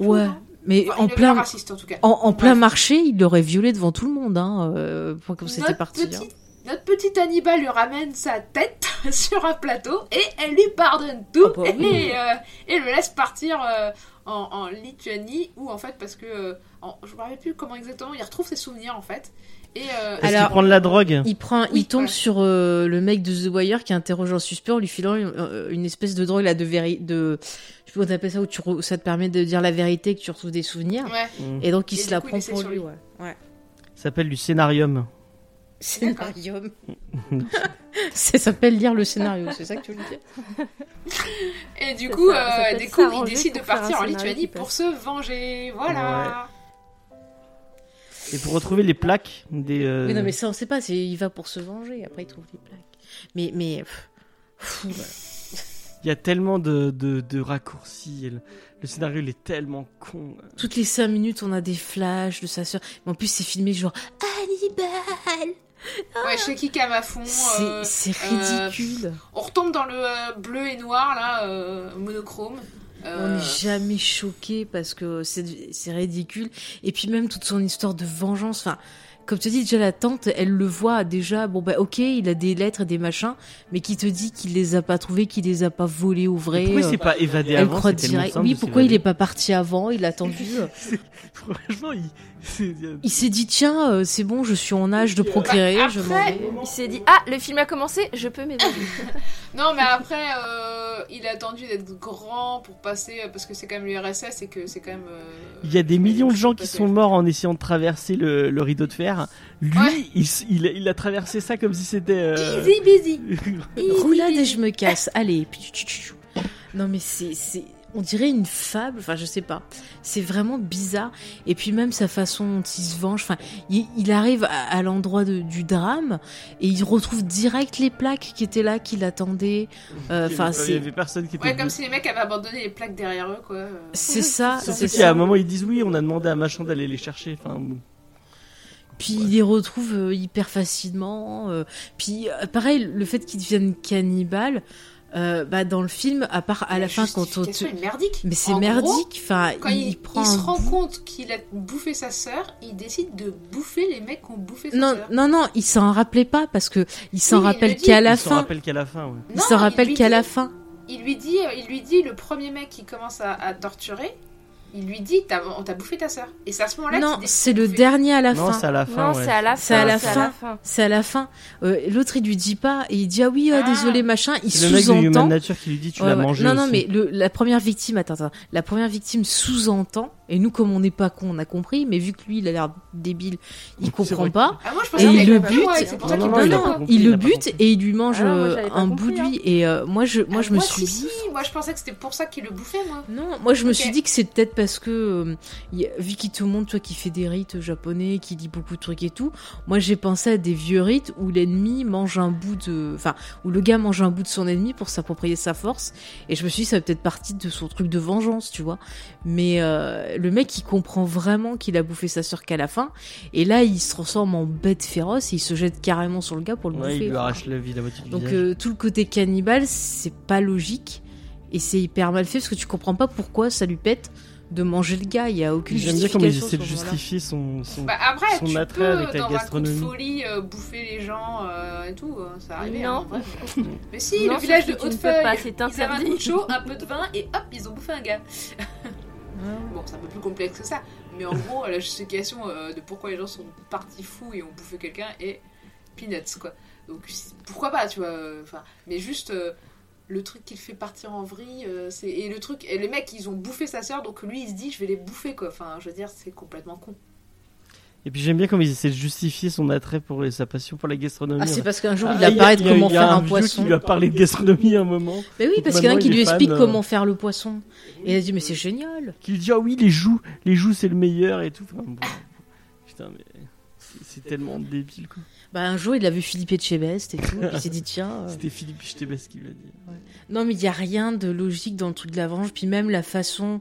Ouais, chose, mais Enfin, en il plein, raciste en tout cas. en, en plein marché, il l'aurait violé devant tout le monde, hein, pour comme c'était parti. hein. Petit- Notre petite Hannibal lui ramène sa tête [LAUGHS] sur un plateau et elle lui pardonne tout Ah bah oui. et, euh, et le laisse partir euh, en, en Lituanie ou en fait parce que euh, en- je me rappelle plus comment exactement il retrouve ses souvenirs en fait et euh, Est-ce qu'il Alors- prend de la drogue Il prend, Oui, il tombe sur euh, le mec de The Wire qui interroge un suspect en lui filant une, euh, une espèce de drogue là de véri de, je sais pas comment t'appelles ça où tu ça te permet de dire la vérité que tu retrouves des souvenirs. ouais Mm. Et donc il Et se la coup, il prend pour lui, lui. ouais. ouais. Ça s'appelle du scénarium. Scénarium. [LAUGHS] ça s'appelle lire le scénario, c'est ça que tu veux dire et du coup ça, ça euh, il décide de partir en Lituanie pour se venger voilà Et pour retrouver les plaques des. euh, Oui, non, mais ça on sait pas, c'est il va pour se venger, après il trouve les plaques. Mais mais. Il y a tellement de, de, de raccourcis. Le, le scénario, il est tellement con. toutes les cinq minutes on a des flashs de sa sœur. Mais en plus c'est filmé genre Hannibal. Ouais chez qui cam à fond C'est euh, c'est euh, ridicule. on retombe dans le euh, bleu et noir là euh, monochrome On n'est jamais choqué parce que c'est c'est ridicule. Et puis même toute son histoire de vengeance. Enfin, comme tu dis, déjà la tante, elle le voit déjà. Bon bah ok, il a des lettres et des machins, mais qui te dit qu'il les a pas trouvées, qu'il les a pas volées au vrai. Pourquoi il euh, s'est pas évadé elle avant croit direct. Oui, pourquoi il est pas parti avant Il a attendu. [LAUGHS] Franchement, il. [LAUGHS] il s'est dit tiens, euh, c'est bon, je suis en âge de procréer, Bah, après- vais. Il s'est dit ah le film a commencé, je peux m'évader. [LAUGHS] Non, mais après, euh, il a attendu d'être grand pour passer, euh, parce que c'est quand même l'URSS et que c'est quand même. euh, Il y a des millions de gens qui sont morts en essayant de traverser le, le rideau de fer. Lui, Ouais. il, il, a- il a traversé ça comme si c'était. euh, Easy busy. Easy [LAUGHS] Roulade et je me casse. Allez. Non mais c'est on dirait une fable. Enfin je sais pas. C'est vraiment bizarre. Et puis même sa façon dont il se venge. Enfin il, il arrive à, à l'endroit du drame et il retrouve direct les plaques qui étaient là, qui l'attendaient. Euh, Enfin avait- Il y c'est avait personne qui était. Ouais, comme si les mecs avaient abandonné les plaques derrière eux, quoi. euh. c'est ça. C'est qu'à ça. un moment, ils disent oui, on a demandé à machin d'aller les chercher. Enfin, bon. Puis il les retrouve euh, hyper facilement. euh, puis euh, pareil, le fait qu'il devienne cannibale, euh, bah dans le film, à part à la fin quand on te... merdique. Mais c'est En gros, merdique. Enfin, Quand il, il, prend il se rend bout- compte qu'il a bouffé sa sœur, il décide de bouffer les mecs qui ont bouffé sa Non, sœur. non, non, il s'en rappelait pas parce que il s'en Oui, rappelle qu'à la il s'en fin. rappelle qu'à la fin, ouais. Il Non, s'en il rappelle lui qu'à la fin. Il lui dit, il lui dit, le premier mec qui commence à, à torturer, il lui dit, T'as- on t'a bouffé ta sœur. Et c'est à ce moment-là Non, c'est le bouffer. dernier à la Non, fin. c'est à la fin. non, ouais. c'est à la fin. C'est à la fin. C'est à la fin. Euh, L'autre, il lui dit pas et il dit ah oui, euh, Ah. désolé machin. Il C'est le mec de Human sous-entend. Nature qui lui dit tu Ouais, l'as ouais. mangé. Non, non, mais le, la première victime, attends, attends, la première victime sous-entend. Et nous, comme on n'est pas con, on a compris. Mais vu que lui, il a l'air débile, il C'est comprend pas. Ah, moi, je Et pensais il le bute. compris, c'est pour ça Non, qu'il non, il dit, quoi. compris, il il le bute compris. et il lui mange Ah non, moi, euh, un compris, bout de hein. lui. Et euh, moi, je, moi, Ah, je me suis si, dit. si, moi je pensais que c'était pour ça qu'il le bouffait, moi. Non, moi je me suis dit que c'est peut-être parce que euh, y a- vu qu'il te montre toi qui fait des rites japonais, qui lit beaucoup de trucs et tout, moi j'ai pensé à des vieux rites où l'ennemi mange un bout de, enfin où le gars mange un bout de son ennemi pour s'approprier sa force. Et je me suis dit ça va peut-être partie de son truc de vengeance, tu vois. Mais euh, le mec il comprend vraiment qu'il a bouffé sa sœur qu'à la fin, et là il se transforme en bête féroce et il se jette carrément sur le gars pour le Ouais, bouffer. il lui arrache la vie, la moitié du donc euh, tout le côté cannibale, c'est pas logique et c'est hyper mal fait parce que tu comprends pas pourquoi ça lui pète de manger le gars. Il y a aucune J'aime bien comment il essaie de justifier son. son... Bah après, Son tu attrait peux, avec la dans un coup de gastronomie. folie, euh, bouffer les gens euh, et tout, ça arrivait. Non. hein, bref. [LAUGHS] Mais si, Non, le village de Hautefeuille, ils avaient un coup de chaud, un peu de vin, et hop, ils ont bouffé un gars. Bon, c'est un peu plus complexe que ça, mais en gros, la justification euh, de pourquoi les gens sont partis fous et ont bouffé quelqu'un est peanuts, quoi. Donc, pourquoi pas, tu vois. euh, Enfin, mais juste. euh, le truc qu'il fait partir en vrille, c'est et le truc et les mecs ils ont bouffé sa sœur donc lui il se dit je vais les bouffer quoi. Enfin je veux dire c'est complètement con. Et puis j'aime bien comme il essaie de justifier son attrait pour sa passion pour la gastronomie. Ah, c'est parce qu'un jour Ah, il apparaît de y a- comment il y a faire un vieux poisson. qui lui a parlé de gastronomie à un moment. Mais oui, parce qu'il y en a qui lui fan, explique euh, comment faire le poisson. Et il a dit, mais c'est génial. Qui lui dit ah oui les joues, les joues c'est le meilleur et tout. Enfin, bon. Putain mais c'est- tellement débile quoi. Bah, un jour, il a vu Philippe Etchebest et tout. et il s'est dit, tiens. euh, C'était Philippe Stébes qui l'a dit. Non, mais il y a rien de logique dans le truc de la vengeance. Puis même la façon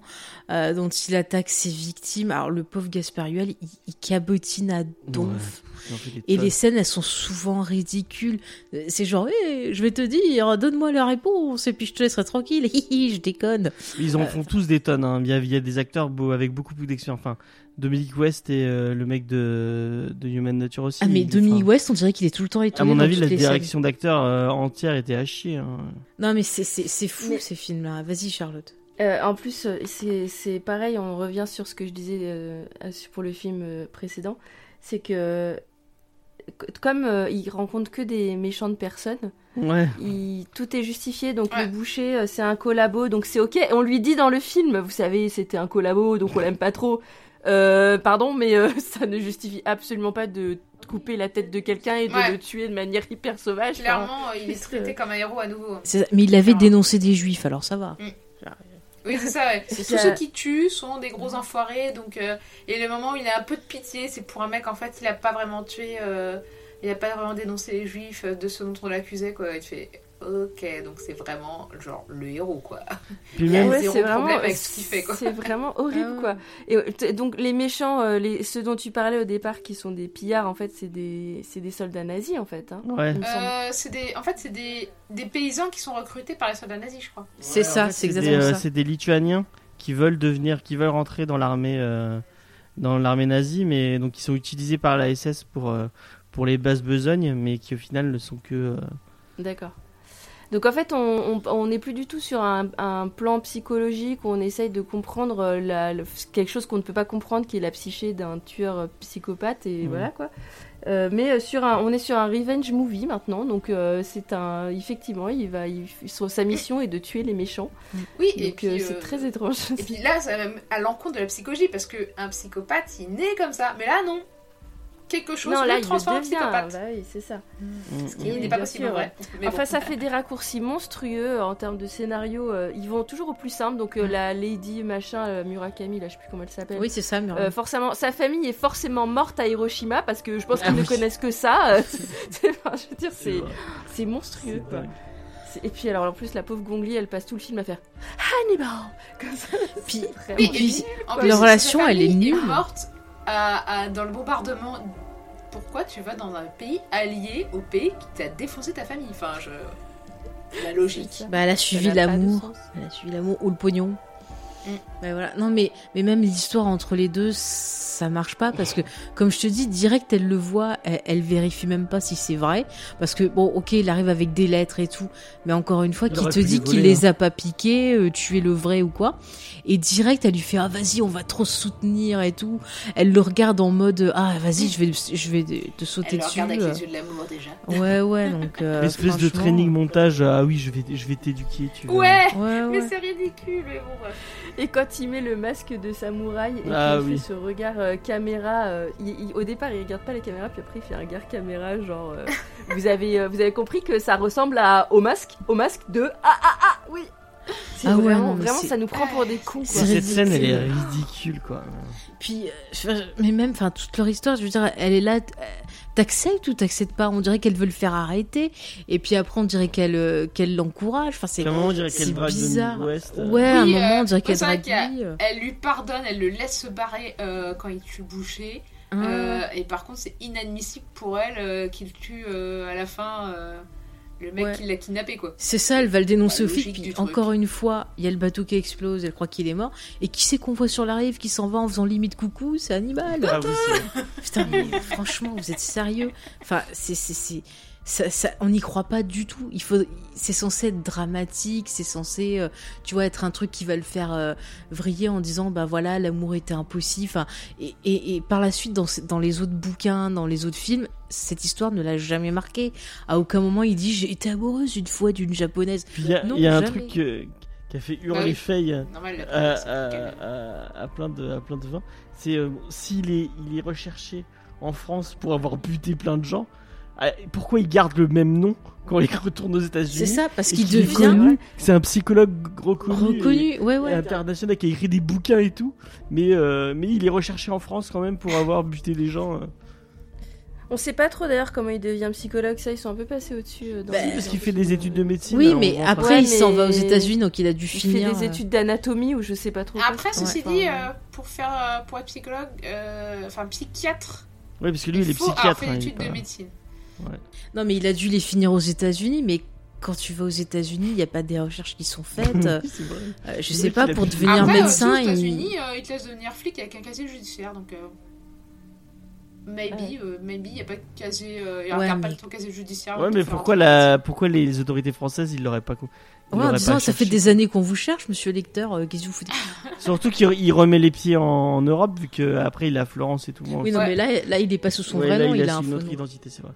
euh, dont il attaque ses victimes. Alors, le pauvre Gaspariel, il, il cabotine à donf. En fait Et les scènes, elles sont souvent ridicules. Euh, C'est genre, je vais te dire, donne-moi la réponse, et puis je te laisserai tranquille. [LAUGHS] Je déconne. Ils en font tous des tonnes. Hein. Il, y a, il y a des acteurs beaux, avec beaucoup plus d'expérience. Enfin, Dominique West et euh, le mec de, de Human Nature aussi. Ah, mais Dominique enfin, West, on dirait qu'il est tout le temps À étonné. mon dans avis, la direction d'acteur euh, entière était à chier. hein. Non, mais c'est- c'est c'est fou, Mais- ces films-là. Vas-y, Charlotte. Euh, en plus, c'est c'est pareil, on revient sur ce que je disais euh, pour le film précédent. C'est que, comme euh, il rencontre que des méchantes personnes, Ouais. il- tout est justifié. Donc Ouais. le boucher, c'est un collabo, donc c'est ok. On lui dit dans le film, vous savez, c'était un collabo, donc on l'aime pas trop. Euh, pardon, mais euh, [LAUGHS] ça ne justifie absolument pas de couper la tête de quelqu'un et de Ouais. le tuer de manière hyper sauvage. Clairement il est traité euh, comme un héros à nouveau. C'est- Mais il avait Non. dénoncé des juifs, alors ça va. Oui, c'est ça, ouais. [LAUGHS] C'est Tous ça. ceux qui tuent sont des gros enfoirés, donc... euh, et le moment où il a un peu de pitié, c'est pour un mec, en fait, il a pas vraiment tué... euh, il a pas vraiment dénoncé les juifs de ce dont on l'accusait, quoi. Il fait... Ok, donc c'est vraiment, genre, le héros, quoi. Puis Il y a même, ouais, zéro c'est vraiment, problème avec ce qu'il fait, quoi. c'est vraiment horrible, Ah quoi. Et euh, donc les méchants, euh, les, ceux dont tu parlais au départ, qui sont des pillards, en fait, c'est des, c'est des soldats nazis, en fait. Hein, ouais. Euh, c'est des... En fait, c'est des... des paysans qui sont recrutés par les soldats nazis, je crois. C'est ça, En fait, c'est des, exactement euh, ça. C'est des Lituaniens qui veulent devenir, qui veulent rentrer dans l'armée, euh, dans l'armée nazie, mais donc ils sont utilisés par la SS pour euh, pour les basses besognes, mais qui au final ne sont que. euh, D'accord. Donc en fait, on n'est plus du tout sur un, un plan psychologique où on essaye de comprendre euh, la, le- quelque chose qu'on ne peut pas comprendre, qui est la psyché d'un tueur euh, psychopathe, et Mhm. voilà quoi. Euh, mais sur un, on est sur un revenge movie maintenant, donc euh, c'est un, effectivement, il va, il- sa mission est de tuer les méchants. Oui, et Donc puis... euh, euh, c'est très étrange. Et puis là, ça va même à l'encontre de la psychologie, parce que un psychopathe, il naît comme ça. Mais là, non. Quelque chose non, là, le transforme psychopathe. Bah oui, c'est ça. mm, Ce qui n'est pas possible sûr, en vrai. Enfin, bon. ça fait des raccourcis monstrueux en termes de scénario. euh, ils vont toujours au plus simple. Donc, euh, la Lady machin, euh, Murakami, là, je sais plus comment elle s'appelle. Oui, c'est ça. Euh, forcément, sa famille est forcément morte à Hiroshima parce que je pense Ah qu'ils ne oui. connaissent que ça. [LAUGHS] enfin, je veux dire, c'est c'est monstrueux. Quoi. Et puis alors en plus la pauvre Gongli, elle passe tout le film à faire Hannibal comme ça. Puis- puis, En Leur relation, elle est nulle. morte à- à- dans le bombardement. Pourquoi tu vas dans un pays allié au pays qui t'a défoncé ta famille Enfin, je. La logique. Bah, elle a suivi l'amour. Elle a suivi l'amour ou le pognon. Mm. Voilà. Non, mais, mais même l'histoire entre les deux, ça marche pas parce que, comme je te dis, direct, elle le voit, elle, elle vérifie même pas si c'est vrai. Parce que, bon, ok, il arrive avec des lettres et tout, mais encore une fois, Il qui te dit qu'il les a pas piqués, euh, tué le vrai ou quoi. Et direct, elle lui fait, ah, vas-y, on va trop se soutenir et tout. Elle le regarde en mode, ah, vas-y, je vais, je vais te sauter Elle dessus. regarde avec euh. les yeux de l'amour déjà. [LAUGHS] Ouais, ouais, donc. euh, L'espèce de franchement, training montage. Ah oui, je vais, je vais t'éduquer. Tu vas- Ouais Ouais, Mais ouais. c'est ridicule, mais bon, bref. Et quand il met le masque de samouraï et Ah qu'il oui. fait ce regard euh, caméra, euh, il- il- au départ il regarde pas la caméra, puis après il fait un regard caméra genre euh, [LAUGHS] vous avez euh, vous avez compris que ça ressemble à au masque, au masque de ah ah ah oui. C'est Ah ouais, vraiment non, vraiment c'est- ça nous prend pour des cons quoi. Cette scène, elle est ridicule. ridicule, quoi. Puis, euh, je- mais même, enfin, toute leur histoire, je veux dire, elle est là. euh, T'acceptes ou t'acceptes pas? On dirait qu'elle veut le faire arrêter, et puis après on dirait qu'elle euh, qu'elle l'encourage. Enfin, c'est À un moment, on dirait qu'elle c'est drague bizarre. Ouais, à un Oui, moment euh, on dirait qu'elle drague. Elle lui pardonne, elle le laisse se barrer euh, quand il tue Boucher. Hein. Euh, et par contre, c'est inadmissible pour elle euh, qu'il tue euh, à la fin euh, le mec Ouais. qui l'a kidnappé, quoi. C'est ça, elle va le dénoncer au flic. Puis truc. encore une fois, il y a le bateau qui explose, elle croit qu'il est mort. Et qui c'est qu'on voit sur la rive qui s'en va en faisant limite coucou? C'est Hannibal. Ah oui, Putain, mais franchement, vous êtes sérieux? Enfin, c'est ça, ça- on n'y croit pas du tout. Il faut, c'est censé être dramatique, c'est censé, euh, tu vois, être un truc qui va le faire euh, vriller en disant, bah voilà, l'amour était impossible. Enfin, et, et, et par la suite, dans, les autres bouquins, dans les autres films, cette histoire ne l'a jamais marqué. À aucun moment, il dit, j'ai été amoureuse une fois d'une japonaise. Il y a, Non, il y a un jamais. truc euh, qui a fait hurler. Faye à, à- bouquin. à- à plein de, à plein de vins. C'est euh, s'il est, il est recherché en France pour avoir buté plein de gens, pourquoi il garde le même nom quand il retourne aux États-Unis C'est ça, parce qu'il devient C'est un psychologue reconnu. et- reconnu. Ouais, et ouais. international qui a écrit des bouquins et tout, mais, euh, mais il est recherché en France quand même pour avoir buté des gens. euh. On sait pas trop d'ailleurs comment il devient psychologue, ça ils sont un peu passés au-dessus. euh, Bah, parce qu'il fait des études de médecine. Oui, on mais après, Ouais, il s'en va aux États-Unis, donc il a dû Il finir. fait des euh, études d'anatomie ou je sais pas trop. quoi. Après, ceci Enfin, dit, euh, pour faire, pour être psychologue, euh, enfin psychiatre, Oui, parce que lui, il est faut avoir psychiatre. fait hein, il l'étude de pas- Non, mais il a dû les finir aux États-Unis, mais quand tu vas aux États-Unis, il n'y a pas des recherches qui sont faites. [LAUGHS] Euh, je sais pas, il a pour devenir Après, médecin, aussi, aux il... États-Unis, euh, ils te laissent devenir flic avec un casier judiciaire, donc. euh, Maybe, Ouais. euh, maybe, il n'y a pas de casier. euh, il Ouais, regarde pas mais- ton casier judiciaire. Ouais, mais pourquoi, la... pourquoi les autorités françaises, ils l'auraient pas. ils Ouais, en disant, ça fait des années qu'on vous cherche, monsieur le lecteur, euh, qu'est-ce que vous foutez? [LAUGHS] Surtout qu'il il remet les pieds en, en Europe, vu qu'après il est à Florence et tout. Oui, non, Ouais. mais là, là, il est pas sous son ouais, vrai là, nom, il, il, a a un une faux autre nom. identité, c'est vrai.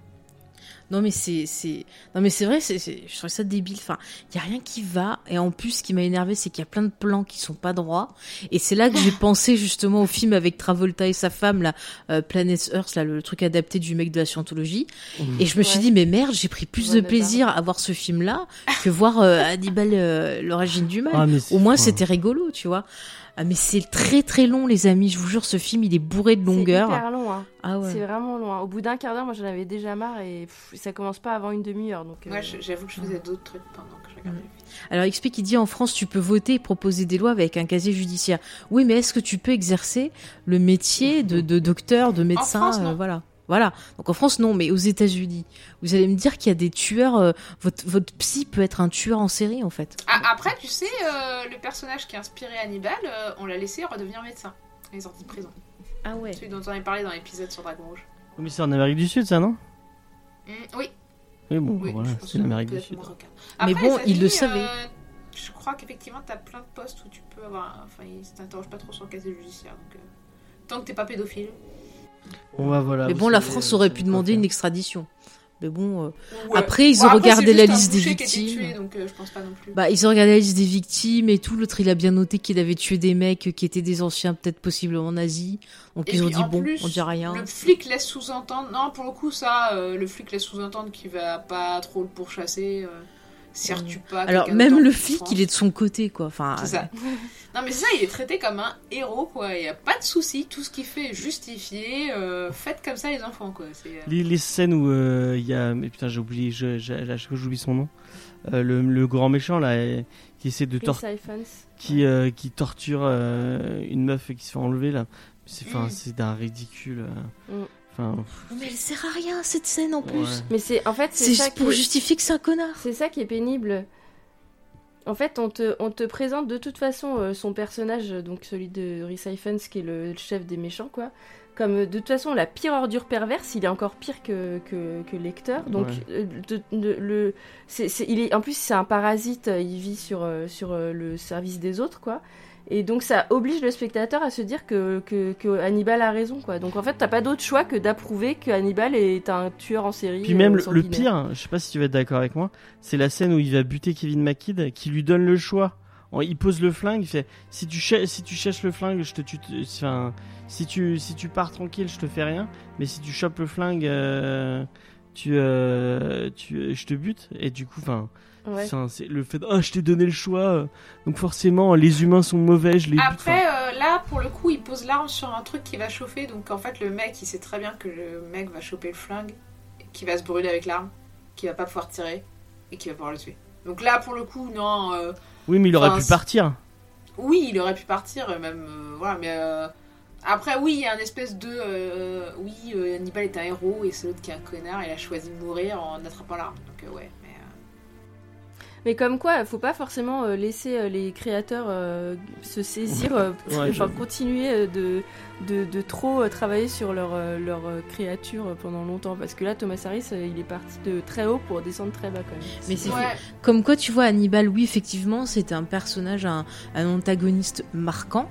Non, mais c'est, c'est, non, mais c'est vrai, c'est, je trouve ça débile. Enfin, il y a rien qui va. Et en plus, ce qui m'a énervé, c'est qu'il y a plein de plans qui sont pas droits. Et c'est là que j'ai [LAUGHS] pensé justement au film avec Travolta et sa femme, là, euh, Planet Earth, là, le truc adapté du mec de la scientologie. Et je me suis Ouais. dit, mais merde, j'ai pris plus de plaisir à voir ce film-là que voir euh, Hannibal, euh, l'origine du mal. Ah, Au moins, c'était rigolo, tu vois. Ah, mais c'est très très long, les amis. Je vous jure, ce film, il est bourré de C'est longueur. hyper long, hein. Ah ouais. C'est vraiment loin. Au bout d'un quart d'heure, moi j'en avais déjà marre et pff, ça commence pas avant une demi-heure. Donc, euh, Moi, je- j'avoue que je faisais d'autres trucs pendant que je regardais. le film. Alors XP qui dit en France tu peux voter et proposer des lois avec un casier judiciaire. Oui mais est-ce que tu peux exercer le métier de, de docteur, de médecin France, euh. Voilà. Voilà. Donc en France non, mais aux États-Unis, vous allez me dire qu'il y a des tueurs. euh, votre votre psy peut être un tueur en série en fait. Ah, après, tu sais, euh, le personnage qui a inspiré Hannibal, euh, on l'a laissé redevenir médecin. Il est sorti de prison. Ah ouais. Celui dont on avait parlé dans l'épisode sur Dragon Rouge. Mais c'est en Amérique du Sud, ça, non? Mm, oui, Oui, bon, oui. voilà, c'est que l'Amérique du Sud. Mais bon, il le savait. euh, je crois qu'effectivement, t'as plein de postes où tu peux avoir. Enfin, ils t'interrogent pas trop sur le casier judiciaire. Donc, euh, tant que t'es pas pédophile. Bon, bah, voilà, mais bon la savez, France euh, aurait pu demander faire. une extradition. Mais bon. euh, Ouais. Après, ils Bon, ont après, regardé la liste des victimes. tué, donc euh, je pense pas non plus. Bah, ils ont regardé la liste des victimes et tout. L'autre, il a bien noté qu'il avait tué des mecs qui étaient des anciens, peut-être possiblement nazis. Donc Et ils ont dit en bon, plus, on dit rien. Le flic laisse sous-entendre. Non, pour le coup, ça, euh, le flic laisse sous-entendre qu'il va pas trop le pourchasser. Euh, Ouais. retue pas. Alors même le flic, il est de son côté, quoi. Enfin, C'est ça. Non, mais c'est ça, il est traité comme un héros, quoi. Il y a pas de souci. Tout ce qu'il fait est justifié. Euh, faites comme ça, les enfants, quoi. C'est. euh, Les, les scènes où euh, il y a. Mais putain, j'ai oublié, je, je, à chaque fois, j'oublie son nom. Euh, le, le grand méchant, là, euh, qui essaie de tor- qui, euh, qui torture euh, une meuf et qui se fait enlever, là. C'est Mm. c'est d'un ridicule. euh. Mm. Enfin, pff, mais elle sert à rien cette scène en plus. ouais. Mais c'est en fait c'est ça pour est- justifier que c'est un connard. C'est ça qui est pénible. En fait, on te, on te présente de toute façon euh, son personnage, donc celui de Rhys Ifans, qui est le chef des méchants, quoi. Comme euh, de toute façon la pire ordure perverse, il est encore pire que, que, que Lecter. Donc, Ouais. euh, de- de- le, c'est, c'est- il est, en plus, c'est un parasite, euh, il vit sur, euh, sur euh, le service des autres, quoi. Et donc, ça oblige le spectateur à se dire que, que, que Hannibal a raison, quoi. Donc, en fait, t'as pas d'autre choix que d'approuver que Hannibal est un tueur en série. Puis même euh, le, pire, je sais pas si tu vas être d'accord avec moi, c'est la scène où il va buter Kevin McKidd, qui lui donne le choix. Il pose le flingue, il fait si tu cherches, si tu cherches le flingue, je te tue. Enfin, si tu si tu pars tranquille, je te fais rien. Mais si tu chopes le flingue, euh, tu euh, tu je te bute. Et du coup, enfin, Ouais. c'est le fait de, ah je t'ai donné le choix. Donc forcément, les humains sont mauvais, je les Après, euh, là, pour le coup, il pose l'arme sur un truc qui va chauffer. Donc, en fait, le mec, il sait très bien que le mec va choper le flingue, qui va se brûler avec l'arme, qui va pas pouvoir tirer et qui va pouvoir le tuer. Donc là, pour le coup, non. euh, oui, mais il aurait pu partir. oui, il aurait pu partir, euh, même. euh, voilà, mais. Après, oui, il y a un espèce de. euh, oui, euh, Hannibal est un héros et c'est l'autre qui est un connard. Il a choisi de mourir en attrapant l'arme. Donc, euh, ouais. Mais, comme quoi, faut pas forcément euh, laisser euh, les créateurs euh, se saisir, [LAUGHS] Ouais, enfin j'avoue. continuer de, de, de trop travailler sur leur, leur créature pendant longtemps. Parce que là, Thomas Harris, il est parti de très haut pour descendre très bas quand même. Mais c'est Ouais. Comme quoi, tu vois, Hannibal, oui, effectivement, c'était un personnage, un, un antagoniste marquant.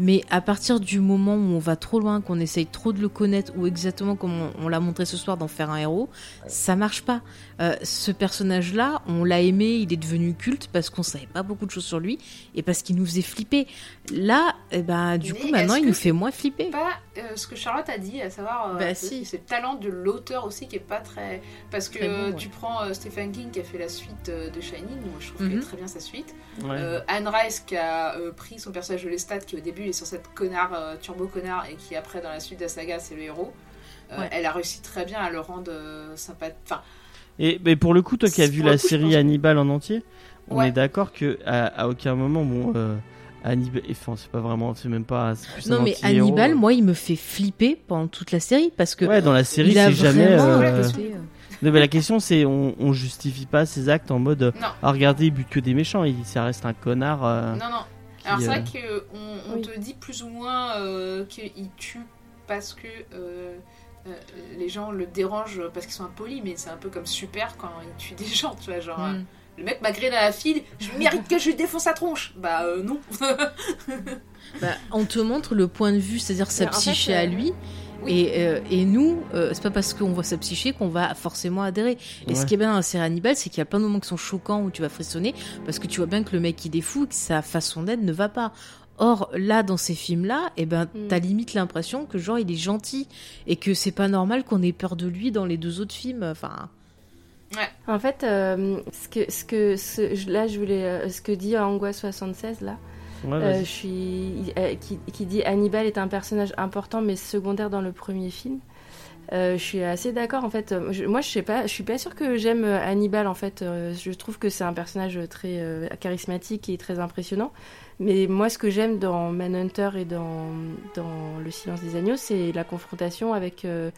Mais à partir du moment où on va trop loin, qu'on essaye trop de le connaître, ou exactement comme on, on l'a montré ce soir d'en faire un héros, ça marche pas. Euh, ce personnage-là, on l'a aimé, il est devenu culte parce qu'on savait pas beaucoup de choses sur lui et parce qu'il nous faisait flipper. Là, eh ben, du Mais coup, maintenant, il nous fait moins flipper. pas euh, ce que Charlotte a dit, à savoir euh, Bah, si. c'est le talent de l'auteur aussi qui est pas très. Parce que Très bon, ouais. tu prends euh, Stephen King qui a fait la suite de Shining, moi je trouve qu'elle est très bien sa suite. Ouais. Anne Rice qui a pris son personnage de Lestat qui au début est censé être connard, turbo connard, et qui après dans la suite de la saga c'est le héros. Ouais. Elle a réussi très bien à le rendre sympathique. Enfin, Et mais pour le coup, toi qui as vu la coup, série Hannibal en entier, on est d'accord que à, à aucun moment, bon, euh, Hannibal, enfin, c'est pas vraiment, c'est même pas. c'est plus un Non, mais. Hannibal, moi, il me fait flipper pendant toute la série parce que Ouais, dans la série, il a c'est jamais. euh, euh, Non, mais la question, c'est on, on justifie pas ses actes en mode. Non. Ah, regardez, il bute que des méchants. Il, ça reste un connard. euh, non, non. Alors c'est euh, vrai qu'on on Oui. te dit plus ou moins euh, qu'il tue parce que euh, euh, les gens le dérangent parce qu'ils sont impolis, mais c'est un peu comme super quand il tue des gens, tu vois, genre. hmm. Euh, Le mec m'a grillé dans la file, je mérite que je lui défonce sa tronche. Bah euh, non. [LAUGHS] Bah, on te montre le point de vue, c'est-à-dire sa psyché fait, à euh, lui. oui. Et, euh, et nous, euh, c'est pas parce qu'on voit sa psyché qu'on va forcément adhérer. Et ce qui est bien dans la série Hannibal, c'est qu'il y a plein de moments qui sont choquants où tu vas frissonner parce que tu vois bien que le mec il est fou et que sa façon d'être ne va pas. Or, là, dans ces films-là, eh ben, Mm. t'as limite l'impression que genre il est gentil et que c'est pas normal qu'on ait peur de lui dans les deux autres films. Enfin, En fait, euh, ce que, ce que, ce- là, je voulais, euh, ce que dit Angoisse 76 là, Ouais, euh, je suis, euh, qui, qui dit Hannibal est un personnage important mais secondaire dans le premier film. Euh, je suis assez d'accord en fait. Je- moi, je sais pas, je suis pas sûre que j'aime Hannibal en fait. Euh, je trouve que c'est un personnage très euh, charismatique et très impressionnant. Mais moi, ce que j'aime dans Manhunter et dans, dans Le Silence des Agneaux, c'est la confrontation avec euh,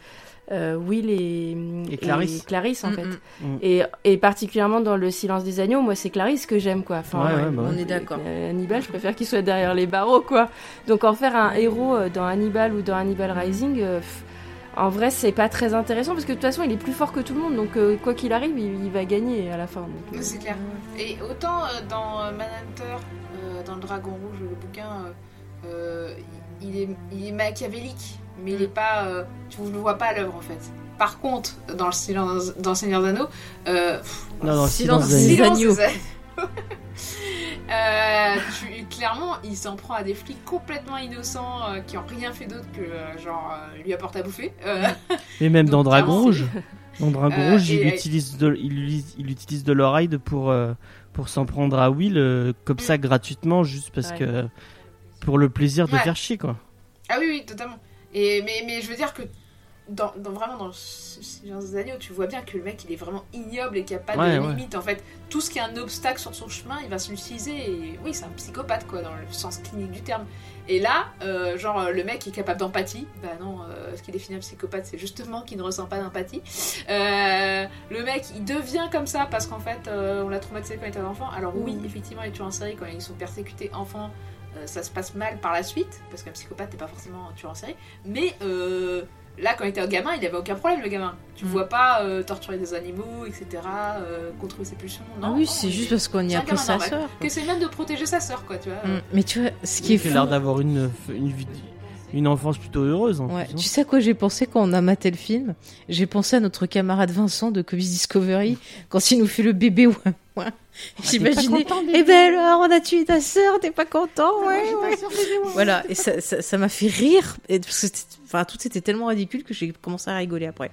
euh, Will et, Et Clarisse. en Mm, fait. mm. Mm. Et, et particulièrement dans Le Silence des Agneaux, moi, c'est Clarisse que j'aime, quoi. Enfin, Ouais, ouais, bah on est d'accord. euh, Hannibal, je préfère qu'il soit derrière les barreaux, quoi. Donc en faire un héros euh, dans Hannibal ou dans Hannibal Rising, euh, pff, en vrai, c'est pas très intéressant parce que de toute façon, il est plus fort que tout le monde. Donc euh, quoi qu'il arrive, il, il va gagner à la fin. Donc, euh, C'est clair. Et autant euh, dans Manhunter, euh, dans le Dragon Rouge, le bouquin, il, est, il est machiavélique, mais il est pas. euh, tu ne le vois pas à l'œuvre en fait. Par contre, dans le silence, dans Seigneur d'Anneaux, euh, Non, non, Silence silence des agneaux. c'est. [LAUGHS] Euh, tu- clairement, il s'en prend à des flics complètement innocents euh, qui ont rien fait d'autre que euh, genre euh, lui apporter à bouffer. Euh, [LAUGHS] Mais même dans Dragon Rouge, dans Dragon Euh, Rouge, il et- utilise de, il, utilise- il utilise de l'oreille pour euh, pour s'en prendre à Will euh, comme ça gratuitement, juste parce Ouais. que pour le plaisir de Ouais. faire chier quoi. Ah oui, oui, totalement. Et, mais, mais je veux dire que dans, dans- vraiment dans le Silence des Agneaux, tu vois bien que le mec il est vraiment ignoble et qu'il n'y a pas Ouais, de ouais. limite. En fait, tout ce qui est un obstacle sur son chemin, il va se l'utiliser. Et oui, c'est un psychopathe quoi, dans le sens clinique du terme. Et là, euh, genre euh, le mec est capable d'empathie. Bah non, euh, ce qui définit un psychopathe, c'est justement qu'il ne ressent pas d'empathie. Euh, le mec il devient comme ça parce qu'en fait on l'a traumatisé quand il était enfant. Alors oui, Mhm. effectivement, les tueurs en série, quand ils sont persécutés enfants, ça se passe mal par la suite, parce qu'un psychopathe n'est pas forcément un tueur en série. Mais là, quand il était un gamin, il avait aucun problème, le gamin. Tu Mm. vois pas euh, torturer des animaux, etc., euh, contrôler ses pulsions. Non, ah oui, non, c'est juste parce qu'on y a pris sa sœur. Que c'est même de protéger sa sœur, quoi, tu vois. Mm. Mais tu vois, ce qui est Il a fou. l'air d'avoir une, une vie- une enfance plutôt heureuse. En Ouais. Tu sais à quoi j'ai pensé quand on a maté le film? J'ai pensé à notre camarade Vincent de Comics Discovery quand il nous fait le bébé ouais. ouais. J'imaginais. Eh ben alors, on a tué ta sœur, t'es pas content ouais, ouais. Voilà, et ça ça- ça m'a fait rire et parce que c'était- enfin tout était tellement ridicule que j'ai commencé à rigoler après.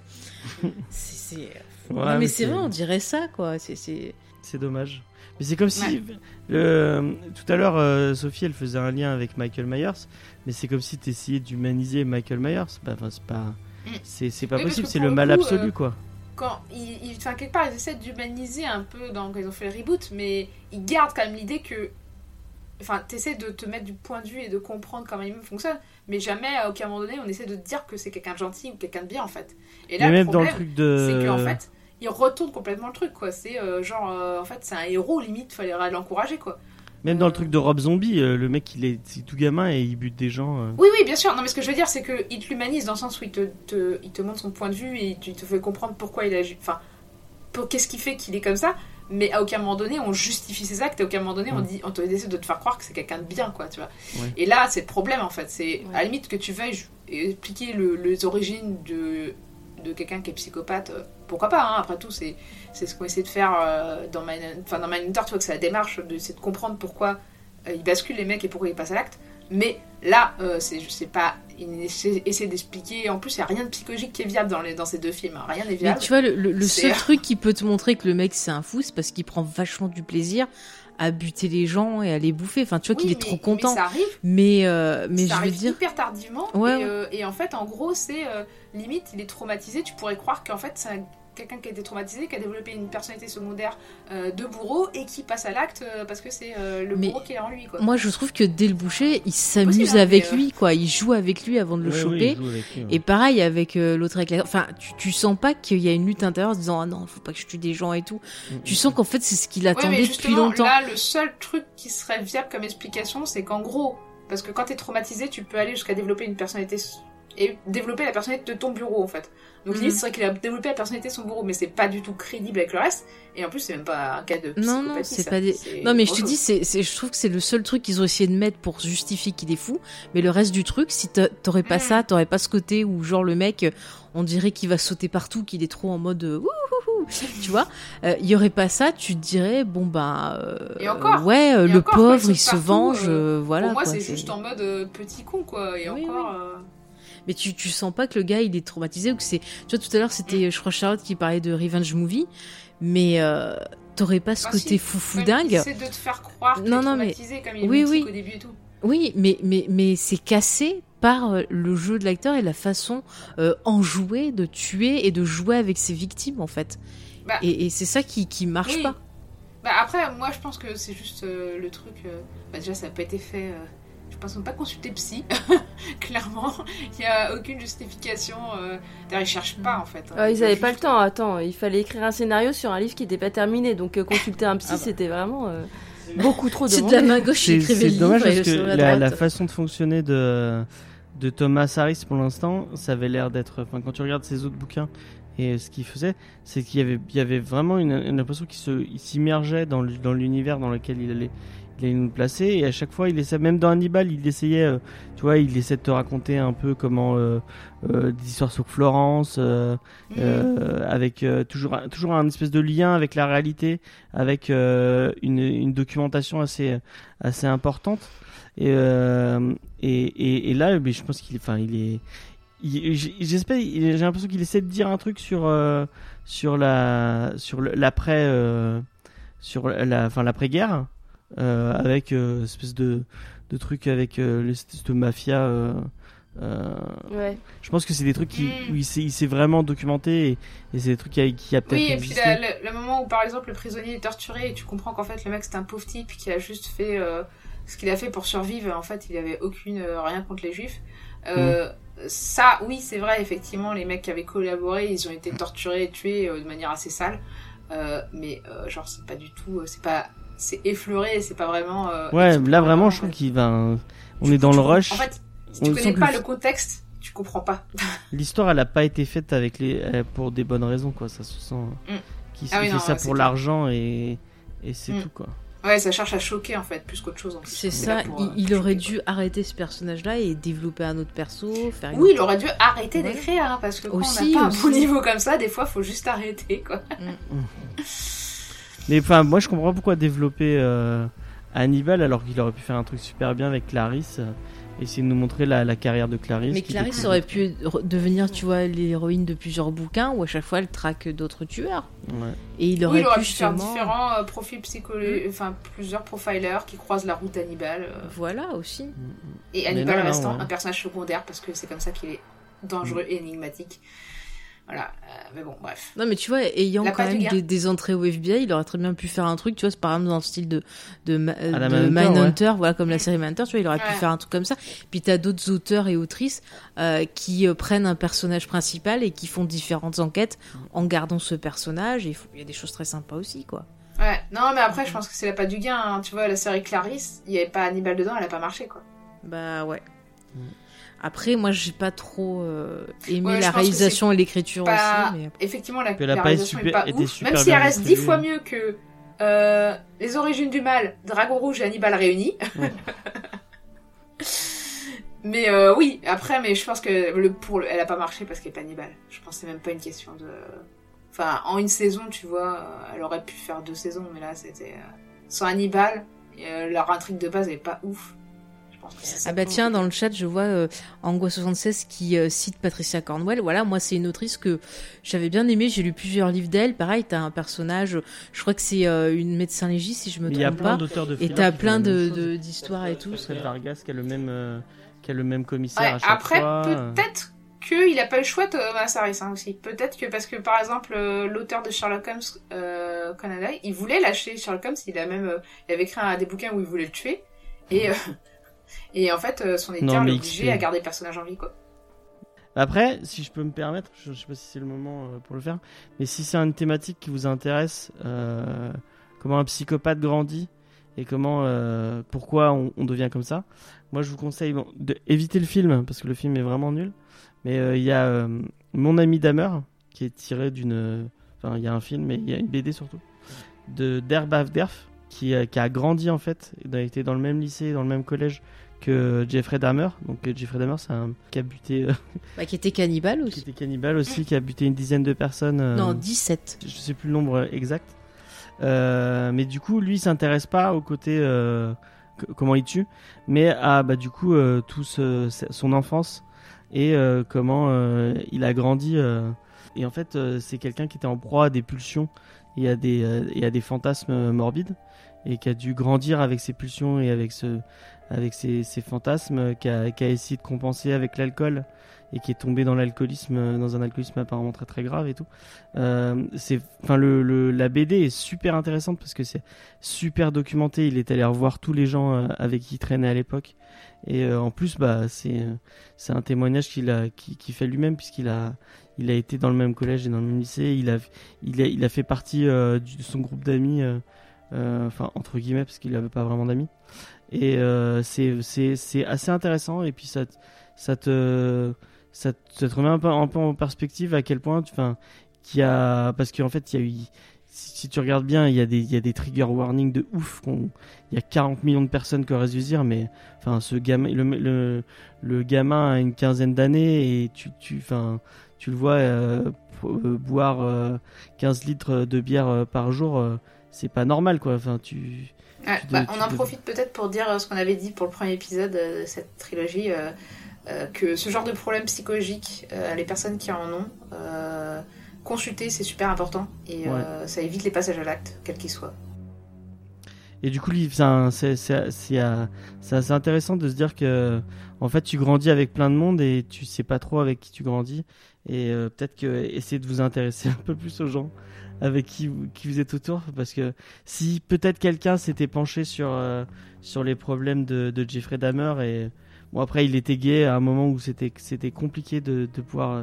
[LAUGHS] C'est c'est- Ouais, Non, mais c'est vrai, on dirait ça quoi. C'est c'est C'est dommage. Mais c'est comme si le- tout à l'heure euh, Sophie elle faisait un lien avec Michael Myers, mais c'est comme si tu essayais d'humaniser Michael Myers. Bah, enfin, c'est pas Mm. c'est c'est pas Oui, possible, c'est le le mal coup, absolu euh, quoi. Quand ils, ils- enfin, quelque part, ils essaient d'humaniser un peu quand ils ont fait le reboot, mais ils gardent quand même l'idée que. Enfin, t'essaies de te mettre du point de vue et de comprendre comment il fonctionne, mais jamais à aucun moment donné on essaie de te dire que c'est quelqu'un de gentil ou quelqu'un de bien en fait. Et là, Mais le même dans le problème, de c'est qu'en fait, il retourne complètement le truc, quoi. C'est euh, genre, euh, en fait, c'est un héros, limite, fallait l'encourager, quoi. Même dans le Euh. truc de Rob Zombie, euh, le mec il est, tout gamin et il bute des gens. euh. Oui, oui, bien sûr. Non, mais ce que je veux dire, c'est qu'il te l'humanise dans le sens où il te, te- il te montre son point de vue et il te fait comprendre pourquoi il agit. Enfin, pour- qu'est-ce qui fait qu'il est comme ça. Mais à aucun moment donné, on justifie ses actes et à aucun moment donné, on, dit, on te essaie de te faire croire que c'est quelqu'un de bien, quoi, tu vois. Ouais. Et là, c'est le problème, en fait. C'est à la limite que tu veuilles expliquer le- les origines de, de quelqu'un qui est psychopathe. euh, Pourquoi pas, hein, après tout, c'est c'est ce qu'on essaie de faire euh, dans Mindhunter. Enfin, dans tu vois que c'est la démarche d'essayer de comprendre pourquoi euh, ils basculent les mecs et pourquoi ils passent à l'acte. Mais là, euh, c'est je sais pas, il essaie, essaie d'expliquer. En plus, il n'y a rien de psychologique qui est viable dans, les, dans ces deux films. hein. Rien n'est Mais viable. tu vois, le, seul [LAUGHS] truc qui peut te montrer que le mec c'est un fou, c'est parce qu'il prend vachement du plaisir à buter les gens et à les bouffer. Enfin, tu vois Oui, qu'il est mais- trop content. Mais ça arrive, Mais, euh, mais ça je veux dire, hyper tardivement. Ouais, et, ouais. euh, et en fait, en gros, c'est euh, limite, il est traumatisé. Tu pourrais croire qu'en fait, c'est un- quelqu'un qui a été traumatisé, qui a développé une personnalité secondaire euh, de bourreau et qui passe à l'acte euh, parce que c'est euh, le Mais bourreau qui est en lui. Quoi. moi je trouve que dès le boucher, il s'amuse hein, avec mais, euh, lui, quoi. Il joue avec lui avant de le Ouais, choper. lui, ouais. Et pareil avec euh, l'autre avec la... Enfin, tu, tu sens pas qu'il y a une lutte intérieure en se disant ah non, faut pas que je tue des gens et tout. Mm, Tu mm. sens qu'en fait c'est ce qu'il attendait mais depuis longtemps. là, le seul truc qui serait viable comme explication, c'est qu'en gros, parce que quand t'es traumatisé, tu peux aller jusqu'à développer une personnalité et développer la personnalité de ton bureau en fait. Donc Mhm. limite, c'est vrai qu'il a développé la personnalité de son bureau, mais c'est pas du tout crédible avec le reste. Et en plus, c'est même pas un cas de Non, non, c'est pas des- Non mais je te dis, c'est, je trouve que c'est le seul truc qu'ils ont essayé de mettre pour justifier qu'il est fou. Mais le reste du truc, si t'a- t'aurais pas Mm. ça, t'aurais pas ce côté où genre le mec, euh, on dirait qu'il va sauter partout, qu'il est trop en mode euh, wouhouhou, tu vois. Euh, Il y aurait pas ça, tu te dirais bon bah euh, Et encore. ouais, euh, Et le encore, pauvre il se partout, venge, euh, euh, voilà. Pour moi, c'est juste en mode euh, petit con, quoi. Et Oui, encore. euh, Mais tu, tu sens pas que le gars il est traumatisé ou que c'est. Tu vois, tout à l'heure c'était, je crois, Charlotte qui parlait de Revenge Movie, mais euh, t'aurais pas ce côté si. foufou dingue. Essaie de te faire croire qu'il Non, non, mais- traumatisé, comme il Oui, oui. au début et tout. Oui, mais, mais, mais c'est cassé par euh, le jeu de l'acteur et la façon euh, enjouée de tuer et de jouer avec ses victimes, en fait. Bah, Et, et c'est ça qui, qui marche Oui. pas. Bah après, moi je pense que c'est juste euh, le truc. euh, Bah déjà, ça n'a pas été fait. Euh, n'a pas consulté psy, [LAUGHS] clairement. Il n'y a aucune justification. euh, ils cherchent pas en fait. hein. Ah, ils veulent avaient pas le temps, attends, il fallait écrire un scénario sur un livre qui n'était pas terminé, donc euh, consulter un psy, Ah bah. c'était vraiment euh, beaucoup trop C'est de la main gauche, C'est écrivait c'est dommage parce que la la, droite. la façon de fonctionner de, de Thomas Harris pour l'instant, ça avait l'air d'être. Enfin, quand tu regardes ses autres bouquins et ce qu'il faisait, c'est qu'il y avait, il y avait vraiment une, une impression qu'il s'immergeait dans l'univers dans lequel il allait, il allait nous placer. Et à chaque fois, il essaie, même dans Hannibal, il essayait, euh, tu vois, il essaie de te raconter un peu comment euh, euh, des histoires sur Florence. Mhm. avec toujours un- toujours un espèce de lien avec la réalité, avec une, une documentation assez assez importante. Et et, et, et là, mais je pense qu'il enfin il est j'espère j'ai l'impression qu'il essaie de dire un truc sur euh, sur la sur l'après euh, sur la enfin l'après guerre avec euh, espèce de de truc avec euh, l'espèce de mafia euh, euh, Ouais. je pense que c'est des trucs qui, Mm. où il s'est, vraiment documenté et, et c'est des trucs qui a, qui a peut-être Oui, et puis la- le, le moment où par exemple le prisonnier est torturé et tu comprends qu'en fait le mec c'est un pauvre type qui a juste fait euh, ce qu'il a fait pour survivre, en fait il avait aucune euh, rien contre les juifs. Euh, Mm. Ça, oui, c'est vrai, effectivement, les mecs qui avaient collaboré, ils ont été torturés et tués euh, de manière assez sale. Euh, mais euh, genre c'est pas du tout, euh, c'est pas, c'est effleuré, c'est pas vraiment. euh, Ouais, là vraiment, en je trouve fait. qu'il va. On Tu- est dans le rush. En fait, si On tu connais pas le- le contexte, tu comprends pas. [LAUGHS] L'histoire, elle a pas été faite avec les euh, pour des bonnes raisons, quoi. Ça se sent. Mm. Qu'il Ah oui, fait non, ça ouais, pour l'argent et et c'est Mm. tout, quoi. Ouais, ça cherche à choquer en fait, plus qu'autre chose. C'est ça, pour, il, euh, il aurait dû arrêter ce personnage-là et développer un autre perso, faire une Oui, il aurait dû arrêter Ouais. d'écrire, hein, parce que quand Aussi, on n'a pas aussi. un bon niveau comme ça, des fois, faut juste arrêter, quoi. [LAUGHS] Mais enfin, moi, je comprends pas pourquoi développer euh, Hannibal alors qu'il aurait pu faire un truc super bien avec Clarisse. euh, essayer de nous montrer la, la carrière de Clarisse. Mais Clarisse aurait pu devenir, tu vois, l'héroïne de plusieurs bouquins où à chaque fois elle traque d'autres tueurs. Ouais. Et il Oui, aurait il aurait pu pu faire justement. différents euh, profils psychologiques, enfin, plusieurs profilers qui croisent la route d'Hannibal. euh, Voilà aussi. et Hannibal restant ouais. un personnage secondaire, parce que c'est comme ça qu'il est dangereux et énigmatique. Voilà, euh, mais bon, bref. Non, mais tu vois, ayant Il a quand même des, des entrées au FBI, il aurait très bien pu faire un truc, tu vois, c'est par exemple dans le style de, de, euh, la de Mindhunter, voilà, comme la série Mindhunter, tu vois, il aurait pu faire un truc comme ça. Puis t'as d'autres auteurs et autrices euh, qui euh, prennent un personnage principal et qui font différentes enquêtes en gardant ce personnage. Et il y a des choses très sympas aussi, quoi. Ouais, non, mais après, je pense que c'est la pas du gain. hein. Tu vois, la série Clarisse, il y avait pas Hannibal dedans, elle a pas marché, quoi. Bah ouais. Mm. Après, moi, j'ai pas trop euh, aimé Ouais, la réalisation et l'écriture Pas... aussi. Mais... Effectivement, la, la pas réalisation super- est pas été ouf, super même si elle reste dix fois mieux que euh, Les Origines du Mal, Dragon Rouge et Hannibal réunis. Ouais. [LAUGHS] mais euh, oui, après, mais je pense que le, pour le- elle a pas marché parce qu'elle est pas Hannibal. Je pense que c'est même pas une question de... Enfin, en une saison, tu vois, elle aurait pu faire deux saisons, mais là, c'était... Sans Hannibal, euh, leur intrigue de base est pas ouf. Ah bah tiens, dans le chat, je vois euh, Angoisse76 qui euh, cite Patricia Cornwell. Voilà, moi c'est une autrice que j'avais bien aimée, j'ai lu plusieurs livres d'elle. Pareil, t'as un personnage, je crois que c'est euh, une médecin légiste si je me Mais il y a trompe plein pas. d'auteurs de Et t'as plein de d'histoires et tout. Fred Vargas qui a le même, euh, qui a le même commissaire Ouais, à chaque après, fois. peut-être qu'il a pas eu le choix, Thomas Harris, hein, aussi. Peut-être que parce que, par exemple, euh, l'auteur de Sherlock Holmes, euh, Conan Doyle, il voulait lâcher Sherlock Holmes, il a même, euh, il avait écrit un des bouquins où il voulait le tuer, et, euh, [LAUGHS] et en fait, euh, son éditeur l'a obligé à garder le personnage en vie, quoi. Après, si je peux me permettre, je, je sais pas si c'est le moment euh, pour le faire, mais si c'est une thématique qui vous intéresse, euh, comment un psychopathe grandit et comment, euh, pourquoi on, on devient comme ça, moi je vous conseille bon, d'éviter le film parce que le film est vraiment nul. Mais il y a Mon ami Damer qui est tiré d'une, enfin il y a un film, mais il y a une BD surtout de Derb Afderf qui, qui a grandi en fait, il a été dans le même lycée, dans le même collège que Jeffrey Dahmer. Donc euh, Jeffrey Dahmer, c'est un qui a buté, euh, [LAUGHS] Bah, qui était cannibale [LAUGHS] qui aussi. était cannibale aussi, qui a buté une dizaine de personnes. euh, Non, 17. je sais plus le nombre exact. Euh, mais du coup, lui, il s'intéresse pas au côté comment il tue, mais à bah du coup tout ce- son enfance et comment il a grandi. et en fait, c'est quelqu'un qui était en proie à des pulsions et à des et à des fantasmes morbides et qui a dû grandir avec ses pulsions et avec ce avec ses, ses fantasmes, euh, qui a, essayé de compenser avec l'alcool et qui est tombé dans l'alcoolisme, euh, dans un alcoolisme apparemment très très grave et tout. Euh, le, le- la BD est super intéressante parce que c'est super documenté. Il est allé revoir tous les gens avec qui il traînait à l'époque et en plus bah c'est c'est un témoignage qu'il a qui, fait lui-même puisqu'il a il a été dans le même collège et dans le même lycée. Il a il a, il a fait partie de son groupe d'amis, enfin entre guillemets parce qu'il avait pas vraiment d'amis. Et euh, c'est assez intéressant et puis ça ça te ça te, remet un peu, en perspective à quel point, enfin, qu'il y a, parce qu'en fait, il si, tu regardes bien, il y a des, il y a des trigger warnings de ouf. Il y a 40 millions de personnes qui auraient dû dire, mais, enfin, ce gamin, le, le, gamin a une quinzaine d'années et tu, tu, tu le vois euh, euh, boire euh, 15 litres de bière euh, par jour, c'est pas normal, quoi. Enfin, tu, Ouais, Tu bah, on en profite peut-être pour dire euh, ce qu'on avait dit pour le premier épisode euh, de cette trilogie, euh, euh, que ce genre de problème psychologique, euh, les personnes qui en ont, consulter, c'est super important et ça évite les passages à l'acte, quels qu'ils soient. Et du coup, c'est assez intéressant de se dire que, en fait, tu grandis avec plein de monde et tu sais pas trop avec qui tu grandis. Et peut-être que essayez de vous intéresser [LAUGHS] un peu plus aux gens avec qui vous, qui vous êtes autour, parce que si peut-être quelqu'un s'était penché sur euh, sur les problèmes de, de Jeffrey Dahmer et bon après il était gay à un moment où c'était c'était compliqué de, de pouvoir euh,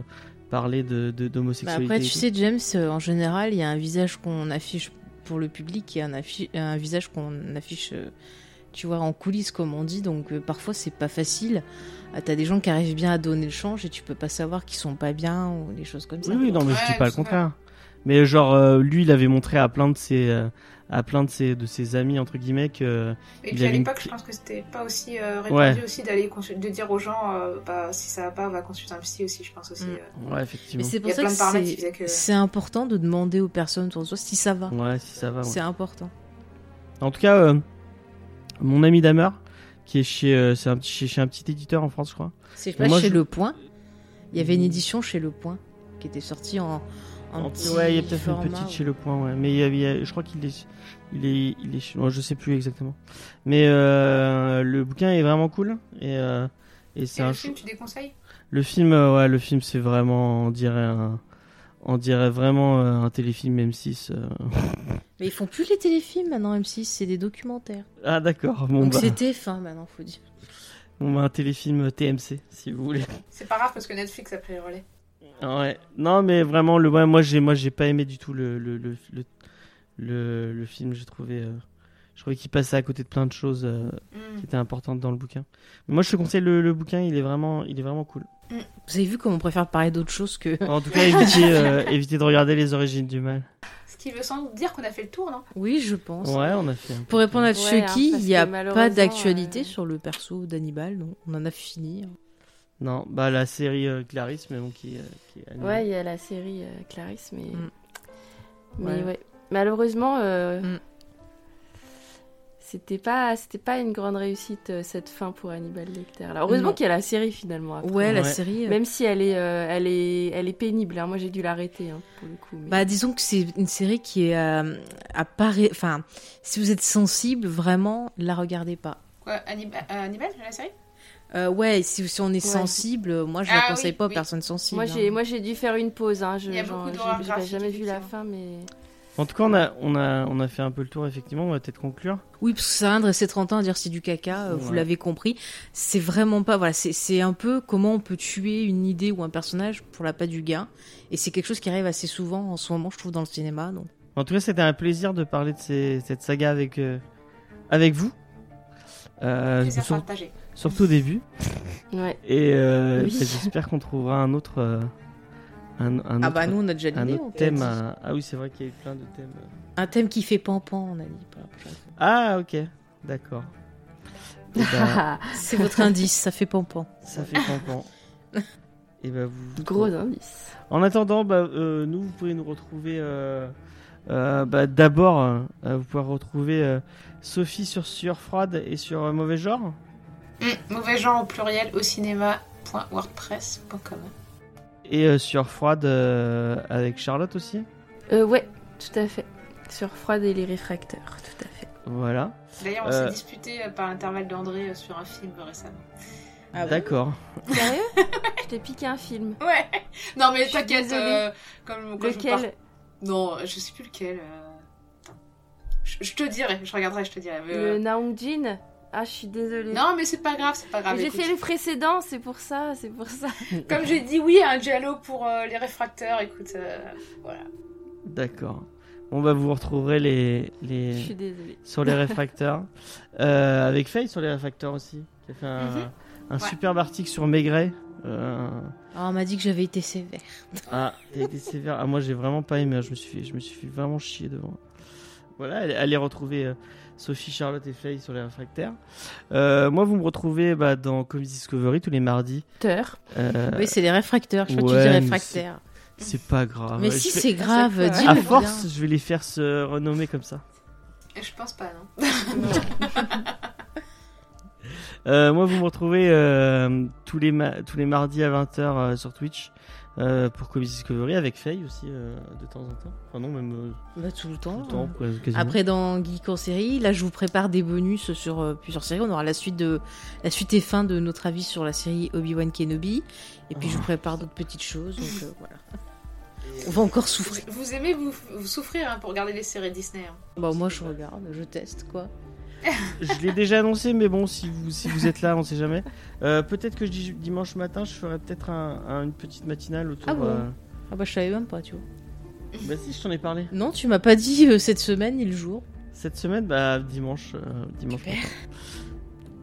parler de de- Bah d'homosexualité. après, tu sais, James, euh, en général, il y a un visage qu'on affiche pour le public et un, affi- un visage qu'on affiche, euh, tu vois, en coulisses, comme on dit. Donc, euh, parfois, c'est pas facile. Ah, T'as des gens qui arrivent bien à donner le change et tu peux pas savoir qu'ils sont pas bien ou des choses comme ça. Oui, oui, non, mais je dis pas le contraire. Mais genre, euh, lui, il avait montré à plein de ses, euh, à plein de ses, de ses amis entre guillemets que. Et puis à une l'époque, clé- je pense que c'était pas aussi euh, répandu Ouais. aussi d'aller consul- de dire aux gens, euh, bah, si ça va pas, on va consulter un psy aussi, je pense aussi. Mm. euh. Ouais, Mais effectivement. c'est Il pour ça que c'est- que- c'est important de demander aux personnes autour de soi si ça va. Ouais, si ça va. ouais. C'est important. En tout cas, euh, mon ami Damer, qui est chez, euh, c'est un petit, chez, chez un petit éditeur en France, je crois. C'est pas Moi, chez je- Le Point. Il y avait une édition chez Le Point qui était sortie en, en En- petit ouais, il y a peut-être une petite chez Le Point, ouais. Mais il y a- il y a- je crois qu'il est, il est, il est, chez- non, je sais plus exactement. Mais euh, le bouquin est vraiment cool et euh, et c'est un le film, tu déconseilles? Le film, euh, ouais, le film, c'est vraiment, on dirait un, On dirait vraiment euh, un téléfilm M6. euh. [LAUGHS] Mais ils font plus les téléfilms maintenant, M6, c'est des documentaires. Ah d'accord. Bon Donc bah, c'était fin maintenant, faut dire. bon, bah, un téléfilm TMC si vous voulez. C'est pas grave parce que Netflix a pris le relais. Ouais. Non mais vraiment le ouais, moi j'ai moi j'ai pas aimé du tout le le le le, le, le film. J'ai trouvé euh, je trouvais qu'il passait à côté de plein de choses euh, Mm. qui étaient importantes dans le bouquin. Mais moi je te conseille le, le bouquin. Il est vraiment il est vraiment cool. Vous avez vu comment on préfère parler d'autre chose que. [LAUGHS] En tout cas évitez euh, [LAUGHS] évitez de regarder les origines du mal. Ce qui veut sans doute dire qu'on a fait le tour, non? Oui, je pense. Ouais on a fait. un Pour répondre à Ouais, Chucky, hein, il n'y a pas d'actualité euh, sur le perso d'Hannibal, non On en a fini. hein. Non bah la série euh, Clarisse mais bon qui est, euh, qui est animée. Ouais, il y a la série euh, Clarisse, mais. Mm. Mais Ouais. ouais. Malheureusement, euh, Mm. c'était pas, c'était pas une grande réussite euh, cette fin pour Hannibal Lecter. Alors, heureusement qu'il y a la série finalement. après. Ouais, la Ouais. série. euh, Même si elle est, euh, elle est, elle est pénible. hein. Moi, j'ai dû l'arrêter hein, pour le coup. mais- Bah, disons que c'est une série qui est euh, à pas. ré- Enfin, si vous êtes sensible, vraiment, la regardez pas. Quoi Hannibal, euh, Hannibal, la série? Euh, ouais, si, si on est Ouais. sensible, moi je la Ah conseille oui, pas aux oui. personnes sensibles. moi, hein. j'ai, moi, j'ai dû faire une pause. Hein. Je, Il y a genre, beaucoup j'ai- d'horreur j'ai graphique, jamais vu la fin, mais. En tout cas on a on a on a fait un peu le tour effectivement. On va peut-être conclure. Oui, parce que ça sert à rien de rester 30 ans à dire c'est du caca, euh, vous l'avez compris. C'est vraiment pas. Voilà, c'est c'est un peu comment on peut tuer une idée ou un personnage pour la pas du gain. Et c'est quelque chose qui arrive assez souvent en ce moment, je trouve, dans le cinéma. Donc. En tout cas, c'était un plaisir de parler de ces- cette saga avec, euh, avec vous. Euh, Plaisir partagé. Surtout au début. Ouais. Et euh, Oui. j'espère qu'on trouvera un autre, euh, un, un Ah autre, bah nous, on a déjà un l'idée. autre on thème. à- Ah oui, c'est vrai qu'il y a eu plein de thèmes. Un thème qui fait pampan, on a dit pour la prochaine fois. Ah ok, d'accord. Et bah, [LAUGHS] C'est votre indice, ça fait pampan. ça fait pampan. Et bah vous. Gros indice. En attendant, bah, euh, nous, vous pouvez nous retrouver. euh, euh, bah, D'abord, euh, vous pouvez retrouver euh, Sophie sur Sueur Froide et sur euh, Mauvais Genre. Mm, Mauvais genre au pluriel au cinéma.wordpress.com. Et euh, Sueur Froide euh, avec Charlotte aussi? Euh, ouais, tout à fait. Sur Froide et les réfracteurs, tout à fait. Voilà. D'ailleurs, on Euh. s'est disputé euh, par l'intervalle d'André euh, sur un film récemment. Ah D'accord. Sérieux? [LAUGHS] Je t'ai piqué un film. Ouais. Non mais Je suis t'inquiète. euh, comme, je Lequel? Par- Non, je sais plus lequel. euh. Je, je te dirai. Je regarderai. Je te dirai. mais, euh, Le Naong Jin Ah, je suis désolée. Non, mais c'est pas grave. C'est pas grave. J'ai fait le précédent, c'est pour ça, c'est pour ça. [LAUGHS] Comme j'ai dit oui à un giallo pour euh, les réfracteurs. Écoute, euh, voilà. D'accord. On va vous retrouverez les, Je les... suis désolée. sur les réfracteurs. [LAUGHS] Euh, avec Faye sur les réfracteurs aussi. Qui a fait un, un Ouais. superbe article sur Maigret. Euh, Ah, on m'a dit que j'avais été sévère. Ah, t'as été sévère. Ah, moi, j'ai vraiment pas aimé. Je me suis fait, je me suis fait vraiment chier devant. Voilà, allez, allez retrouver euh, Sophie, Charlotte et Faye sur les réfractaires. Euh, moi, vous me retrouvez bah, dans Comedy Discovery tous les mardis. Teur. Euh, Oui, c'est les réfracteurs. Je crois que ouais, tu dis mais réfractaire. c'est pas grave. Mais Je si c'est grave, dis-le À bien. force, je vais les faire se renommer comme ça. Je pense pas, non. [LAUGHS] Euh, moi, vous me retrouvez euh, tous, les tous les mardis à 20h sur Twitch euh, pour Comedy Discovery avec Faye aussi euh, de temps en temps. Enfin, non, même euh, Bah, tout le tout temps. le temps, quoi, quasiment. Après dans Geek en série, là je vous prépare des bonus sur euh, plusieurs séries. On aura la suite de la suite et fin de notre avis sur la série Obi-Wan Kenobi. Et puis je vous prépare d'autres petites choses. Donc euh, voilà. On va encore souffrir. Vous, vous aimez vous, vous souffrir hein, pour regarder les séries Disney. hein. Bah moi je regarde, je teste quoi. Je l'ai déjà annoncé, mais bon, si vous, si vous êtes là, on sait jamais. Euh, peut-être que je dimanche matin, je ferai peut-être un, un- une petite matinale autour. Ah bon euh, Ah bah je savais même pas tu vois. Bah si, je t'en ai parlé. Non tu m'as pas dit euh, cette semaine ni le jour. Cette semaine, bah dimanche, dimanche Super.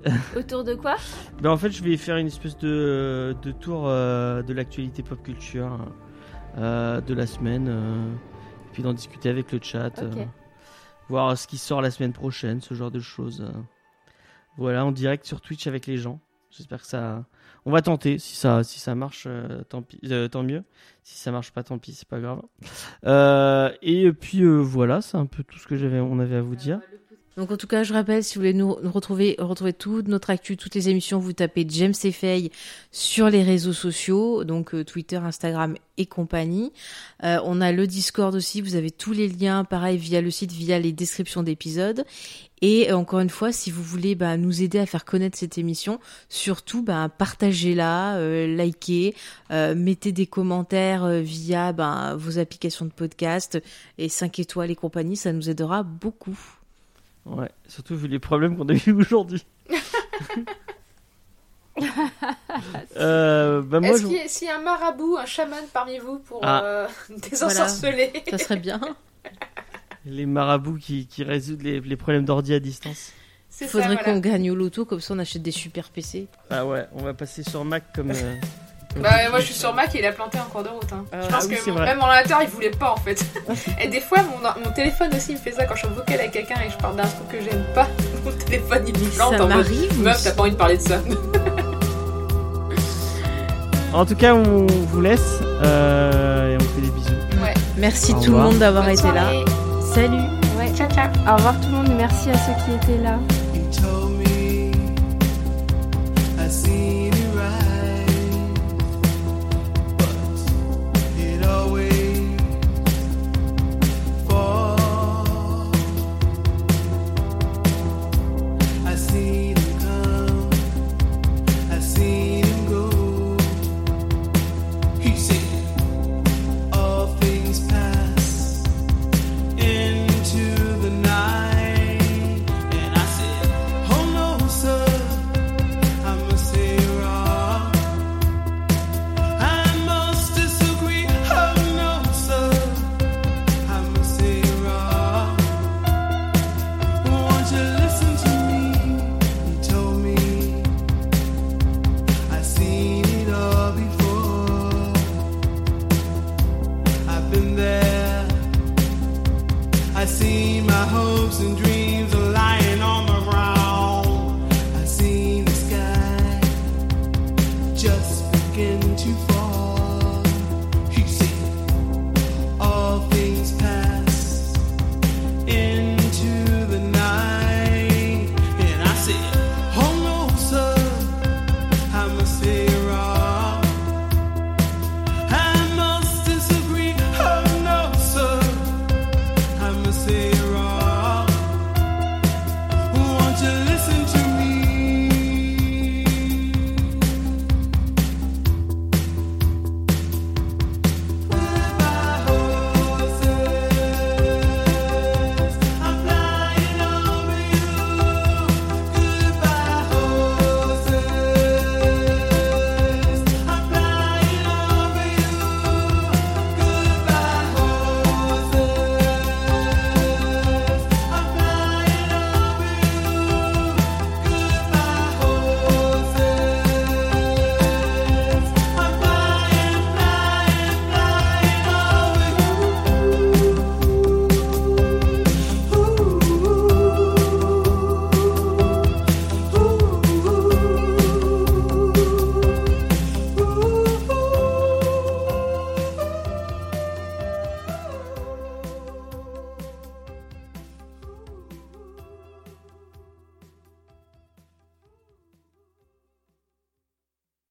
matin. [LAUGHS] Autour de quoi? Bah en fait, je vais faire une espèce de, de tour de l'actualité pop culture de la semaine, et puis d'en discuter avec le chat, Ok. Voir ce qui sort la semaine prochaine, ce genre de choses. Voilà, en direct sur Twitch avec les gens. J'espère que ça. On va tenter. Si ça, si ça marche, euh, tant pis, euh, tant mieux. Si ça marche pas, tant pis, c'est pas grave. Euh, et puis voilà, c'est un peu tout ce que j'avais, on avait à vous dire. Donc en tout cas, je rappelle, si vous voulez nous, retrouver, retrouver toute notre actu, toutes les émissions, vous tapez James et Faye sur les réseaux sociaux, donc euh, Twitter, Instagram et compagnie. Euh, on a le Discord aussi, vous avez tous les liens, pareil, via le site, via les descriptions d'épisodes. Et euh, encore une fois, si vous voulez bah, nous aider à faire connaître cette émission, surtout bah, partagez-la, euh, likez, euh, mettez des commentaires via bah, vos applications de podcast et 5 étoiles et compagnie, ça nous aidera beaucoup. Ouais, surtout vu les problèmes qu'on a eu aujourd'hui. [LAUGHS] euh, bah moi, Est-ce je- qu'il y, a- s'il y a un marabout, un chaman parmi vous pour Ah. euh, [LAUGHS] désensorceler Ça serait bien. [LAUGHS] les marabouts qui, qui résoudent les, les problèmes d'ordi à distance. C'est Faudrait qu'on gagne au loto, comme ça on achète des super PC. Ah ouais, on va passer sur Mac comme. euh, comme Bah, tout moi je suis sur Mac et il a planté en cours de route. Hein. Ah, je pense ah oui, que même mon ordinateur il voulait pas en fait. [LAUGHS] et des fois mon, mon téléphone aussi il me fait ça quand je suis en vocal avec quelqu'un et je parle d'un truc que j'aime pas. [LAUGHS] Mon téléphone il me plante ça en mode m'arrive. Meuf, t'as pas envie de parler de ça. [LAUGHS] En tout cas, on vous laisse euh, et on fait des bisous. Ouais. Merci Au tout le monde d'avoir été là. Salut Ouais. Ciao ciao. Au revoir tout le monde et merci à ceux qui étaient là.